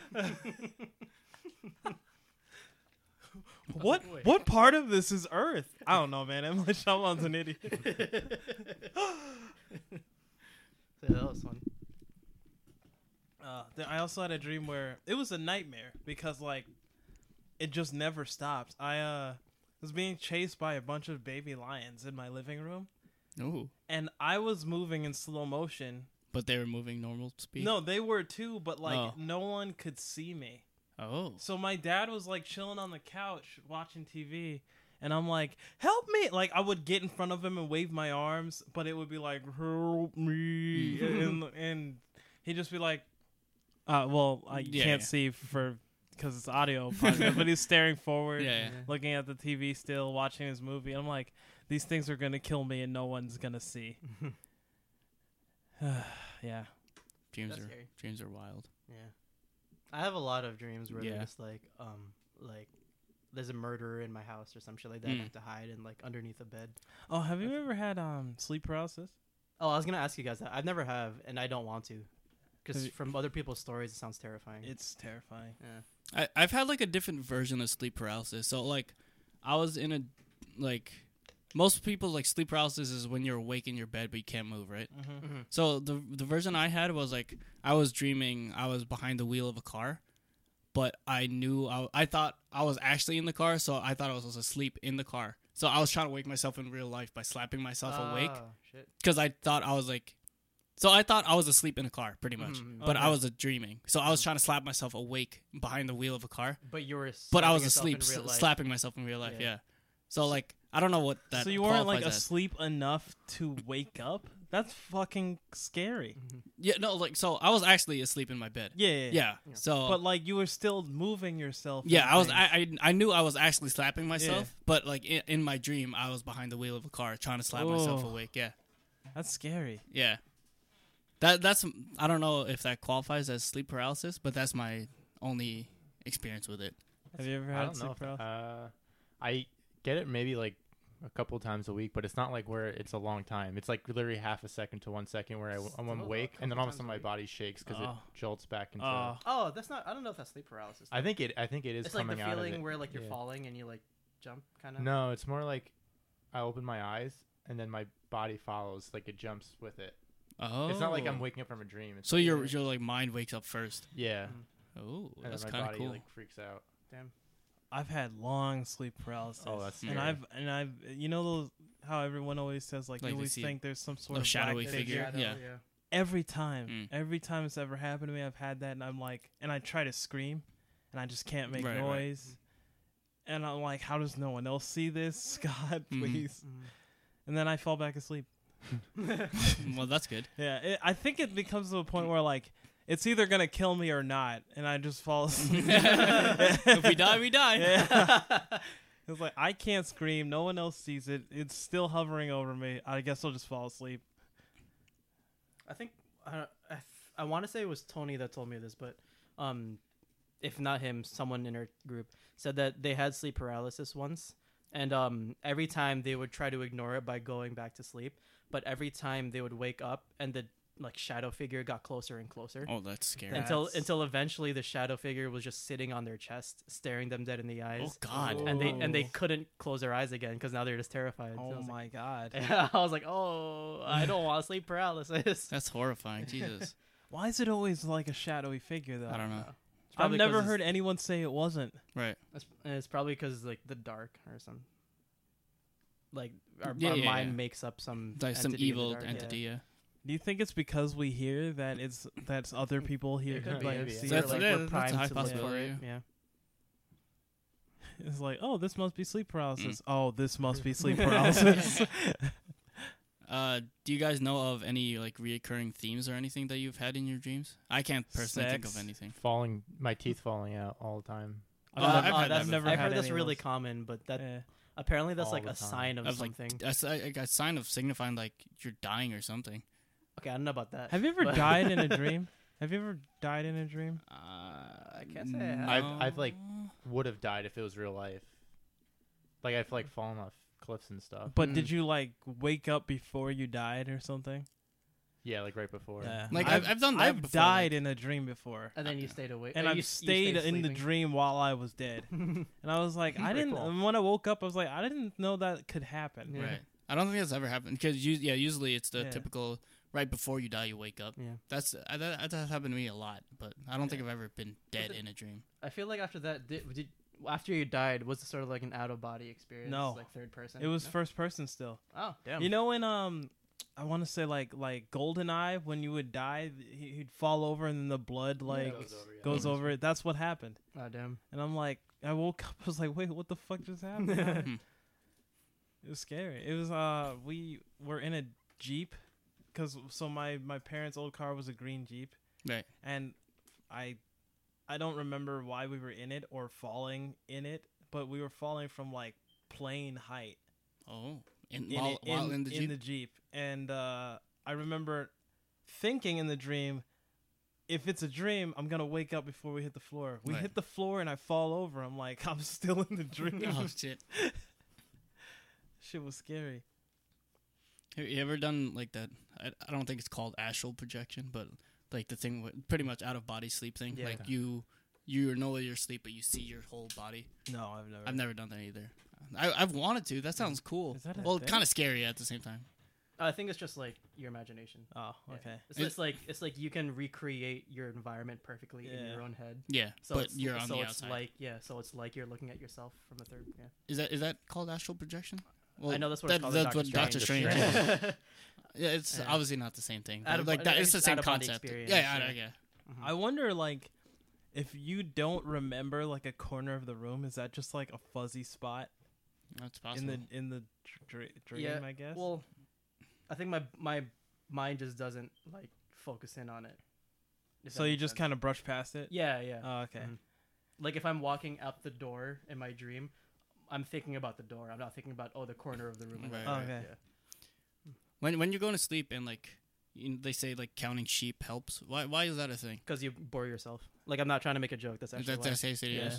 B: what
C: Wait.
B: what part of this is Earth? I don't know, man. M. Night Shyamalan's an idiot.
C: Yeah, that was fun.
B: Uh, then I also had a dream where it was a nightmare because like it just never stops. I uh was being chased by a bunch of baby lions in my living room,
A: Ooh.
B: and I was moving in slow motion.
A: But they were moving normal speed.
B: No, they were too, but like
A: Oh.
B: no one could see me.
A: Oh.
B: So my dad was like chilling on the couch watching TV, and I'm like, "Help me!" Like I would get in front of him and wave my arms, but it would be like, "Help me!" and, and he'd just be like, uh, "Well, I
A: Yeah,
B: can't
A: yeah.
B: see for because it's audio, podcast, but he's staring forward,
A: Yeah, yeah.
B: looking at the TV still, watching his movie. And I'm like, these things are gonna kill me, and no one's gonna see. yeah,
A: Dreams
C: That's
A: are
C: scary.
A: dreams are wild.
C: Yeah. I have a lot of dreams where
A: Yeah.
C: they're just like, um, like there's a murderer in my house or some shit like that. and I
A: Mm.
C: have to hide in like underneath a bed.
B: Oh, have you ever had um sleep paralysis?
C: Oh, I was gonna ask you guys that. I've never have, and I don't want to, because from other people's stories, it sounds terrifying.
B: It's terrifying.
C: yeah.
A: I I've had like a different version of sleep paralysis. So like, I was in a like most people like sleep paralysis is when you're awake in your bed but you can't move, right?
B: Mm-hmm.
A: So the the version I had was like I was dreaming I was behind the wheel of a car, but I knew I, I thought I was actually in the car, so I thought I was asleep in the car. So I was trying to wake myself in real life by slapping myself awake
C: Ah,
A: because I thought I was like, so I thought I was asleep in a car pretty much,
C: Mhm.
A: but I was uh, dreaming. So I was trying to slap myself awake behind the wheel of a car,
C: But you were.
A: but I was asleep, s- slapping myself in real life.
C: Yeah.
A: Yeah. So like I don't know what that.
B: so you weren't like
A: qualifies as.
B: asleep enough to wake up That's fucking scary.
C: Mhm.
A: Yeah, no, like so I was actually asleep in my bed.
B: Yeah, yeah.
A: Yeah.
C: Yeah.
A: So
B: But like you were still moving yourself.
A: yeah, I was. I, I I knew I was actually slapping myself, but like in, in my dream I was behind the wheel of a car trying to slap myself
B: Oh.
A: awake. Yeah.
B: That's scary.
A: Yeah. That that's I don't know if that qualifies as sleep paralysis, but that's my only experience with it.
B: Have you ever
D: I
B: had
D: don't know.
B: sleep
D: if-
B: paralysis?
D: Uh, I get it maybe like a couple times a week, but it's not like where it's a long time. It's like literally half a second to one second where I, I'm awake, and then
C: couple
D: all of a sudden my
C: week.
D: body shakes because
B: Oh.
D: it jolts back into.
B: Oh.
C: Oh, that's not. I don't know if that's sleep paralysis.
D: I think it. I think it is
C: it's like the feeling where like you're
D: Yeah.
C: falling and you like jump kind of.
D: No, it's more like I open my eyes and then my body follows, like it jumps with it.
A: Oh.
D: It's not like I'm oh. waking up from a dream. It's
A: So
D: like-
A: your your like mind wakes up first.
D: yeah,
A: Oh,
D: and
A: that's kind of cool.
D: like freaks out.
C: Damn.
B: I've had long sleep paralysis.
D: Oh, that's
B: and
D: scary.
B: I've and I've you know those how everyone always says like,
A: Like
B: you
A: they
B: always
A: see
B: think there's some sort
A: a
B: of
A: shadowy
B: black
A: figure.
C: Shadow,
A: yeah.
B: Every time,
A: Mm.
B: every time it's ever happened to me, I've had that, and I'm like, and I try to scream, and I just can't make
A: Right, right.
B: noise. And I'm like, how does no one else see this? God,
A: Mhm.
B: please.
C: Mm.
B: And then I fall back asleep.
A: well, that's good.
B: Yeah, it, I think it becomes to a point where like it's either gonna kill me or not, and I just fall asleep.
A: if we die, we die.
B: Yeah. it's like I can't scream. No one else sees it. It's still hovering over me. I guess I'll just fall asleep.
C: I think I I, I want to say it was Tony that told me this, but um, if not him, someone in our group said that they had sleep paralysis once, and um, every time they would try to ignore it by going back to sleep, but every time they would wake up and the like shadow figure got closer and closer.
A: Oh, that's scary.
C: Until
B: That's-
C: until eventually the shadow figure was just sitting on their chest, staring them dead in the oh, eyes.
A: Oh God.
C: And they and they
B: Oh.
C: couldn't close their eyes again because now they're just terrified.
B: Oh
C: was
B: my god!
C: I was like, oh, I don't want sleep paralysis.
A: That's horrifying. Jesus.
B: Why is it always like a shadowy figure though?
A: I don't know.
B: I've never heard anyone say it wasn't.
A: Right.
C: It's, and it's probably because like the dark or some. Like our,
A: Yeah,
C: our
A: yeah,
C: mind
A: yeah.
C: makes up some
A: Like some
C: entity in the
A: evil
C: dark.
A: entity. Yeah.
B: Do you think it's because we hear that it's that's other people here
C: It could be.
B: like see
A: That's-
C: like,
A: yeah,
C: we're
A: that's a
C: primed
A: high
C: to look for
A: possibility,
C: it. Yeah.
B: It's like, oh, this must be sleep
A: Mm.
B: paralysis. Oh, this must be sleep paralysis.
A: Uh, do you guys know of any like reoccurring themes or anything that you've had in your dreams? I can't personally think of anything.
D: Falling, my teeth falling out all the time.
A: Uh,
B: I've,
A: I've
B: never,
A: had
B: I've
A: that
B: never
C: I've
B: had
C: heard that's really
B: those.
C: common, but that
B: Yeah.
C: apparently that's
D: All
C: like a
D: time.
C: sign of,
A: Of
C: something.
A: a, s- like a sign of signifying like you're dying or something.
C: Okay, I don't know about that.
B: Have you ever
C: but-
B: died in a dream? Have you ever died in a dream?
A: Uh,
C: I can't say I have.
D: I've- I've, like. Would have died if it was real life. Like I've like fallen off cliffs and stuff.
B: But
C: Mm.
B: did you like wake up before you died or something?
D: Yeah, like right before.
B: Yeah.
A: Like, I've- I've done that
B: I've
A: before,
B: died
A: like-
B: in a dream before,
C: and then you stayed awake.
B: and I've
C: you, s- you
B: stayed in the
C: sleeping.
B: dream while I was dead. And I was like, I didn't.
D: cool.
B: and When I woke up, I was like, I didn't know that could happen.
C: Yeah.
A: Right. I don't think that's ever happened because you, yeah, usually it's the
B: Yeah.
A: typical right before you die you wake up.
C: Yeah.
A: That's uh, that, that's happened to me a lot, but I don't think I've ever been dead in a dream.
C: I feel like after that, did, did after you died, was it sort of like an out of body experience?
B: No.
C: like third person.
B: It was
C: No?
B: first person still.
C: Oh, damn.
B: You know, when um, I want to say like like Goldeneye, when you would die, he- he'd fall over and then the blood like
D: Goes over, yeah.
B: goes over it. That's what happened.
C: Oh, damn.
B: And I'm like, I woke up, I was like, wait, what the fuck just happened?
A: Hmm.
B: it was scary. It was uh, we were in a jeep, cause so my my parents' old car was a green jeep,
A: Right.
B: and I, I don't remember why we were in it or falling in it, but we were falling from like plane height
A: Oh, in,
B: in
A: while,
B: it-
A: while in, the jeep.
B: jeep, and uh, I remember thinking in the dream. If it's a dream, I'm gonna wake up before we hit the floor. We
A: Right.
B: hit the floor and I fall over. I'm like, I'm still in the dream.
A: oh shit!
B: Shit was scary.
A: Have you ever done like that? I, I don't think it's called astral projection, but like the thing, with, pretty much out of body sleep thing.
C: Yeah.
A: Like you, you know you're asleep, but you see your whole body.
B: No, I've never.
A: I've never done that either. I, I've wanted to. That sounds cool.
B: Is that a
A: well, kind of scary at the same time.
C: Uh, I think it's just like your imagination.
B: Oh,
C: Yeah.
B: okay.
C: It's, it's like it's like you can recreate your environment perfectly in your own head.
A: Yeah,
C: So
A: but
C: it's,
A: you're on
C: so
A: the
C: it's
A: outside.
C: like yeah, so it's like you're looking at yourself from the third. Yeah,
A: is that is that called astral projection? Well,
C: I know that's what
A: that-
C: it's called.
A: that's
C: in
A: what Doctor
C: Doctor
A: Strange.
D: Strange.
A: is. yeah, it's
C: Yeah.
A: obviously not the same thing. But
C: of-
A: like that, it's the same concept. Yeah,
C: experience,
A: yeah,
C: yeah.
A: I- yeah.
C: Mhm.
B: I wonder, like, if you don't remember like a corner of the room, is that just like a fuzzy spot
A: That's possible.
B: in the in the dr- dream?
C: Yeah,
B: I guess.
C: Well, I think my my mind just doesn't like focus in on it.
B: So you just kind of brush past it.
C: yeah, yeah.
B: Oh, okay.
C: Mhm. Like if I'm walking out the door in my dream, I'm thinking about the door. I'm not thinking about oh the corner of the room.
A: Right,
B: right. Okay.
C: Yeah.
A: When when you're going to sleep and like you, they say like counting sheep helps. Why why is that a thing?
C: Because you bore yourself. Like I'm not trying to make a joke. That's actually
A: That's
C: why.
A: that's how it
B: Yeah.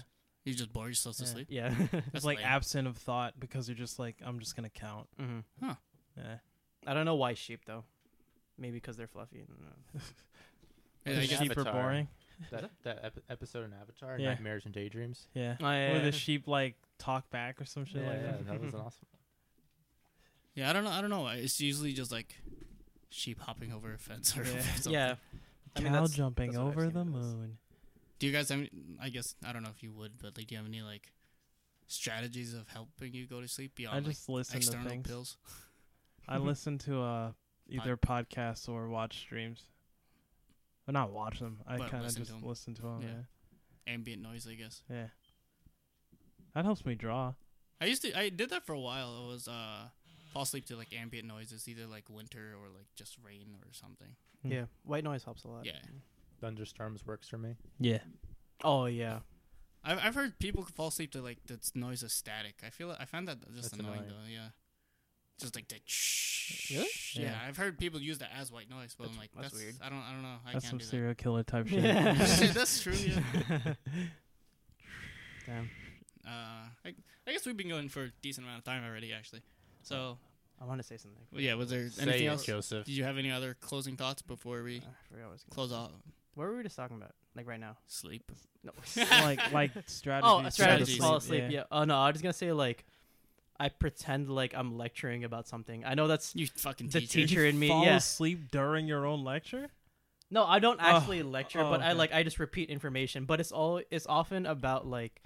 A: You just bore yourself to
B: Yeah.
A: sleep.
C: Yeah.
B: It's
A: That's
B: like
A: lame.
B: absent of thought because you're just like I'm just gonna count.
C: hmm
B: Yeah.
C: I don't know why sheep though. Maybe because they're fluffy. I don't know.
A: Yeah, I
B: The
A: guess-
B: sheep are
D: Avatar.
B: boring.
D: That that ep- episode in Avatar,
B: Yeah.
D: Nightmares and Daydreams.
B: Yeah.
C: Oh, yeah,
B: Where
C: yeah.
B: the sheep like talk back or some shit
C: Yeah,
B: like
D: yeah,
B: that.
D: that was an awesome.
A: Yeah, I don't know. I don't know. It's usually just like sheep hopping over a fence or
B: Yeah.
A: something.
C: yeah. I mean,
B: Cow
C: that's-
B: jumping
C: that's what I've
B: over
C: seen
B: the
C: it as.
B: moon.
A: Do you guys have? Any, I guess I don't know if you would, but like, do you have any like strategies of helping you go to sleep beyond
B: I
A: like,
B: just listen to
A: external
B: things.
A: pills?
B: I listen to uh either podcasts or watch streams. But not watch them. I
A: But
B: kind of
A: listen to
B: just
A: 'em.
B: listen to them.
A: Yeah. Ambient noise, I guess.
B: Yeah. yeah. That helps me draw.
A: I used to. I did that for a while. It was uh fall asleep to like ambient noises, either like winter or like just rain or something.
B: Hmm.
C: Yeah. White noise helps a lot.
A: Yeah.
D: Thunderstorms works for me.
B: Yeah.
C: Oh yeah.
A: I've I've heard people fall asleep to like the noise of static. I feel I find that just
D: That's
A: annoying,
D: annoying.
A: though. Yeah. Just like the
C: Really?
A: Yeah.
B: Yeah.
A: I've heard people use that as white noise, but I'm like,
C: that's
A: that's,
C: weird.
A: I don't, I don't know. I
B: That's
A: can't
B: some
A: do
B: serial killer type shit.
C: Yeah.
A: that. that's true. Yeah.
C: Damn.
A: Uh, I, I guess we've been going for a decent amount of time already, actually. So,
C: I want to say something.
A: well, yeah. Was there
D: Say
A: anything
D: it,
A: else?
D: Joseph.
A: Did you have any other closing thoughts before we
C: I forgot what I was gonna
A: close
C: say.
A: out?
C: What were we just talking about? Like right now?
A: Sleep.
C: No.
B: like like strategies.
C: oh,
B: to go
C: strategies. Fall asleep. Yeah. Oh no, I was gonna say like, I pretend like I'm lecturing about something. I know that's
A: You fucking
C: the
A: teacher.
C: teacher in me.
B: Fall
C: Yeah.
B: asleep during your own lecture?
C: No, I don't
B: Oh,
C: actually lecture,
B: oh,
C: but I like I just repeat information. But it's all it's often about like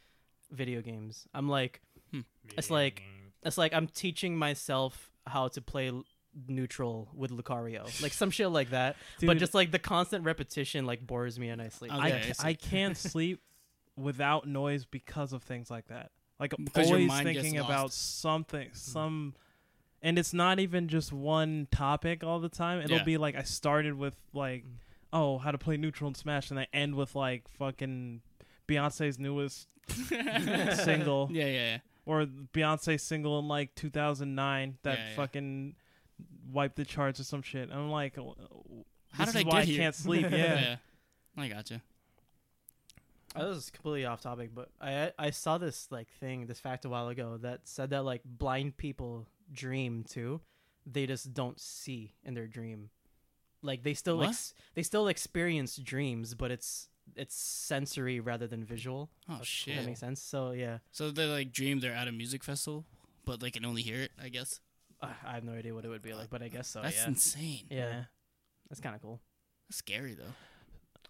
C: video games. I'm like hmm. It's like- it's like I'm teaching myself how to play neutral with Lucario, like some shit like that. but just like the constant repetition like bores me and I sleep.
A: Okay,
B: I,
A: I
B: ca- I can't sleep without noise because of things like that. Like I'm
A: Because
B: always thinking about something, some, and it's not even just one topic all the time. It'll
A: Yeah.
B: be like I started with like,
C: Mm.
B: oh, how to play neutral and Smash, and I end with like fucking Beyonce's newest single
A: Yeah, yeah, yeah.
B: or Beyonce single in like 2009 that
A: Yeah, yeah.
B: fucking wiped the charts or some shit. I'm like,
A: How did
B: is
A: I
B: why
A: get here?
B: I can't sleep. Yeah.
A: I gotcha.
C: Oh, this is completely off topic, but I I saw this like thing, this fact a while ago that said that like blind people dream too. They just don't see in their dream. Like they still
A: What?
C: ex- they still experience dreams, but it's it's sensory rather than visual.
A: Oh
C: If
A: shit.
C: That makes sense. So yeah,
A: So they like dream they're at a music festival, but they can only hear it. I guess
C: I I have no idea what it would be like, but I guess so.
A: that's
C: yeah,
A: insane.
C: yeah, that's kind of cool.
A: That's scary though.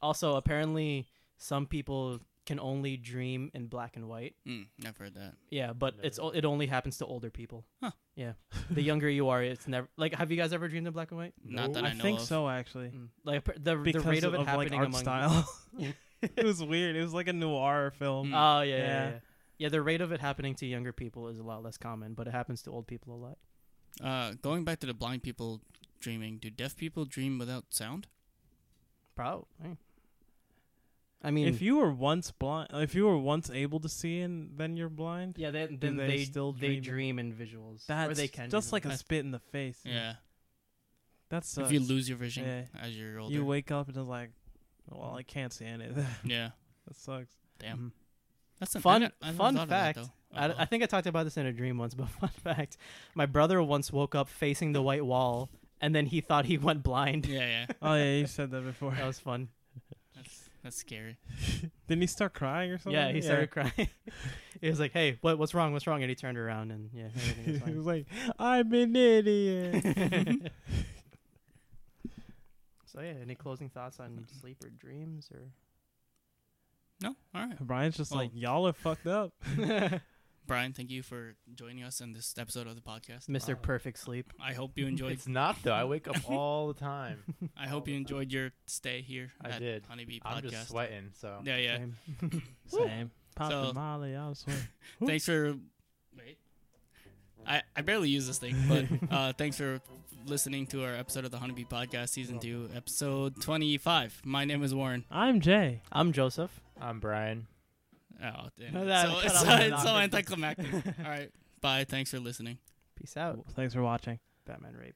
C: Also, apparently, some people can only dream in black and white.
A: Mm, never heard that.
C: Yeah, but it's
D: Never.
C: o- it only happens to older people.
A: Huh.
C: Yeah, the younger you are, it's never like. Have you guys ever dreamed in black and white?
A: Not that
B: I,
A: I know
B: think
A: of.
B: so actually.
C: Mm. Like the
B: because
C: the rate of it
B: like
C: happening
B: art
C: among.
B: style. it was weird. It was like a noir film.
A: Mm.
C: Oh yeah, yeah,
B: Yeah.
C: yeah. Yeah, the rate of it happening to younger people is a lot less common, but it happens to old people a lot.
A: Uh, going back to the blind people dreaming, do deaf people dream without sound?
C: Probably. I mean,
B: if you were once blind, if you were once able to see and then you're blind,
C: yeah, they, then
B: they
C: they
B: still
C: they
B: dream
C: dream in visuals,
B: that's
C: or they can
B: just like
C: in-
B: a spit in the face.
A: Yeah.
B: That's
A: If you lose your vision
B: Yeah.
A: as you're older.
B: you wake up and it's like, well, I can't see anything.
A: yeah.
B: that sucks.
A: Damn.
C: Mhm.
A: That's an,
C: Fun-
A: I, I
C: fun
A: thought of that,
C: fact. I, I think I talked about this in a dream once, but fun fact: my brother once woke up facing the white wall, and then he thought he went blind.
A: yeah, yeah.
B: Oh yeah, you said that before.
C: That was fun.
A: That's that's scary.
B: Didn't he start crying or something?
C: Yeah, he started crying. he was like, "Hey, what what's wrong? What's wrong?" And he turned around, and yeah, everything was
B: he
C: fine.
B: was like, "I'm an idiot."
C: so yeah, any closing thoughts on sleep or dreams or?
A: No, all right.
B: Brian's just
A: Oh.
B: like, "Y'all are fucked up."
A: Brian, thank you for joining us in this episode of the podcast.
C: Mr.
D: Wow.
C: Perfect Sleep.
A: I hope you enjoyed.
D: It's not though. I wake up all the time.
A: I hope you enjoyed your stay here.
D: I
A: at
D: did.
A: Honeybee
D: I'm
A: Podcast.
D: just sweating. So
A: Yeah, yeah.
C: Same.
B: Same. Pop
A: So-
B: the Molly, I was sweating.
A: Thanks for. Wait. I, I barely use this thing, but uh, thanks for listening to our episode of the Honeybee Podcast, Season 2, Episode 25. My name is Warren.
B: I'm Jay.
C: I'm Joseph.
D: I'm Brian.
A: Oh, damn.
C: No,
A: it.
C: that-
A: so
C: cut
A: it's,
C: off
A: so,
C: the
A: it's so anticlimactic. All right. Bye. Thanks for listening.
C: Peace out.
B: Thanks for watching.
C: Batman rape.